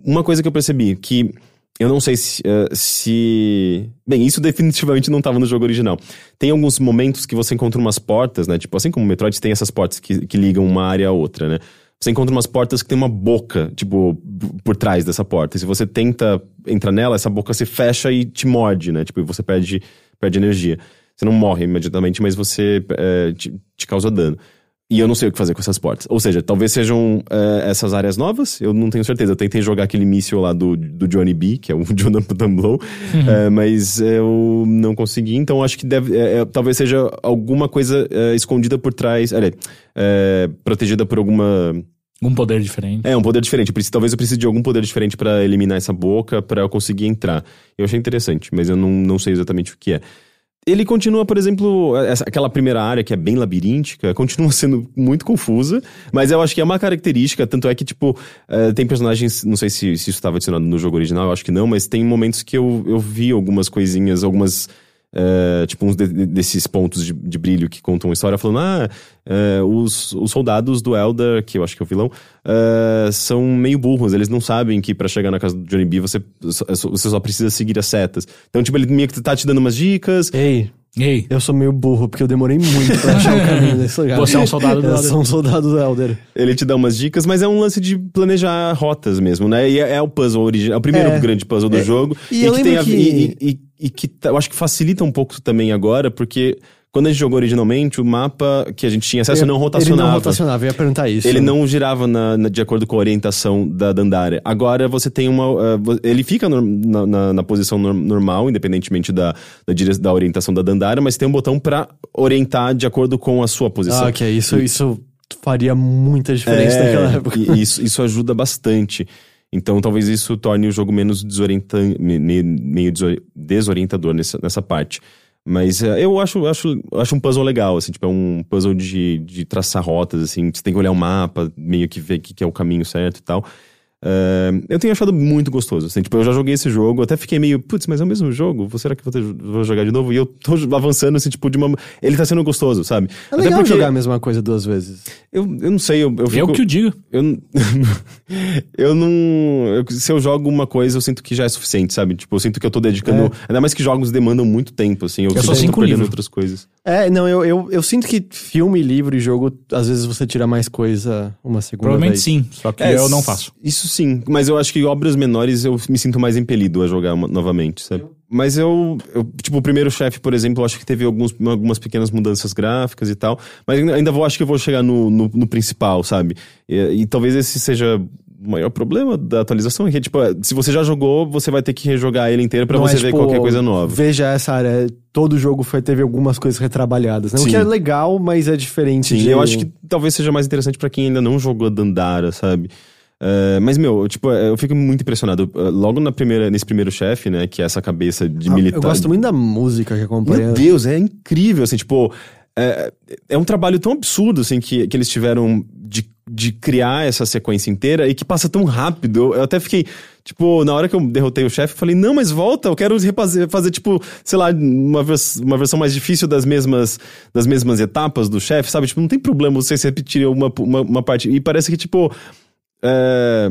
Uma coisa que eu percebi, que eu não sei se. eh, se... Bem, isso definitivamente não estava no jogo original. Tem alguns momentos que você encontra umas portas, né? Tipo, assim como o Metroid tem essas portas que, que ligam uma área a outra, né? Você encontra umas portas que tem uma boca, tipo, por trás dessa porta. E se você tenta entrar nela, essa boca se fecha e te morde, né? Tipo, e você perde, perde energia. Você não morre imediatamente, mas você é, te, te causa dano. E eu não sei o que fazer com essas portas. Ou seja, talvez sejam é, essas áreas novas, eu não tenho certeza. Eu tentei jogar aquele míssil lá do, do Johnny B, que é o Jonathan Blow, é, mas eu não consegui. Então acho que deve, é, é, talvez seja alguma coisa é, escondida por trás, é, protegida por alguma Um poder diferente. é, um poder diferente. Eu preciso- Talvez eu precise de algum poder diferente pra eliminar essa boca, pra eu conseguir entrar. Eu achei interessante, mas eu não, não sei exatamente o que é. Ele continua, por exemplo, essa- aquela primeira área que é bem labiríntica, continua sendo muito confusa, mas eu acho que é uma característica, tanto é que, tipo, eh, tem personagens, não sei se, se isso estava adicionado no jogo original, eu acho que não, mas tem momentos que eu, eu vi algumas coisinhas, algumas. Eh, tipo, uns de- de- desses pontos de, de brilho que contam história, falando: ah, eh, os, os soldados do Elder, que eu acho que é o vilão, eh, são meio burros, eles não sabem que pra chegar na casa do Johnny B você, só- você só precisa seguir as setas. Então, tipo, ele meio que tá te dando umas dicas, Ei, Ei, eu sou meio burro, porque eu demorei muito pra achar o caminho desse lugar. Você é um soldado do Eu Elder. sou um soldado do Elder. Ele te dá umas dicas, mas é um lance de planejar rotas mesmo, né? E é, é o puzzle original, é o primeiro É. grande puzzle do É. jogo. E eu que lembro tem a- que- e, e- e que tá- eu acho que facilita um pouco também agora, porque quando a gente jogou originalmente, o mapa que a gente tinha acesso não Ele rotacionava. não rotacionava, eu ia perguntar isso. Ele não girava na- na- de acordo com a orientação da Dandara. Agora você tem uma. uh, ele fica no- na, na- na posição nor- normal, independentemente da, da, dire- da orientação da Dandara, mas tem um botão pra orientar de acordo com a sua posição. Ah, ok. Isso, isso faria muita diferença É, naquela época. e isso, isso ajuda bastante. Então talvez isso torne o jogo menos desorientante, meio desori- desorientador nessa, nessa parte. Mas é, eu acho, acho, acho um puzzle legal, assim, tipo, é um puzzle de, de traçar rotas, assim, você tem que olhar o mapa, meio que ver o que que é o caminho certo e tal. É, eu tenho achado muito gostoso, assim, tipo, eu já joguei esse jogo, até fiquei meio, putz, mas é o mesmo jogo? Será que eu vou, ter- vou jogar de novo? E eu tô avançando, assim, tipo, de uma... Ele tá sendo gostoso, sabe? É legal jogar a mesma coisa duas vezes. Eu, eu não sei, eu, eu eu fico... que o digo. Eu, n- eu não. eu- se eu jogo uma coisa, eu sinto que já é suficiente, sabe? Tipo, eu sinto que eu tô dedicando. Ainda mais que jogos demandam muito tempo, assim. Eu, só sinto que eu cinco tô perdendo livros. outras coisas. É, não, eu, eu, eu sinto que filme, livro e jogo, às vezes você tira mais coisa uma segunda Provavelmente vez. sim, só que É, eu não faço. Isso sim. Mas eu acho que obras menores eu me sinto mais impelido a jogar uma- novamente, sabe? Mas eu, eu, tipo, o primeiro chefe, por exemplo, eu acho que teve alguns, algumas pequenas mudanças gráficas e tal. Mas ainda- vou, acho que eu vou chegar no, no, no principal, sabe? E, e talvez esse seja o maior problema da atualização, é que, tipo, se você já jogou, você vai ter que rejogar ele inteiro pra Não é, você ver tipo, qualquer coisa nova. Veja essa área, todo jogo foi, teve algumas coisas retrabalhadas, né? O que é legal, mas é diferente Sim, de... eu acho que talvez seja mais interessante pra quem ainda não jogou Dandara, sabe? É, mas, meu, tipo, é, eu fico muito impressionado. É, Logo na primeira, nesse primeiro chefe, né, que é essa cabeça de Ah, militar. Eu gosto muito da música que acompanha. Meu Deus, é incrível, assim, tipo... É, é um trabalho tão absurdo, assim, que, que eles tiveram de, de criar essa sequência inteira e que passa tão rápido. Eu, eu até fiquei, tipo, na hora que eu derrotei o chefe, eu falei, não, mas volta, eu quero refazer, fazer, tipo, sei lá, uma, vers uma versão mais difícil das mesmas, das mesmas etapas do chefe, sabe? Tipo, não tem problema vocês repetirem uma, uma, uma parte. E parece que, tipo... É,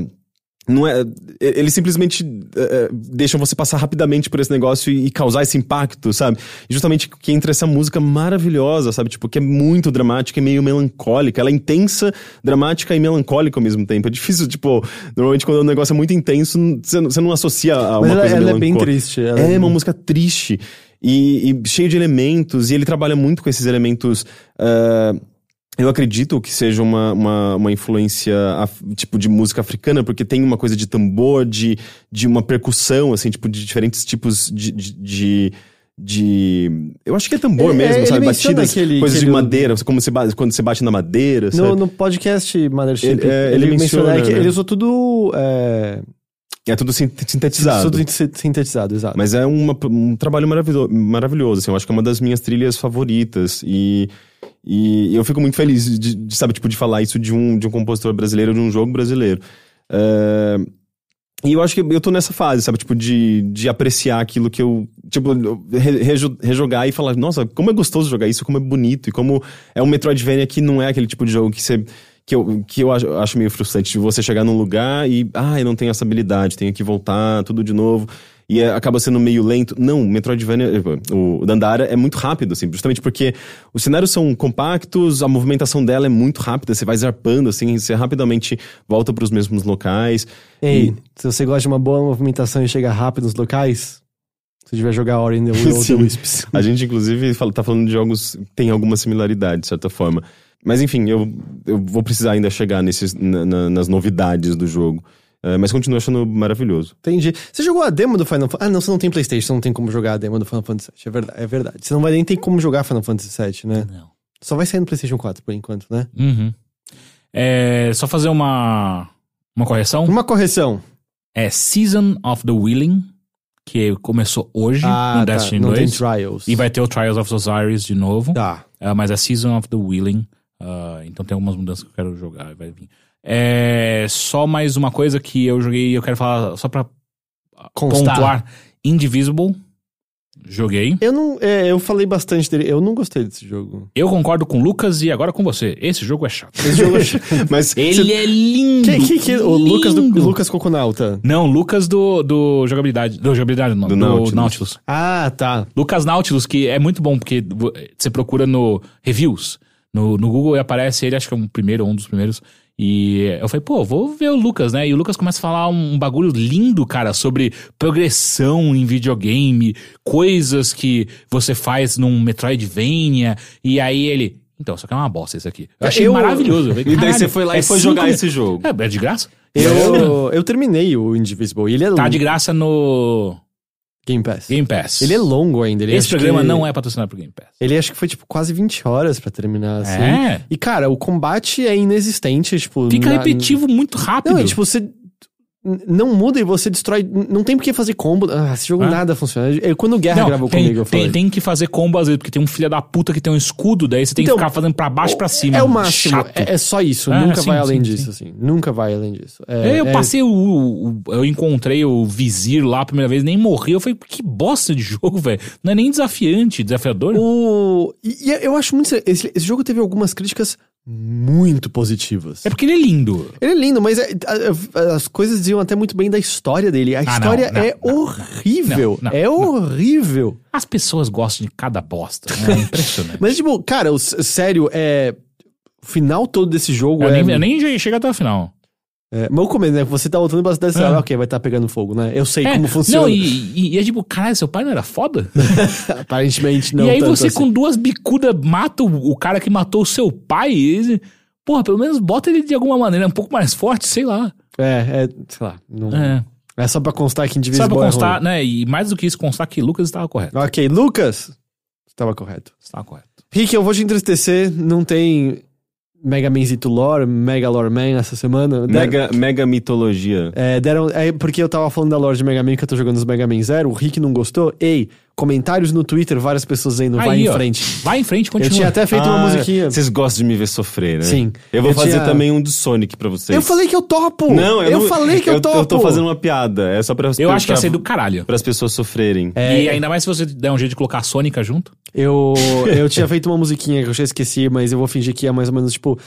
não é, eles simplesmente é, deixam você passar rapidamente por esse negócio e, e causar esse impacto, sabe? E justamente que entra essa música maravilhosa, sabe? Tipo, que é muito dramática e meio melancólica. Ela é intensa, dramática e melancólica ao mesmo tempo. É difícil, tipo, normalmente quando o negócio é muito intenso, você não, você não associa a Mas uma ela, coisa ela é bem triste. ela É uma música triste e, e cheio de elementos, e ele trabalha muito com esses elementos. ah, eu acredito que seja uma, uma, uma influência af- tipo de música africana, porque tem uma coisa de tambor, de, de uma percussão, assim, tipo, de diferentes tipos de. de, de- de- eu acho que é tambor Ele- mesmo, ele sabe? Batidas, aquele- coisas de aquele- madeira, como você ba- quando você bate na madeira, sabe? No, no podcast Mothership, Ele- ele, é, ele menciona menciona, que né? ele usou tudo, é, É tudo sin- sintetizado. tudo sin- sintetizado, exato. Mas é uma- um trabalho maravilhoso, maravilhoso assim, eu acho que é uma das minhas trilhas favoritas e, e eu fico muito feliz de, de, sabe, tipo, de falar isso de um, de um compositor brasileiro, de um jogo brasileiro. É, e eu acho que eu tô nessa fase, sabe, tipo, de, de apreciar aquilo que eu, tipo, re- rejo- rejogar e falar, nossa, como é gostoso jogar isso, como é bonito, e como é um Metroidvania que não é aquele tipo de jogo que você... Que eu, que eu acho, acho meio frustrante de você chegar num lugar e, ah, eu não tenho essa habilidade, tenho que voltar, tudo de novo e é- acaba sendo meio lento. Não, o Metroidvania, eh, o Dandara é muito rápido, assim, justamente porque os cenários são compactos, a movimentação dela é muito rápida, você vai zarpando, assim, você rapidamente volta para os mesmos locais. Ei, se você gosta de uma boa movimentação e chega rápido nos locais, você devia jogar Ori and the Will of the. Wisps. A gente, inclusive, fala- tá falando de jogos que tem alguma similaridade, de certa forma. Mas, enfim, eu, eu vou precisar ainda chegar nesses, na- na- nas novidades do jogo. Eh, mas continuo achando maravilhoso. Entendi. Você jogou a demo do Final Fantasy? Ah, não, você não tem Playstation, você não tem como jogar a demo do Final Fantasy VII. É verdade, é verdade. Você não vai nem ter como jogar Final Fantasy VII, né? Não. Só vai sair no Playstation 4 por enquanto, né? Uhum. É, só fazer uma, uma correção. Uma correção. É Season of the Willing que começou hoje Ah, no tá. Destiny Não 2. tem Trials. E vai ter o Trials of Osiris de novo. Tá. Ah, mas é Season of the Willing. Ah, então tem algumas mudanças que eu quero jogar. Vai vir. É, só mais uma coisa que eu joguei e eu quero falar só pra Constar. pontuar. Indivisible. Joguei. Eu não. é, eu falei bastante dele. Eu não gostei desse jogo. Eu concordo com o Lucas e agora com você. Esse jogo é chato. Esse jogo. Mas Ele você- é lindo. que, que, que, o Lucas do lindo. Lucas Coconauta. Não, Lucas do, do jogabilidade. Do jogabilidade, não. Do Do, Nautilus. Nautilus. Ah, tá. Lucas Nautilus, que é muito bom, porque vo- você procura no reviews. No, no Google e aparece ele, acho que é um primeiro, um dos primeiros. E eu falei, pô, vou ver o Lucas, né? E o Lucas começa a falar um bagulho lindo, cara, sobre progressão em videogame, coisas que você faz num Metroidvania. E aí ele. Então, só que é uma bosta isso aqui. Eu achei Eu- maravilhoso. Falei, E daí "Caralho, você foi lá é e foi jogar esse jogo. É, é de graça? Eu, eu terminei o Indivisible. Ele é Tá de graça no Game Pass. Game Pass. Ele é longo ainda. Ele Esse programa que- não é patrocinado por Game Pass. Ele acho que foi tipo quase 20 horas pra terminar, assim. É. E cara, o combate é inexistente, tipo. Fica na- repetitivo muito rápido. Não, e, tipo, você não muda e você destrói. Não tem por que fazer combo. Ah, esse jogo Ah. nada funciona. Eu, quando o Guerra Não, gravou tem, comigo, eu falei. tem, tem que fazer combo às vezes, porque tem um filho da puta que tem um escudo, daí você tem Então, que ficar fazendo pra baixo e pra cima. É o máximo. É, é só isso. Ah, Nunca sim, vai além sim, disso, assim. Nunca vai além disso. É- eu é- passei o, o- Eu encontrei o Vizir lá a primeira vez, nem morri. Eu falei, que bosta de jogo, velho. Não é nem desafiante, desafiador. O... E, e eu acho muito. Esse, esse jogo teve algumas críticas muito positivas. É porque ele é lindo. Ele é lindo, mas é- as coisas diziam até muito bem da história dele. A não, história não, é não, horrível. não, é não. horrível. As pessoas gostam de cada bosta. né? É impressionante. Mas, tipo, cara, o, sério, é. O final todo desse jogo eu, é. nem, eu nem cheguei até o final. é mas o começo, né? Você tá voltando bastante, você É. fala, ok, vai estar pegando fogo, né? Eu sei É, como funciona. Não, e, e- e é tipo, caralho, seu pai não era foda? Aparentemente não e aí você assim. com duas bicudas mata o, o cara que matou o seu pai. E, porra, pelo menos bota ele de alguma maneira um pouco mais forte, sei lá. É, é, sei lá. Não... É. É. só pra constar que Indivisible Só pra é constar, ruim. né? E mais do que isso, constar que Lucas estava correto. Ok, Lucas. Estava correto. Estava correto. Rick, eu vou te entristecer. Não tem Mega Manzito Lore, Mega Lore Man essa semana. Der- Mega, mega mitologia. É, deram, é porque eu tava falando da lore de Mega Man que eu tô jogando os Mega Man Zero, o Rick não gostou. Ei, comentários no Twitter, várias pessoas dizendo, vai Aí, em ó, frente. Vai em frente, Eu continua. tinha até feito uma Ah, musiquinha. Vocês gostam de me ver sofrer, né? Sim. Eu vou Eu fazer tinha- também um do Sonic pra vocês. Eu falei que eu topo! Não, eu, eu não- falei que eu, topo! Eu tô fazendo uma piada. É só pra Eu acho que ia pra, ser do caralho. Para as pessoas sofrerem. É. E ainda mais se você der um jeito de colocar a Sônica junto. Eu, eu tinha feito uma musiquinha que eu já esqueci, mas eu vou fingir que é mais ou menos tipo.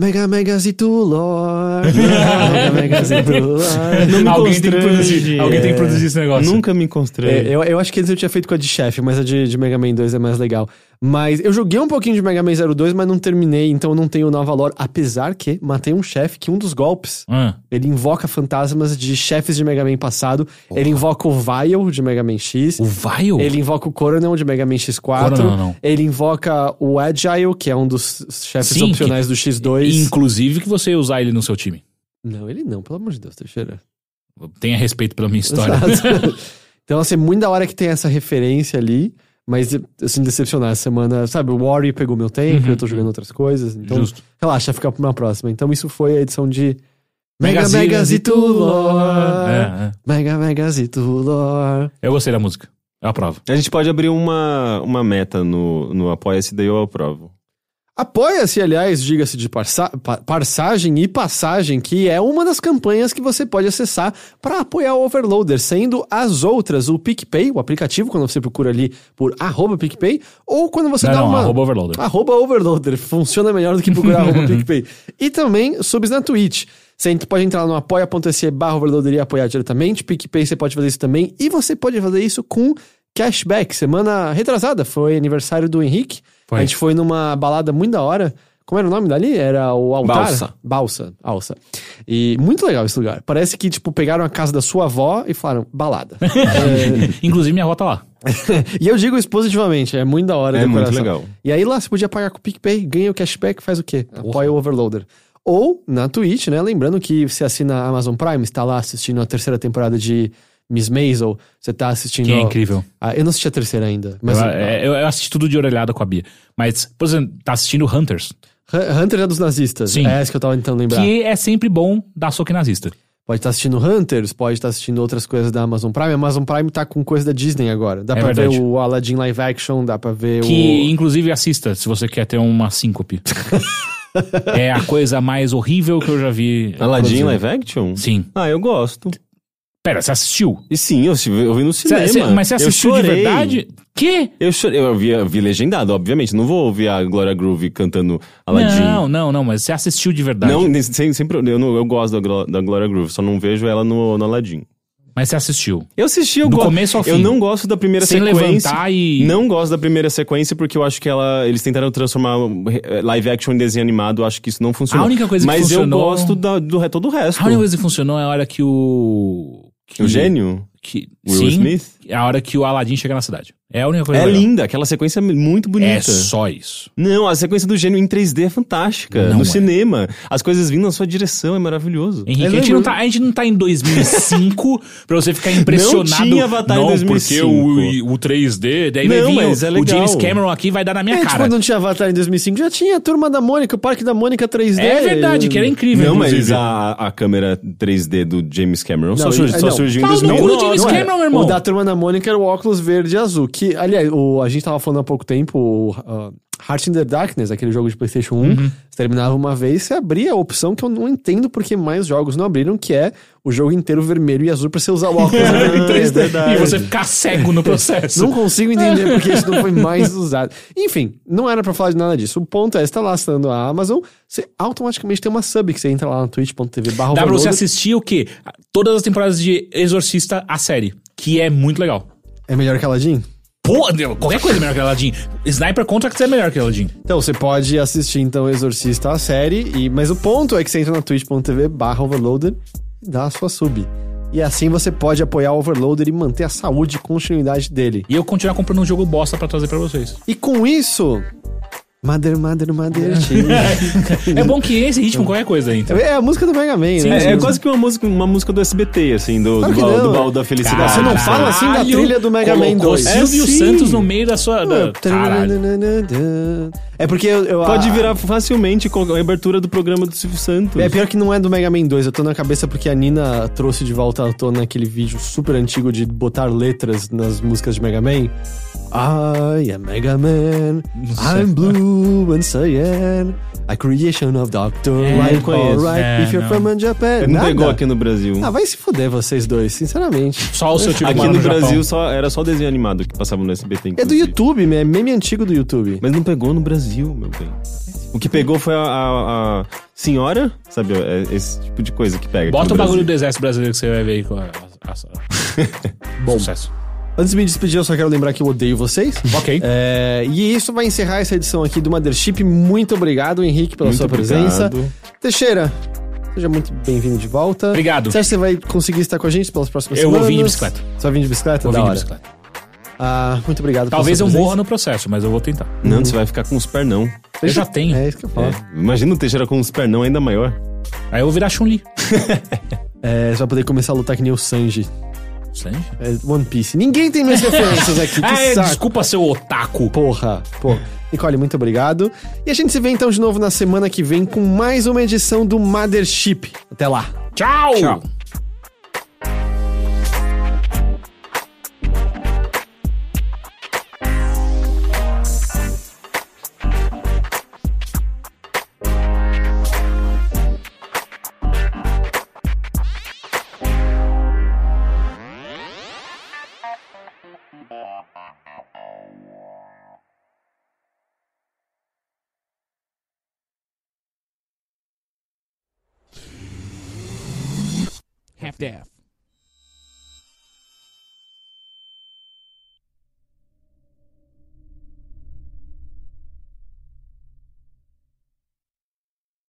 Mega Megazito Lore. Mega Megazito Lore. Não me alguém, tem que produzir, alguém tem que produzir esse negócio. Nunca me constrange. É, eu, eu acho que antes eu tinha feito com a de chefe, mas a de, de Mega Man 2 é mais legal. Mas eu joguei um pouquinho de Mega Man 02, mas não terminei, então eu não tenho nova lore. Apesar que matei um chefe que um dos golpes, Ah, ele invoca fantasmas de chefes de Mega Man passado. Ele invoca o Vile de Mega Man X. o Vile? Ele invoca o Coronel de Mega Man X4. Coronel, não. Ele invoca o Agile, que é um dos chefes Sim, opcionais do X2. Inclusive que você ia usar ele no seu time. Não, ele não, pelo amor de Deus, Teixeira. Tenha respeito pela minha história. Então, assim, muito da hora que tem essa referência ali, mas, assim, decepcionar essa semana. Sabe, o Warrior pegou meu tempo, Uhum, eu tô jogando outras coisas. Então, Justo. relaxa, fica pra uma próxima. Então, isso foi a edição de Mega Megazito Lore. É, é. Mega Megazito Lore. Eu gostei da música. Eu aprovo. A gente pode abrir uma, uma meta no, no Apoia-se, daí eu aprovo. Apoia-se, aliás, diga-se de parsa pa- passagem e passagem, que é uma das campanhas que você pode acessar para apoiar o Overloader, sendo as outras o PicPay, o aplicativo, quando você procura ali por arroba PicPay, ou quando você Não, dá não, uma... arroba Overloader. Arroba Overloader, funciona melhor do que procurar arroba PicPay. E também subs na Twitch. Você pode entrar no apoia.se barra Overloader e apoiar diretamente. PicPay você pode fazer isso também. E você pode fazer isso com cashback. Semana retrasada foi aniversário do Henrique. Foi. A gente foi numa balada muito da hora. Como era o nome dali? Era o Altar? Balsa. Balsa. Alça. E muito legal esse lugar. Parece que, tipo, pegaram a casa da sua avó e falaram, balada. É, Inclusive, minha avó tá lá. e eu digo isso positivamente, é muito da hora. É muito legal. E aí lá você podia pagar com o PicPay, ganha o cashback, faz o quê? Apoia o Overloader. Ou na Twitch, né? Lembrando que você assina a Amazon Prime, está lá assistindo a terceira temporada de Miss Maisel, você tá assistindo... Que é incrível. Ah, eu não assisti a terceira ainda, mas... eu, é, eu, eu assisti tudo de orelhada com a Bia. Mas, por exemplo, tá assistindo Hunters. Hun- Hunter é dos nazistas. Sim. É essa que eu tava tentando lembrar. Que é sempre bom dar soco nazista. Pode estar assistindo Hunters, pode estar assistindo outras coisas da Amazon Prime. A Amazon Prime tá com coisa da Disney agora. Dá É pra verdade. ver o Aladdin live action, dá pra ver Que, o. inclusive, assista se você quer ter uma síncope. é a coisa mais horrível que eu já vi. Aladdin live action? Sim. Ah, eu gosto. Pera, você assistiu? E sim, eu, eu vi no Cê- cinema. cê- mas você Eu assistiu de verdade? Que? Eu chorei. Eu vi, eu vi legendado, obviamente. Não vou ouvir a Gloria Groove cantando Aladdin. Não, não, não, mas você assistiu de verdade. Não, sem, sempre, eu, não- eu gosto da, Glo- da Gloria Groove, só não vejo ela no, no Aladdin. Mas você assistiu. Eu assisti, eu Do go- começo ao Eu fim. não gosto da primeira Sem sequência. levantar e- Não gosto da primeira sequência porque eu acho que ela, eles tentaram transformar eh, live action em desenho animado. Eu acho que isso não funcionou. A única coisa que Mas funcionou- eu gosto da- do todo o resto. A única coisa que funcionou é a hora que o. Que O gênio? Que, Will sim, Smith? É a hora que o Aladdin chega na cidade. É a única coisa É legal. linda, aquela sequência é muito bonita. É só isso. Não, a sequência do gênio em 3D é fantástica. Não no é. cinema. As coisas vindo na sua direção, é maravilhoso. Henrique, Eu a gente, não tá, a gente não tá em 2005 pra você ficar impressionado. Não tinha Avatar em Não, 2005. porque o, o 3D, daí vai Não, vir mas o, é o. James Cameron aqui vai dar na minha É, cara. tipo, não tinha Avatar em 2005, já tinha a Turma da Mônica, o Parque da Mônica 3D. É verdade, que era incrível. Não, mas inclusive. a, a câmera 3D do James Cameron só, Não, e- só não. surgiu em no cu do 2009. James é. Cameron, meu irmão. O da Turma da Mônica era o óculos verde e azul. Que, aliás, o, a gente tava falando há pouco tempo, o uh, Heart in the Darkness, aquele jogo de PlayStation 1, Uhum. você terminava uma vez, você abria a opção que eu não entendo porque mais jogos não abriram, que é o jogo inteiro vermelho e azul pra você usar o óculos em 3D. verdade. E você ficar cego no processo. Não consigo entender porque isso não foi mais usado. Enfim, não era pra falar de nada disso. O ponto é, você tá lá assinando a Amazon, você automaticamente tem uma sub que você entra lá no twitch.tv barra Dá pra você assistir o quê? Todas as temporadas de Exorcista, a série. Que é muito legal. É melhor que Aladdin? Pô, qualquer coisa é melhor que Aladdin. Sniper Contracts é melhor que Aladdin. Então, você pode assistir, então, Exorcista a série, e... mas o ponto é que você entra na twitch.tv barra overloader e dá a sua sub. E assim você pode apoiar o Overloader e manter a saúde e continuidade dele. E eu continuar comprando um jogo bosta pra trazer pra vocês. E com isso... Mother, mother, mother... É bom que esse ritmo qualquer coisa então. é a música do Mega Man, Sim, né? É, é quase que uma música, uma música do SBT, assim, do, Claro do, baú, do baú da felicidade. Você não fala assim da Caralho, trilha do Mega Man colocou 2. Silvio É, sim. Santos no meio da sua... Da... Caralho. É porque eu... eu- Pode a- virar facilmente com a abertura do programa do Silvio Santos. É pior que não é do Mega Man 2, eu tô na cabeça porque a Nina trouxe de volta à tona aquele vídeo super antigo de botar letras nas músicas de Mega Man. I am Mega Man, I'm blue and cyan, a creation of Dr. É, Light, alright, É, if you're não. from Japan. Não Nada. pegou aqui no Brasil. Ah, vai se fuder vocês dois, sinceramente. Só o seu tipo aqui no, Japão. Brasil só, era só desenho animado que passava no SBT. É do inclusive. YouTube, é meme antigo do YouTube. Mas não pegou no Brasil, meu bem. O que pegou foi a, a- a senhora, sabe? é Esse tipo de coisa que pega. Bota no o bagulho do exército brasileiro que você vai ver aí com a... a, a... Bom. Sucesso. Antes de me despedir, eu só quero lembrar que eu odeio vocês. Ok. É, e isso vai encerrar essa edição aqui do Mothership. Muito obrigado, Henrique, pela Muito sua presença. obrigado. Teixeira, seja muito bem-vindo de volta. Obrigado. Você acha que você vai conseguir estar com a gente pelas próximas Eu vou semanas? vir de bicicleta. Você vai vir de bicicleta? Vou da vir de hora. bicicleta. Ah, muito obrigado Talvez eu morra no processo, mas eu vou tentar. Não, você vai ficar com os pernão. Eu já tenho. É isso que eu falo. É. Imagina o Teixeira com os pernão ainda maior. Aí eu vou virar Chun-Li. É, você vai poder começar a lutar que nem o Sanji. Sanji? É, One Piece. Ninguém tem minhas referências aqui, que Ah, é, saco. desculpa seu otaku. Porra, pô. Nicole, muito obrigado. E a gente se vê então de novo na semana que vem com mais uma edição do Mothership. Até lá. Tchau. Tchau.